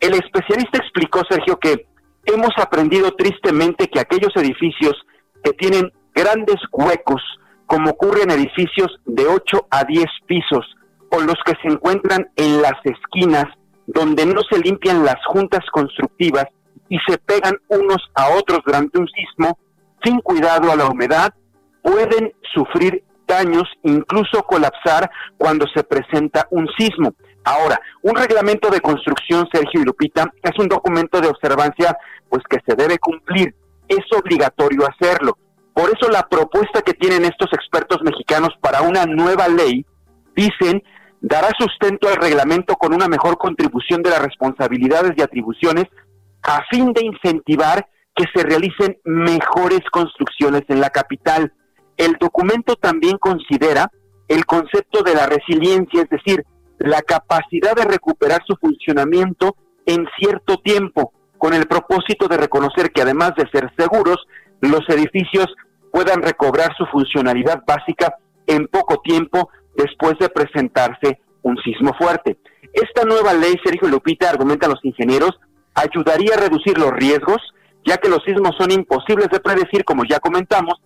El especialista explicó, Sergio, que hemos aprendido tristemente que aquellos edificios que tienen grandes huecos como ocurre en edificios de 8 a 10 pisos o los que se encuentran en las esquinas donde no se limpian las juntas constructivas y se pegan unos a otros durante un sismo sin cuidado a la humedad, pueden sufrir daños, incluso colapsar cuando se presenta un sismo. Ahora, un reglamento de construcción, Sergio y Lupita, es un documento de observancia pues que se debe cumplir. Es obligatorio hacerlo. Por eso la propuesta que tienen estos expertos mexicanos para una nueva ley, dicen, dará sustento al reglamento con una mejor contribución de las responsabilidades y atribuciones a fin de incentivar que se realicen mejores construcciones en la capital. El documento también considera el concepto de la resiliencia, es decir, la capacidad de recuperar su funcionamiento en cierto tiempo, con el propósito de reconocer que además de ser seguros, los edificios puedan recobrar su funcionalidad básica en poco tiempo después de presentarse un sismo fuerte. Esta nueva ley, Sergio Lupita, argumentan los ingenieros, ayudaría a reducir los riesgos, ya que los sismos son imposibles de predecir, como ya comentamos,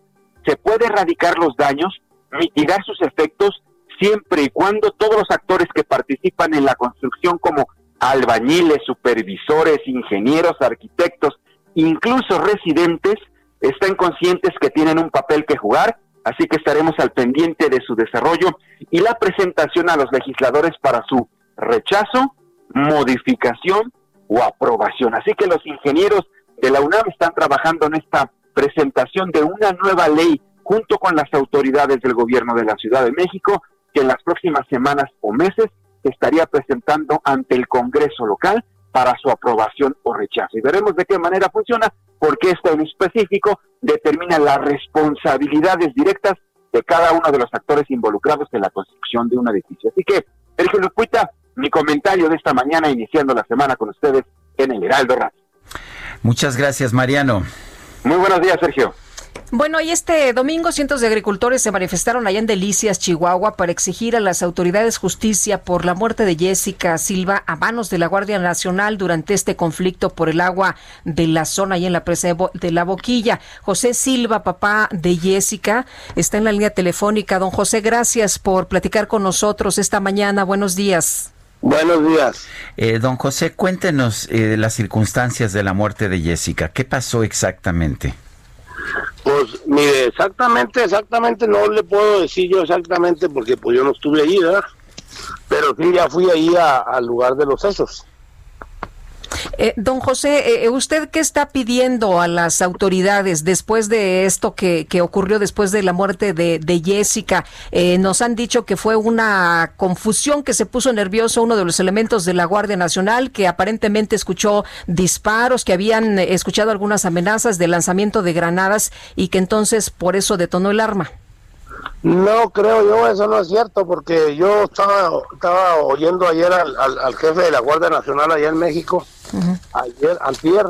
se puede erradicar los daños, mitigar sus efectos, siempre y cuando todos los actores que participan en la construcción, como albañiles, supervisores, ingenieros, arquitectos, incluso residentes, estén conscientes que tienen un papel que jugar, así que estaremos al pendiente de su desarrollo y la presentación a los legisladores para su rechazo, modificación o aprobación. Así que los ingenieros de la UNAM están trabajando en esta presentación de una nueva ley junto con las autoridades del gobierno de la Ciudad de México, que en las próximas semanas o meses estaría presentando ante el Congreso local para su aprobación o rechazo. Y veremos de qué manera funciona, porque esto en específico determina las responsabilidades directas de cada uno de los actores involucrados en la construcción de un edificio. Así que, Sergio Lupuita, mi comentario de esta mañana iniciando la semana con ustedes en el Heraldo Radio. Muchas gracias, Mariano. Muy buenos días, Sergio. Bueno, y este domingo cientos de agricultores se manifestaron allá en Delicias, Chihuahua, para exigir a las autoridades justicia por la muerte de Jessica Silva a manos de la Guardia Nacional durante este conflicto por el agua de la zona y en la presa de la Boquilla. José Silva, papá de Jessica, está en la línea telefónica. Don José, gracias por platicar con nosotros esta mañana. Buenos días. Buenos días. Eh, don José, cuéntenos eh, las circunstancias de la muerte de Jessica. ¿Qué pasó exactamente? Pues mire, exactamente, exactamente no le puedo decir yo exactamente porque pues yo no estuve allí, ¿verdad? Pero sí ya fui ahí al lugar de los hechos. Eh, don José, eh, ¿usted qué está pidiendo a las autoridades después de esto que, ocurrió después de la muerte de, Jessica? Eh, nos han dicho que fue una confusión, que se puso nervioso uno de los elementos de la Guardia Nacional, que aparentemente escuchó disparos, que habían escuchado algunas amenazas de lanzamiento de granadas y que entonces por eso detonó el arma. No creo yo, eso no es cierto, porque yo estaba, estaba oyendo ayer al, jefe de la Guardia Nacional allá en México, ayer, antier,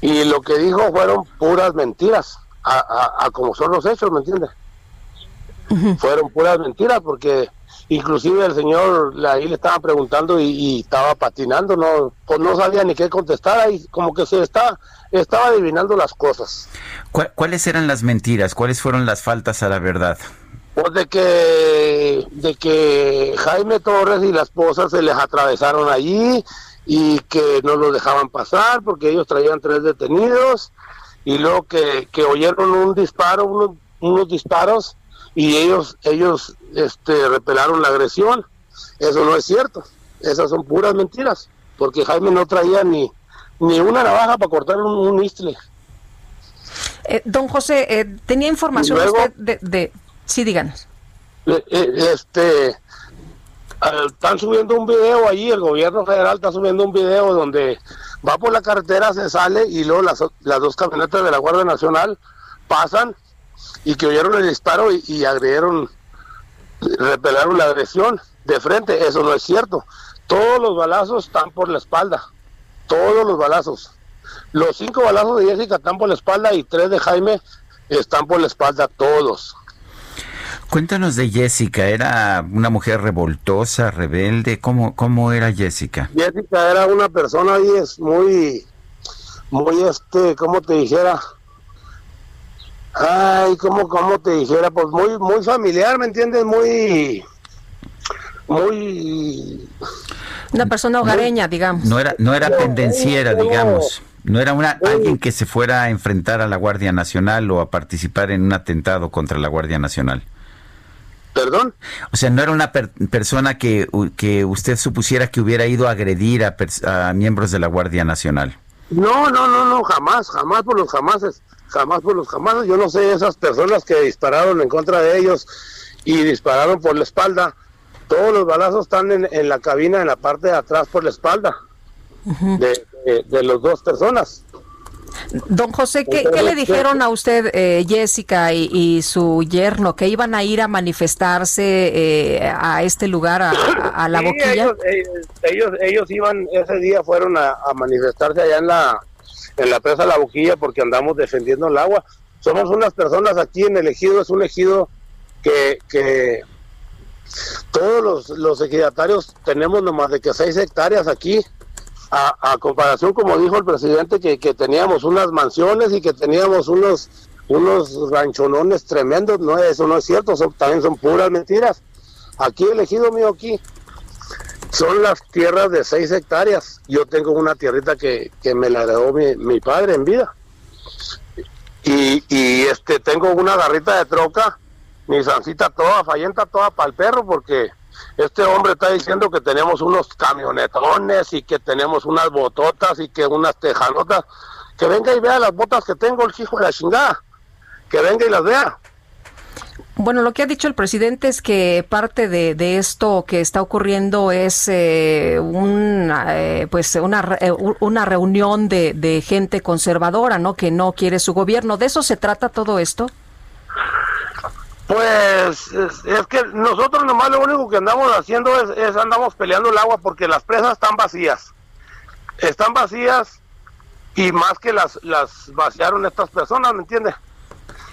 y lo que dijo fueron puras mentiras, a, como son los hechos, ¿me entiendes? Fueron puras mentiras porque inclusive el señor ahí le estaban preguntando y, estaba patinando, no pues no sabía ni qué contestar y como que se está estaba adivinando las cosas. ¿Cuáles eran las mentiras? ¿Cuáles fueron las faltas a la verdad? Pues de que de que Jaime Torres y la esposa se les atravesaron allí y que no los dejaban pasar porque ellos traían tres detenidos y luego que, que oyeron un disparo, unos, unos disparos y ellos ellos este repelaron la agresión. Eso no es cierto. Esas son puras mentiras, porque Jaime no traía ni ni una navaja para cortar un, un istle. Eh, don José, eh, tenía información usted de, de, sí, díganos. Eh, este están subiendo un video allí, el gobierno federal está subiendo un video donde va por la carretera, se sale y luego las, las dos camionetas de la Guardia Nacional pasan y que oyeron el disparo y, y agredieron, repelaron la agresión de frente. Eso no es cierto. Todos los balazos están por la espalda. Todos los balazos. Los cinco balazos de Jessica están por la espalda y tres de Jaime están por la espalda, todos. Cuéntanos de Jessica, ¿era una mujer revoltosa, rebelde? ¿Cómo, cómo era Jessica? Jessica era una persona ahí es muy, muy este, ¿cómo te dijera? Ay, ¿cómo, cómo te dijera? Pues muy, muy familiar, ¿me entiendes? Muy, muy... Una persona hogareña, digamos. No era, no era pendenciera, digamos. No era una alguien que se fuera a enfrentar a la Guardia Nacional o a participar en un atentado contra la Guardia Nacional. ¿Perdón? O sea, no era una persona que, que usted supusiera que hubiera ido a agredir a, a, miembros de la Guardia Nacional. No, no, no, no, jamás, jamás por los jamases, jamás por los jamases. Yo no sé esas personas que dispararon en contra de ellos y dispararon por la espalda. Todos los balazos están en, en la cabina, en la parte de atrás por la espalda uh -huh. de, de, de las dos personas. Don José, ¿qué, ¿qué, le dijeron a usted, eh, Jessica y, y, su yerno, que iban a ir a manifestarse eh, a este lugar, a, a la sí, boquilla? Ellos, ellos, ellos, iban, ese día fueron a, a, manifestarse allá en la, en la presa La Boquilla porque andamos defendiendo el agua. Somos unas personas aquí en el ejido, es un ejido que, que todos los, los ejidatarios tenemos nomás de que seis hectáreas aquí a, comparación, como dijo el presidente, que, que, teníamos unas mansiones y que teníamos unos unos ranchonones tremendos, no eso no es cierto, también son puras mentiras. Aquí elegido mío aquí son las tierras de seis hectáreas. Yo tengo una tierrita que, que me la heredó mi, padre en vida. Y, y este tengo una garrita de troca, mi sancita toda, fallenta toda para el perro, porque este hombre está diciendo que tenemos unos camionetones y que tenemos unas bototas y que unas tejanotas. Que venga y vea las botas que tengo, el hijo de la chingada. Que venga y las vea. Bueno, lo que ha dicho el presidente es que parte de, de esto que está ocurriendo es eh, una, eh, pues una, eh, una reunión de, de gente conservadora, ¿no? Que no quiere su gobierno. ¿De eso se trata todo esto? Pues es, que nosotros nomás lo único que andamos haciendo es, es, andamos peleando el agua porque las presas están vacías. Están vacías y más que las, las vaciaron estas personas, ¿me entiendes?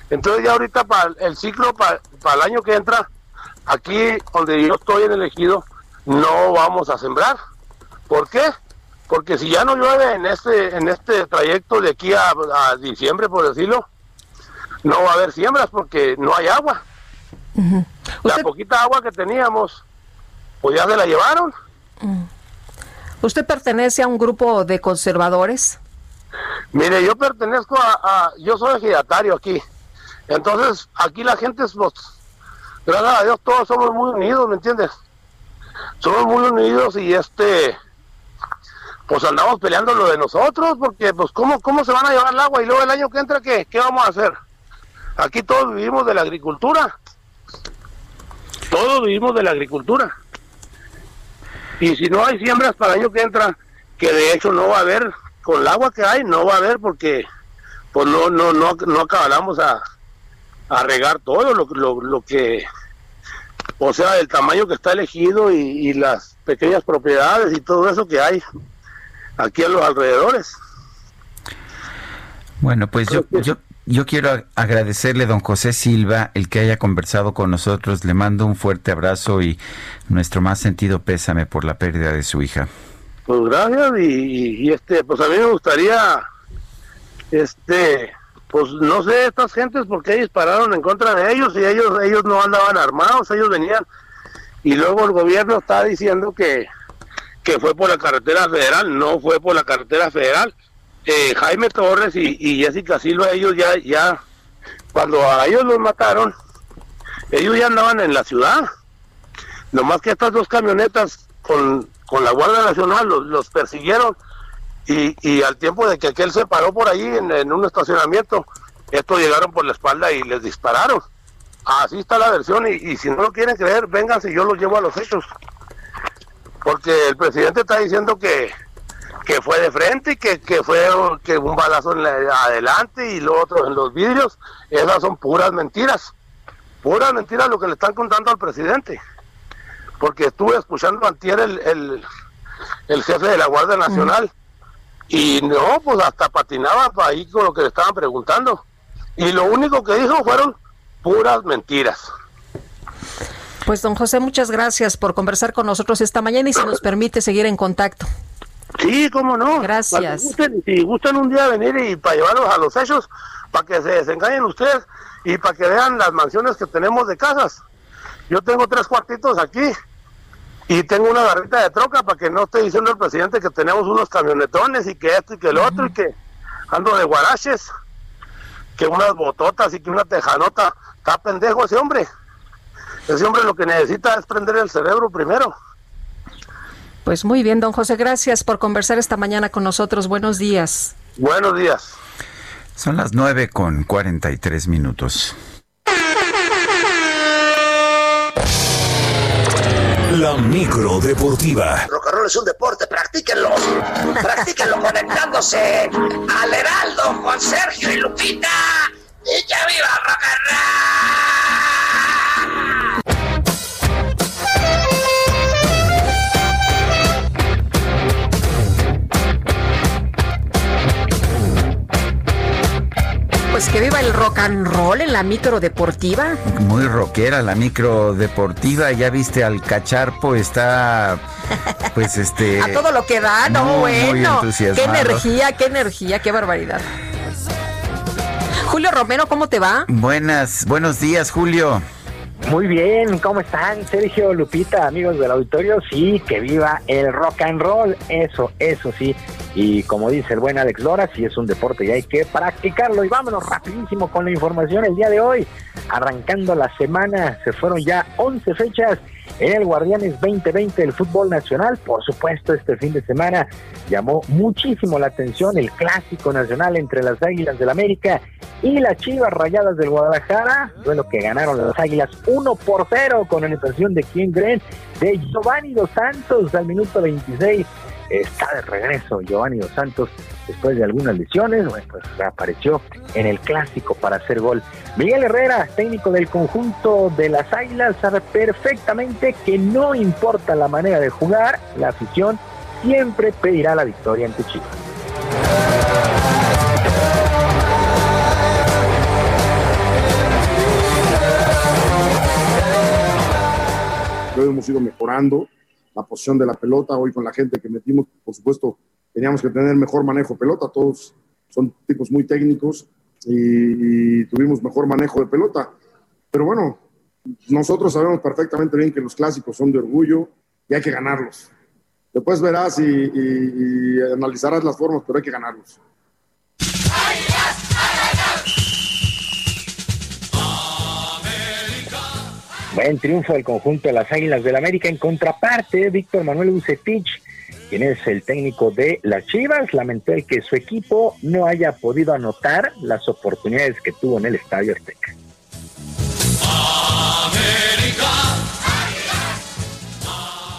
Entonces ya ahorita para el ciclo, para, para el año que entra, aquí donde yo estoy en el ejido, no vamos a sembrar. ¿Por qué? Porque si ya no llueve en este, en este trayecto de aquí a, a diciembre, por decirlo, no va a haber siembras porque no hay agua. Uh -huh. La poquita agua que teníamos, pues ya se la llevaron. Uh. ¿Usted pertenece a un grupo de conservadores? Mire, yo pertenezco a, a yo soy ejidatario aquí. Entonces, aquí la gente es, pues, gracias a Dios, todos somos muy unidos, ¿me entiendes? Somos muy unidos y este, pues andamos peleando lo de nosotros, porque, pues, ¿cómo, cómo se van a llevar el agua? Y luego el año que entra, ¿qué, qué vamos a hacer? Aquí todos vivimos de la agricultura. Todos vivimos de la agricultura. Y si no hay siembras para el año que entra, que de hecho no va a haber, con el agua que hay, no va a haber porque pues no no no no acabamos a, a regar todo lo, lo, lo que o sea el tamaño que está elegido y, y, las pequeñas propiedades y todo eso que hay aquí a los alrededores bueno pues yo, yo Yo quiero agradecerle, don José Silva, el que haya conversado con nosotros. Le mando un fuerte abrazo y nuestro más sentido pésame por la pérdida de su hija. Pues gracias y, este, pues a mí me gustaría, este, pues no sé, estas gentes por qué dispararon en contra de ellos y ellos, ellos no andaban armados, ellos venían y luego el gobierno está diciendo que, que fue por la carretera federal, no fue por la carretera federal eh, Jaime Torres y, Jessica Silva, ellos ya, ya, cuando a ellos los mataron, ellos ya andaban en la ciudad. Nomás que estas dos camionetas con, con la Guardia Nacional los, persiguieron y, y, al tiempo de que aquel se paró por ahí en, un estacionamiento, estos llegaron por la espalda y les dispararon. Así está la versión y, si no lo quieren creer, vénganse, yo los llevo a los hechos. Porque el presidente está diciendo que, que fue de frente y que, que fue que un balazo en adelante y lo otro en los vidrios, esas son puras mentiras, puras mentiras lo que le están contando al presidente. Porque estuve escuchando antier el, el, el jefe de la Guardia Nacional y no, pues hasta patinaba ahí con lo que le estaban preguntando. Y lo único que dijo fueron puras mentiras. Pues don José, muchas gracias por conversar con nosotros esta mañana y si nos permite seguir en contacto. Sí, cómo no. Gracias. si gustan un día venir y para llevarlos a los hechos, para que se desengañen ustedes y para que vean las mansiones que tenemos de casas. Yo tengo tres cuartitos aquí y tengo una garrita de troca para que no esté diciendo el presidente que tenemos unos camionetones y que esto y que el otro y que ando de guaraches, que unas bototas y que una tejanota. Está pendejo ese hombre. Ese hombre lo que necesita es prender el cerebro primero. Pues muy bien, don José, gracias por conversar esta mañana con nosotros. Buenos días. Buenos días. Son las nueve con cuarenta y tres minutos. La micro deportiva. Rock and roll es un deporte, practíquenlo. practíquenlo conectándose al Heraldo con Sergio y Lupita. Y que viva rock and roll. Pues que viva el rock and roll en la micro deportiva. Muy rockera la micro deportiva. Ya viste al cacharpo, está pues este. A todo lo que da, no, bueno. qué energía, qué energía, qué barbaridad. Julio Romero, ¿cómo te va? Buenas, buenos días, Julio. Muy bien, ¿cómo están? Sergio, Lupita, amigos del auditorio. Sí, que viva el rock and roll. Eso, eso sí. Y como dice el buen Alex Lora, sí es un deporte y hay que practicarlo. Y vámonos rapidísimo con la información el día de hoy. Arrancando la semana, se fueron ya 11 fechas en el Guardianes 2020 del fútbol nacional. Por supuesto, este fin de semana llamó muchísimo la atención el clásico nacional entre las Águilas del América y las Chivas Rayadas del Guadalajara, duelo que ganaron las Águilas 1 por 0 con anotación de quien creen de Giovanni Dos Santos al minuto 26 está de regreso Giovanni Dos Santos después de algunas lesiones, bueno, pues apareció en el clásico para hacer gol. Miguel Herrera, técnico del conjunto de las Águilas, sabe perfectamente que no importa la manera de jugar, la afición siempre pedirá la victoria ante Chivas. hemos ido mejorando la posición de la pelota. Hoy con la gente que metimos, por supuesto, teníamos que tener mejor manejo de pelota. Todos son tipos muy técnicos y, tuvimos mejor manejo de pelota. Pero bueno, nosotros sabemos perfectamente bien que los clásicos son de orgullo y hay que ganarlos. Después verás y, y analizarás las formas, pero hay que ganarlos. Buen triunfo del conjunto de las Águilas del América. En contraparte, Víctor Manuel Bucetich, quien es el técnico de las Chivas, lamentó que su equipo no haya podido anotar las oportunidades que tuvo en el Estadio Azteca.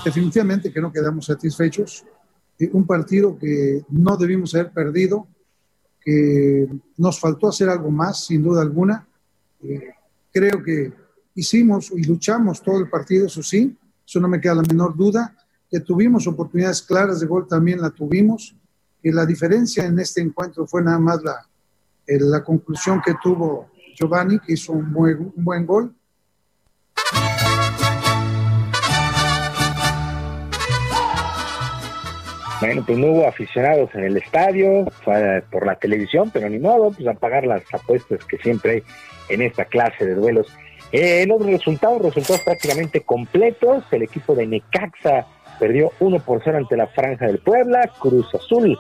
Definitivamente que no quedamos satisfechos. Eh, un partido que no debimos haber perdido, que nos faltó hacer algo más, sin duda alguna. Eh, creo que hicimos y luchamos todo el partido, eso sí, eso no me queda la menor duda, que tuvimos oportunidades claras de gol también la tuvimos, que la diferencia en este encuentro fue nada más la, la conclusión que tuvo Giovanni, que hizo un buen, un buen gol. Bueno, pues no hubo aficionados en el estadio, fue por la televisión, pero ni modo, pues a pagar las apuestas que siempre hay en esta clase de duelos. Eh, en otros resultados, resultados prácticamente completos, el equipo de Necaxa perdió 1 por 0 ante la Franja del Puebla, Cruz Azul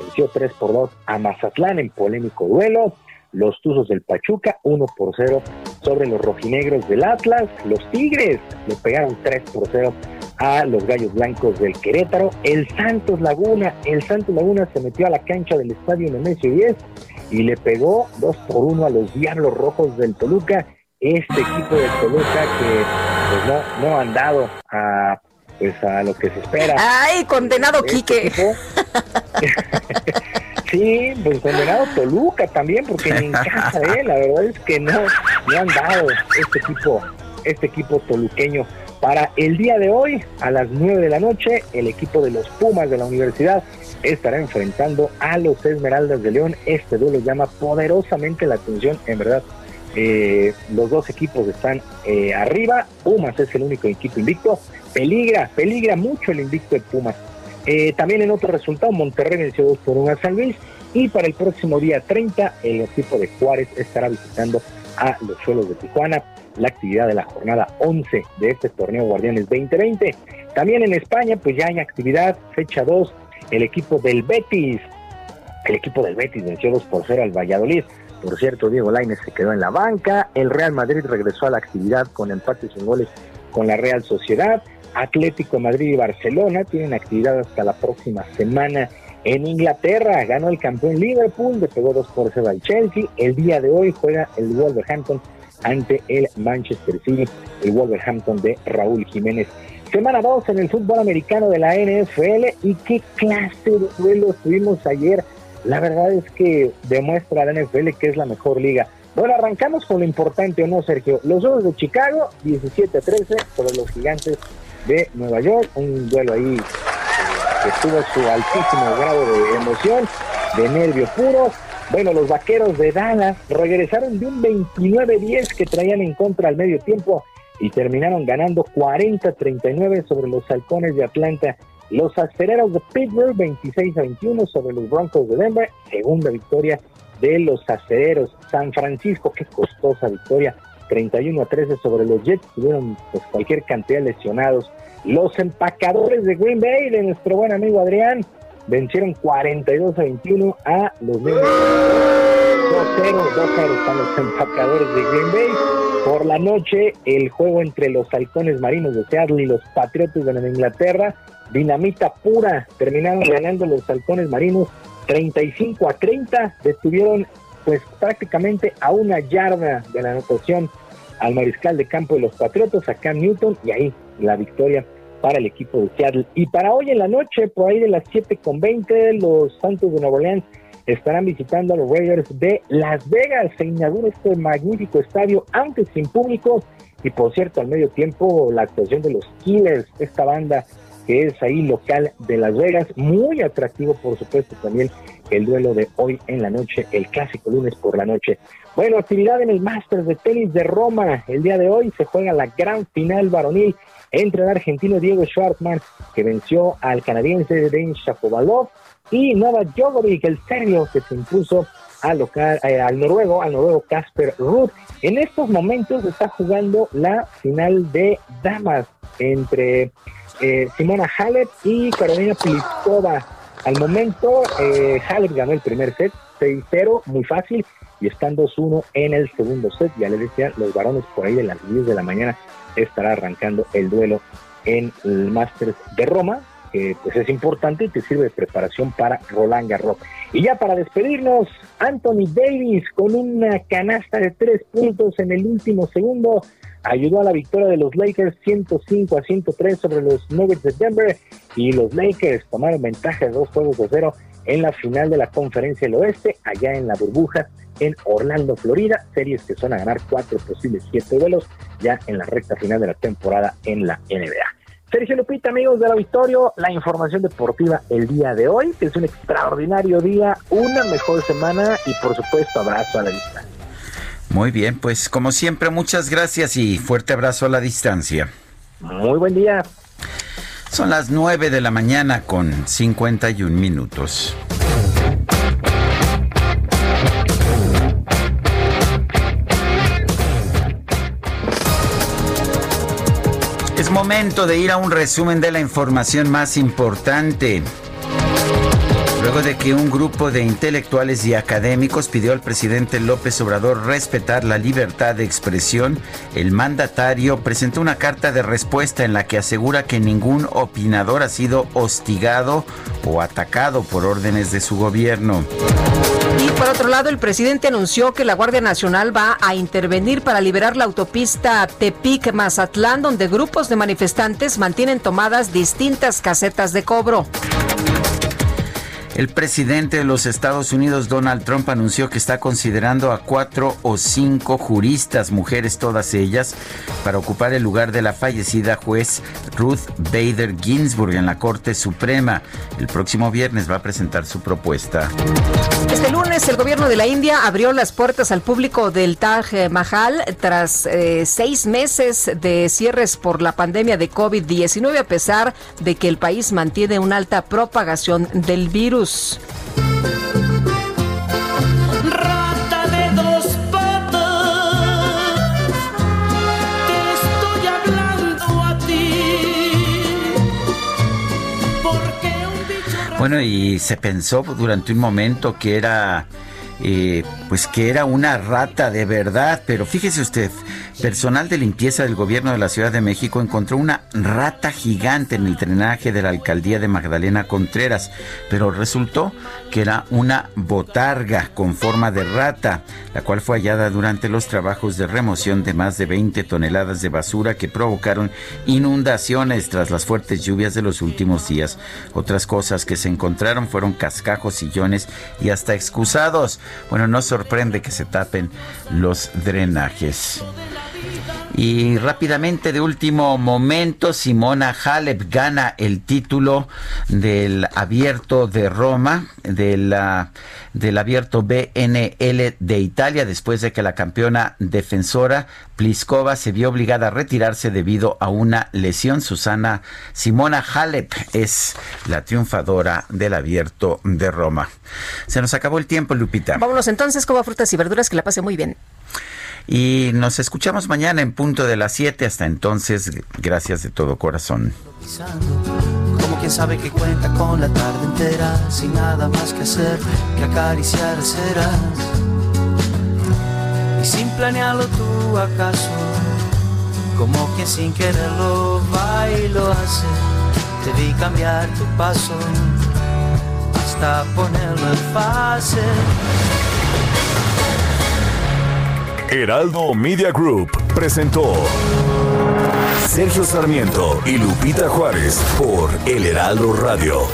venció 3 por 2 a Mazatlán en polémico duelo, los Tuzos del Pachuca 1 por 0 sobre los rojinegros del Atlas, los Tigres le pegaron 3 por 0 a los Gallos Blancos del Querétaro, el Santos Laguna, el Santos Laguna se metió a la cancha del estadio Nemesio 10 y le pegó 2 por 1 a los Diablos Rojos del Toluca, este equipo del Toluca que pues no, no han dado a pues a lo que se espera. Ay, condenado Este Quique. sí, pues condenado Toluca también, porque ni en casa, eh, la verdad es que no, no han dado este equipo, este equipo toluqueño. Para el día de hoy, a las 9 de la noche, el equipo de los Pumas de la universidad estará enfrentando a los Esmeraldas de León. Este duelo llama poderosamente la atención, en verdad. Eh, los dos equipos están eh, arriba. Pumas es el único equipo invicto. Peligra, peligra mucho el invicto de Pumas. Eh, también en otro resultado, Monterrey venció 2 por 1 a San Luis. Y para el próximo día 30, el equipo de Juárez estará visitando a los suelos de Tijuana. La actividad de la jornada 11 de este torneo Guardianes 2020. También en España, pues ya hay actividad, fecha 2, el equipo del Betis. El equipo del Betis venció 2 por 0 al Valladolid. Por cierto, Diego Lainez se quedó en la banca. El Real Madrid regresó a la actividad con empates sin goles con la Real Sociedad. Atlético Madrid y Barcelona tienen actividad hasta la próxima semana. En Inglaterra ganó el campeón Liverpool, le pegó 2 por 0 al Chelsea. El día de hoy juega el Wolverhampton ante el Manchester City, el Wolverhampton de Raúl Jiménez. Semana 2 en el fútbol americano de la NFL y qué clase de duelos tuvimos ayer. La verdad es que demuestra la NFL que es la mejor liga. Bueno, arrancamos con lo importante, ¿o no, Sergio? Los Osos de Chicago, 17 a 13 sobre los Gigantes de Nueva York. Un duelo ahí eh, que tuvo su altísimo grado de emoción, de nervio puro. Bueno, los vaqueros de Dallas regresaron de un 29-10 que traían en contra al medio tiempo y terminaron ganando 40-39 sobre los halcones de Atlanta. Los acereros de Pittsburgh 26 a 21 sobre los Broncos de Denver, segunda victoria de los acereros. San Francisco, qué costosa victoria, 31 a 13 sobre los Jets, tuvieron pues, cualquier cantidad de lesionados. Los empacadores de Green Bay, de nuestro buen amigo Adrián, vencieron 42 a 21 a los Denver. 2-0, 2-0 están los empacadores de Green Bay. Por la noche, el juego entre los halcones marinos de Seattle y los patriotas de Inglaterra, dinamita pura, terminaron ganando los halcones marinos 35 a 30, detuvieron pues prácticamente a una yarda de la anotación al mariscal de campo de los Patriotas, a Cam Newton, y ahí la victoria para el equipo de Seattle. Y para hoy en la noche, por ahí de las 7 con 20, los Santos de Nueva Orleans estarán visitando a los Raiders de Las Vegas. Se inaugura este magnífico estadio, aunque sin público. Y por cierto, al medio tiempo, la actuación de los Killers, esta banda que es ahí local de Las Vegas. Muy atractivo, por supuesto, también el duelo de hoy en la noche, el clásico lunes por la noche. Bueno, actividad en el Masters de tenis de Roma. El día de hoy se juega la gran final varonil entre el argentino Diego Schwartzman, que venció al canadiense Denis Shapovalov, y Novak Djokovic, el serbio, que se impuso al, local, eh, al noruego, al noruego Casper Ruud. En estos momentos está jugando la final de damas entre eh, Simona Halep y Carolina Pliskova. Al momento, eh, Halep ganó el primer set, 6-0, muy fácil, y están 2-1 en el segundo set. Ya les decía, los varones por ahí de las 10 de la mañana estará arrancando el duelo en el Masters de Roma, que pues es importante y te sirve de preparación para Roland Garros. Y ya para despedirnos, Anthony Davis con una canasta de tres puntos en el último segundo ayudó a la victoria de los Lakers 105 a 103 sobre los Nuggets de Denver y los Lakers tomaron ventaja de dos juegos de cero en la final de la conferencia del oeste, allá en la burbuja en Orlando, Florida, series que son a ganar cuatro posibles siete duelos ya en la recta final de la temporada en la NBA. Sergio Lupita, amigos del auditorio, la información deportiva el día de hoy, es un extraordinario día, una mejor semana y por supuesto abrazo a la distancia. Muy bien, pues como siempre, muchas gracias y fuerte abrazo a la distancia. Muy buen día. Son las 9 de la mañana con 51 minutos. Es momento de ir a un resumen de la información más importante. Luego de que un grupo de intelectuales y académicos pidió al presidente López Obrador respetar la libertad de expresión, el mandatario presentó una carta de respuesta en la que asegura que ningún opinador ha sido hostigado o atacado por órdenes de su gobierno. Y por otro lado, el presidente anunció que la Guardia Nacional va a intervenir para liberar la autopista Tepic-Mazatlán, donde grupos de manifestantes mantienen tomadas distintas casetas de cobro. El presidente de los Estados Unidos, Donald Trump, anunció que está considerando a cuatro o cinco juristas, mujeres todas ellas, para ocupar el lugar de la fallecida juez Ruth Bader Ginsburg en la Corte Suprema. El próximo viernes va a presentar su propuesta. Este lunes, el gobierno de la India abrió las puertas al público del Taj Mahal tras eh, seis meses de cierres por la pandemia de COVID-19, a pesar de que el país mantiene una alta propagación del virus. Rata de dos patas, te estoy hablando a ti. Porque un bicho Bueno, y se pensó durante un momento que era eh, pues que era una rata de verdad, pero fíjese usted, personal de limpieza del gobierno de la Ciudad de México encontró una rata gigante en el drenaje de la alcaldía de Magdalena Contreras, pero resultó que era una botarga con forma de rata, la cual fue hallada durante los trabajos de remoción de más de 20 toneladas de basura que provocaron inundaciones tras las fuertes lluvias de los últimos días. Otras cosas que se encontraron fueron cascajos, sillones y hasta excusados. Bueno, no sorprende que se tapen los drenajes. Y rápidamente, de último momento, Simona Halep gana el título del abierto de Roma, de la, del abierto BNL de Italia, después de que la campeona defensora Pliskova se vio obligada a retirarse debido a una lesión. Susana Simona Halep es la triunfadora del abierto de Roma. Se nos acabó el tiempo, Lupita. Vámonos entonces, como frutas y verduras, que la pase muy bien. Y nos escuchamos mañana en punto de las 7. Hasta entonces, gracias de todo corazón. Como quien sabe que cuenta con la tarde entera, sin nada más que hacer que acariciar serás. Y sin planearlo tú acaso, como quien sin quererlo va y lo hace. Te vi cambiar tu paso hasta ponerlo en fase. Heraldo Media Group presentó Sergio Sarmiento y Lupita Juárez por El Heraldo Radio.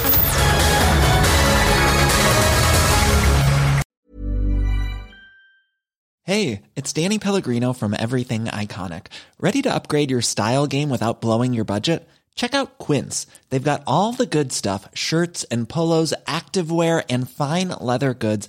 Hey, it's Danny Pellegrino from Everything Iconic. Ready to upgrade your style game without blowing your budget? Check out Quince. They've got all the good stuff shirts and polos, activewear, and fine leather goods,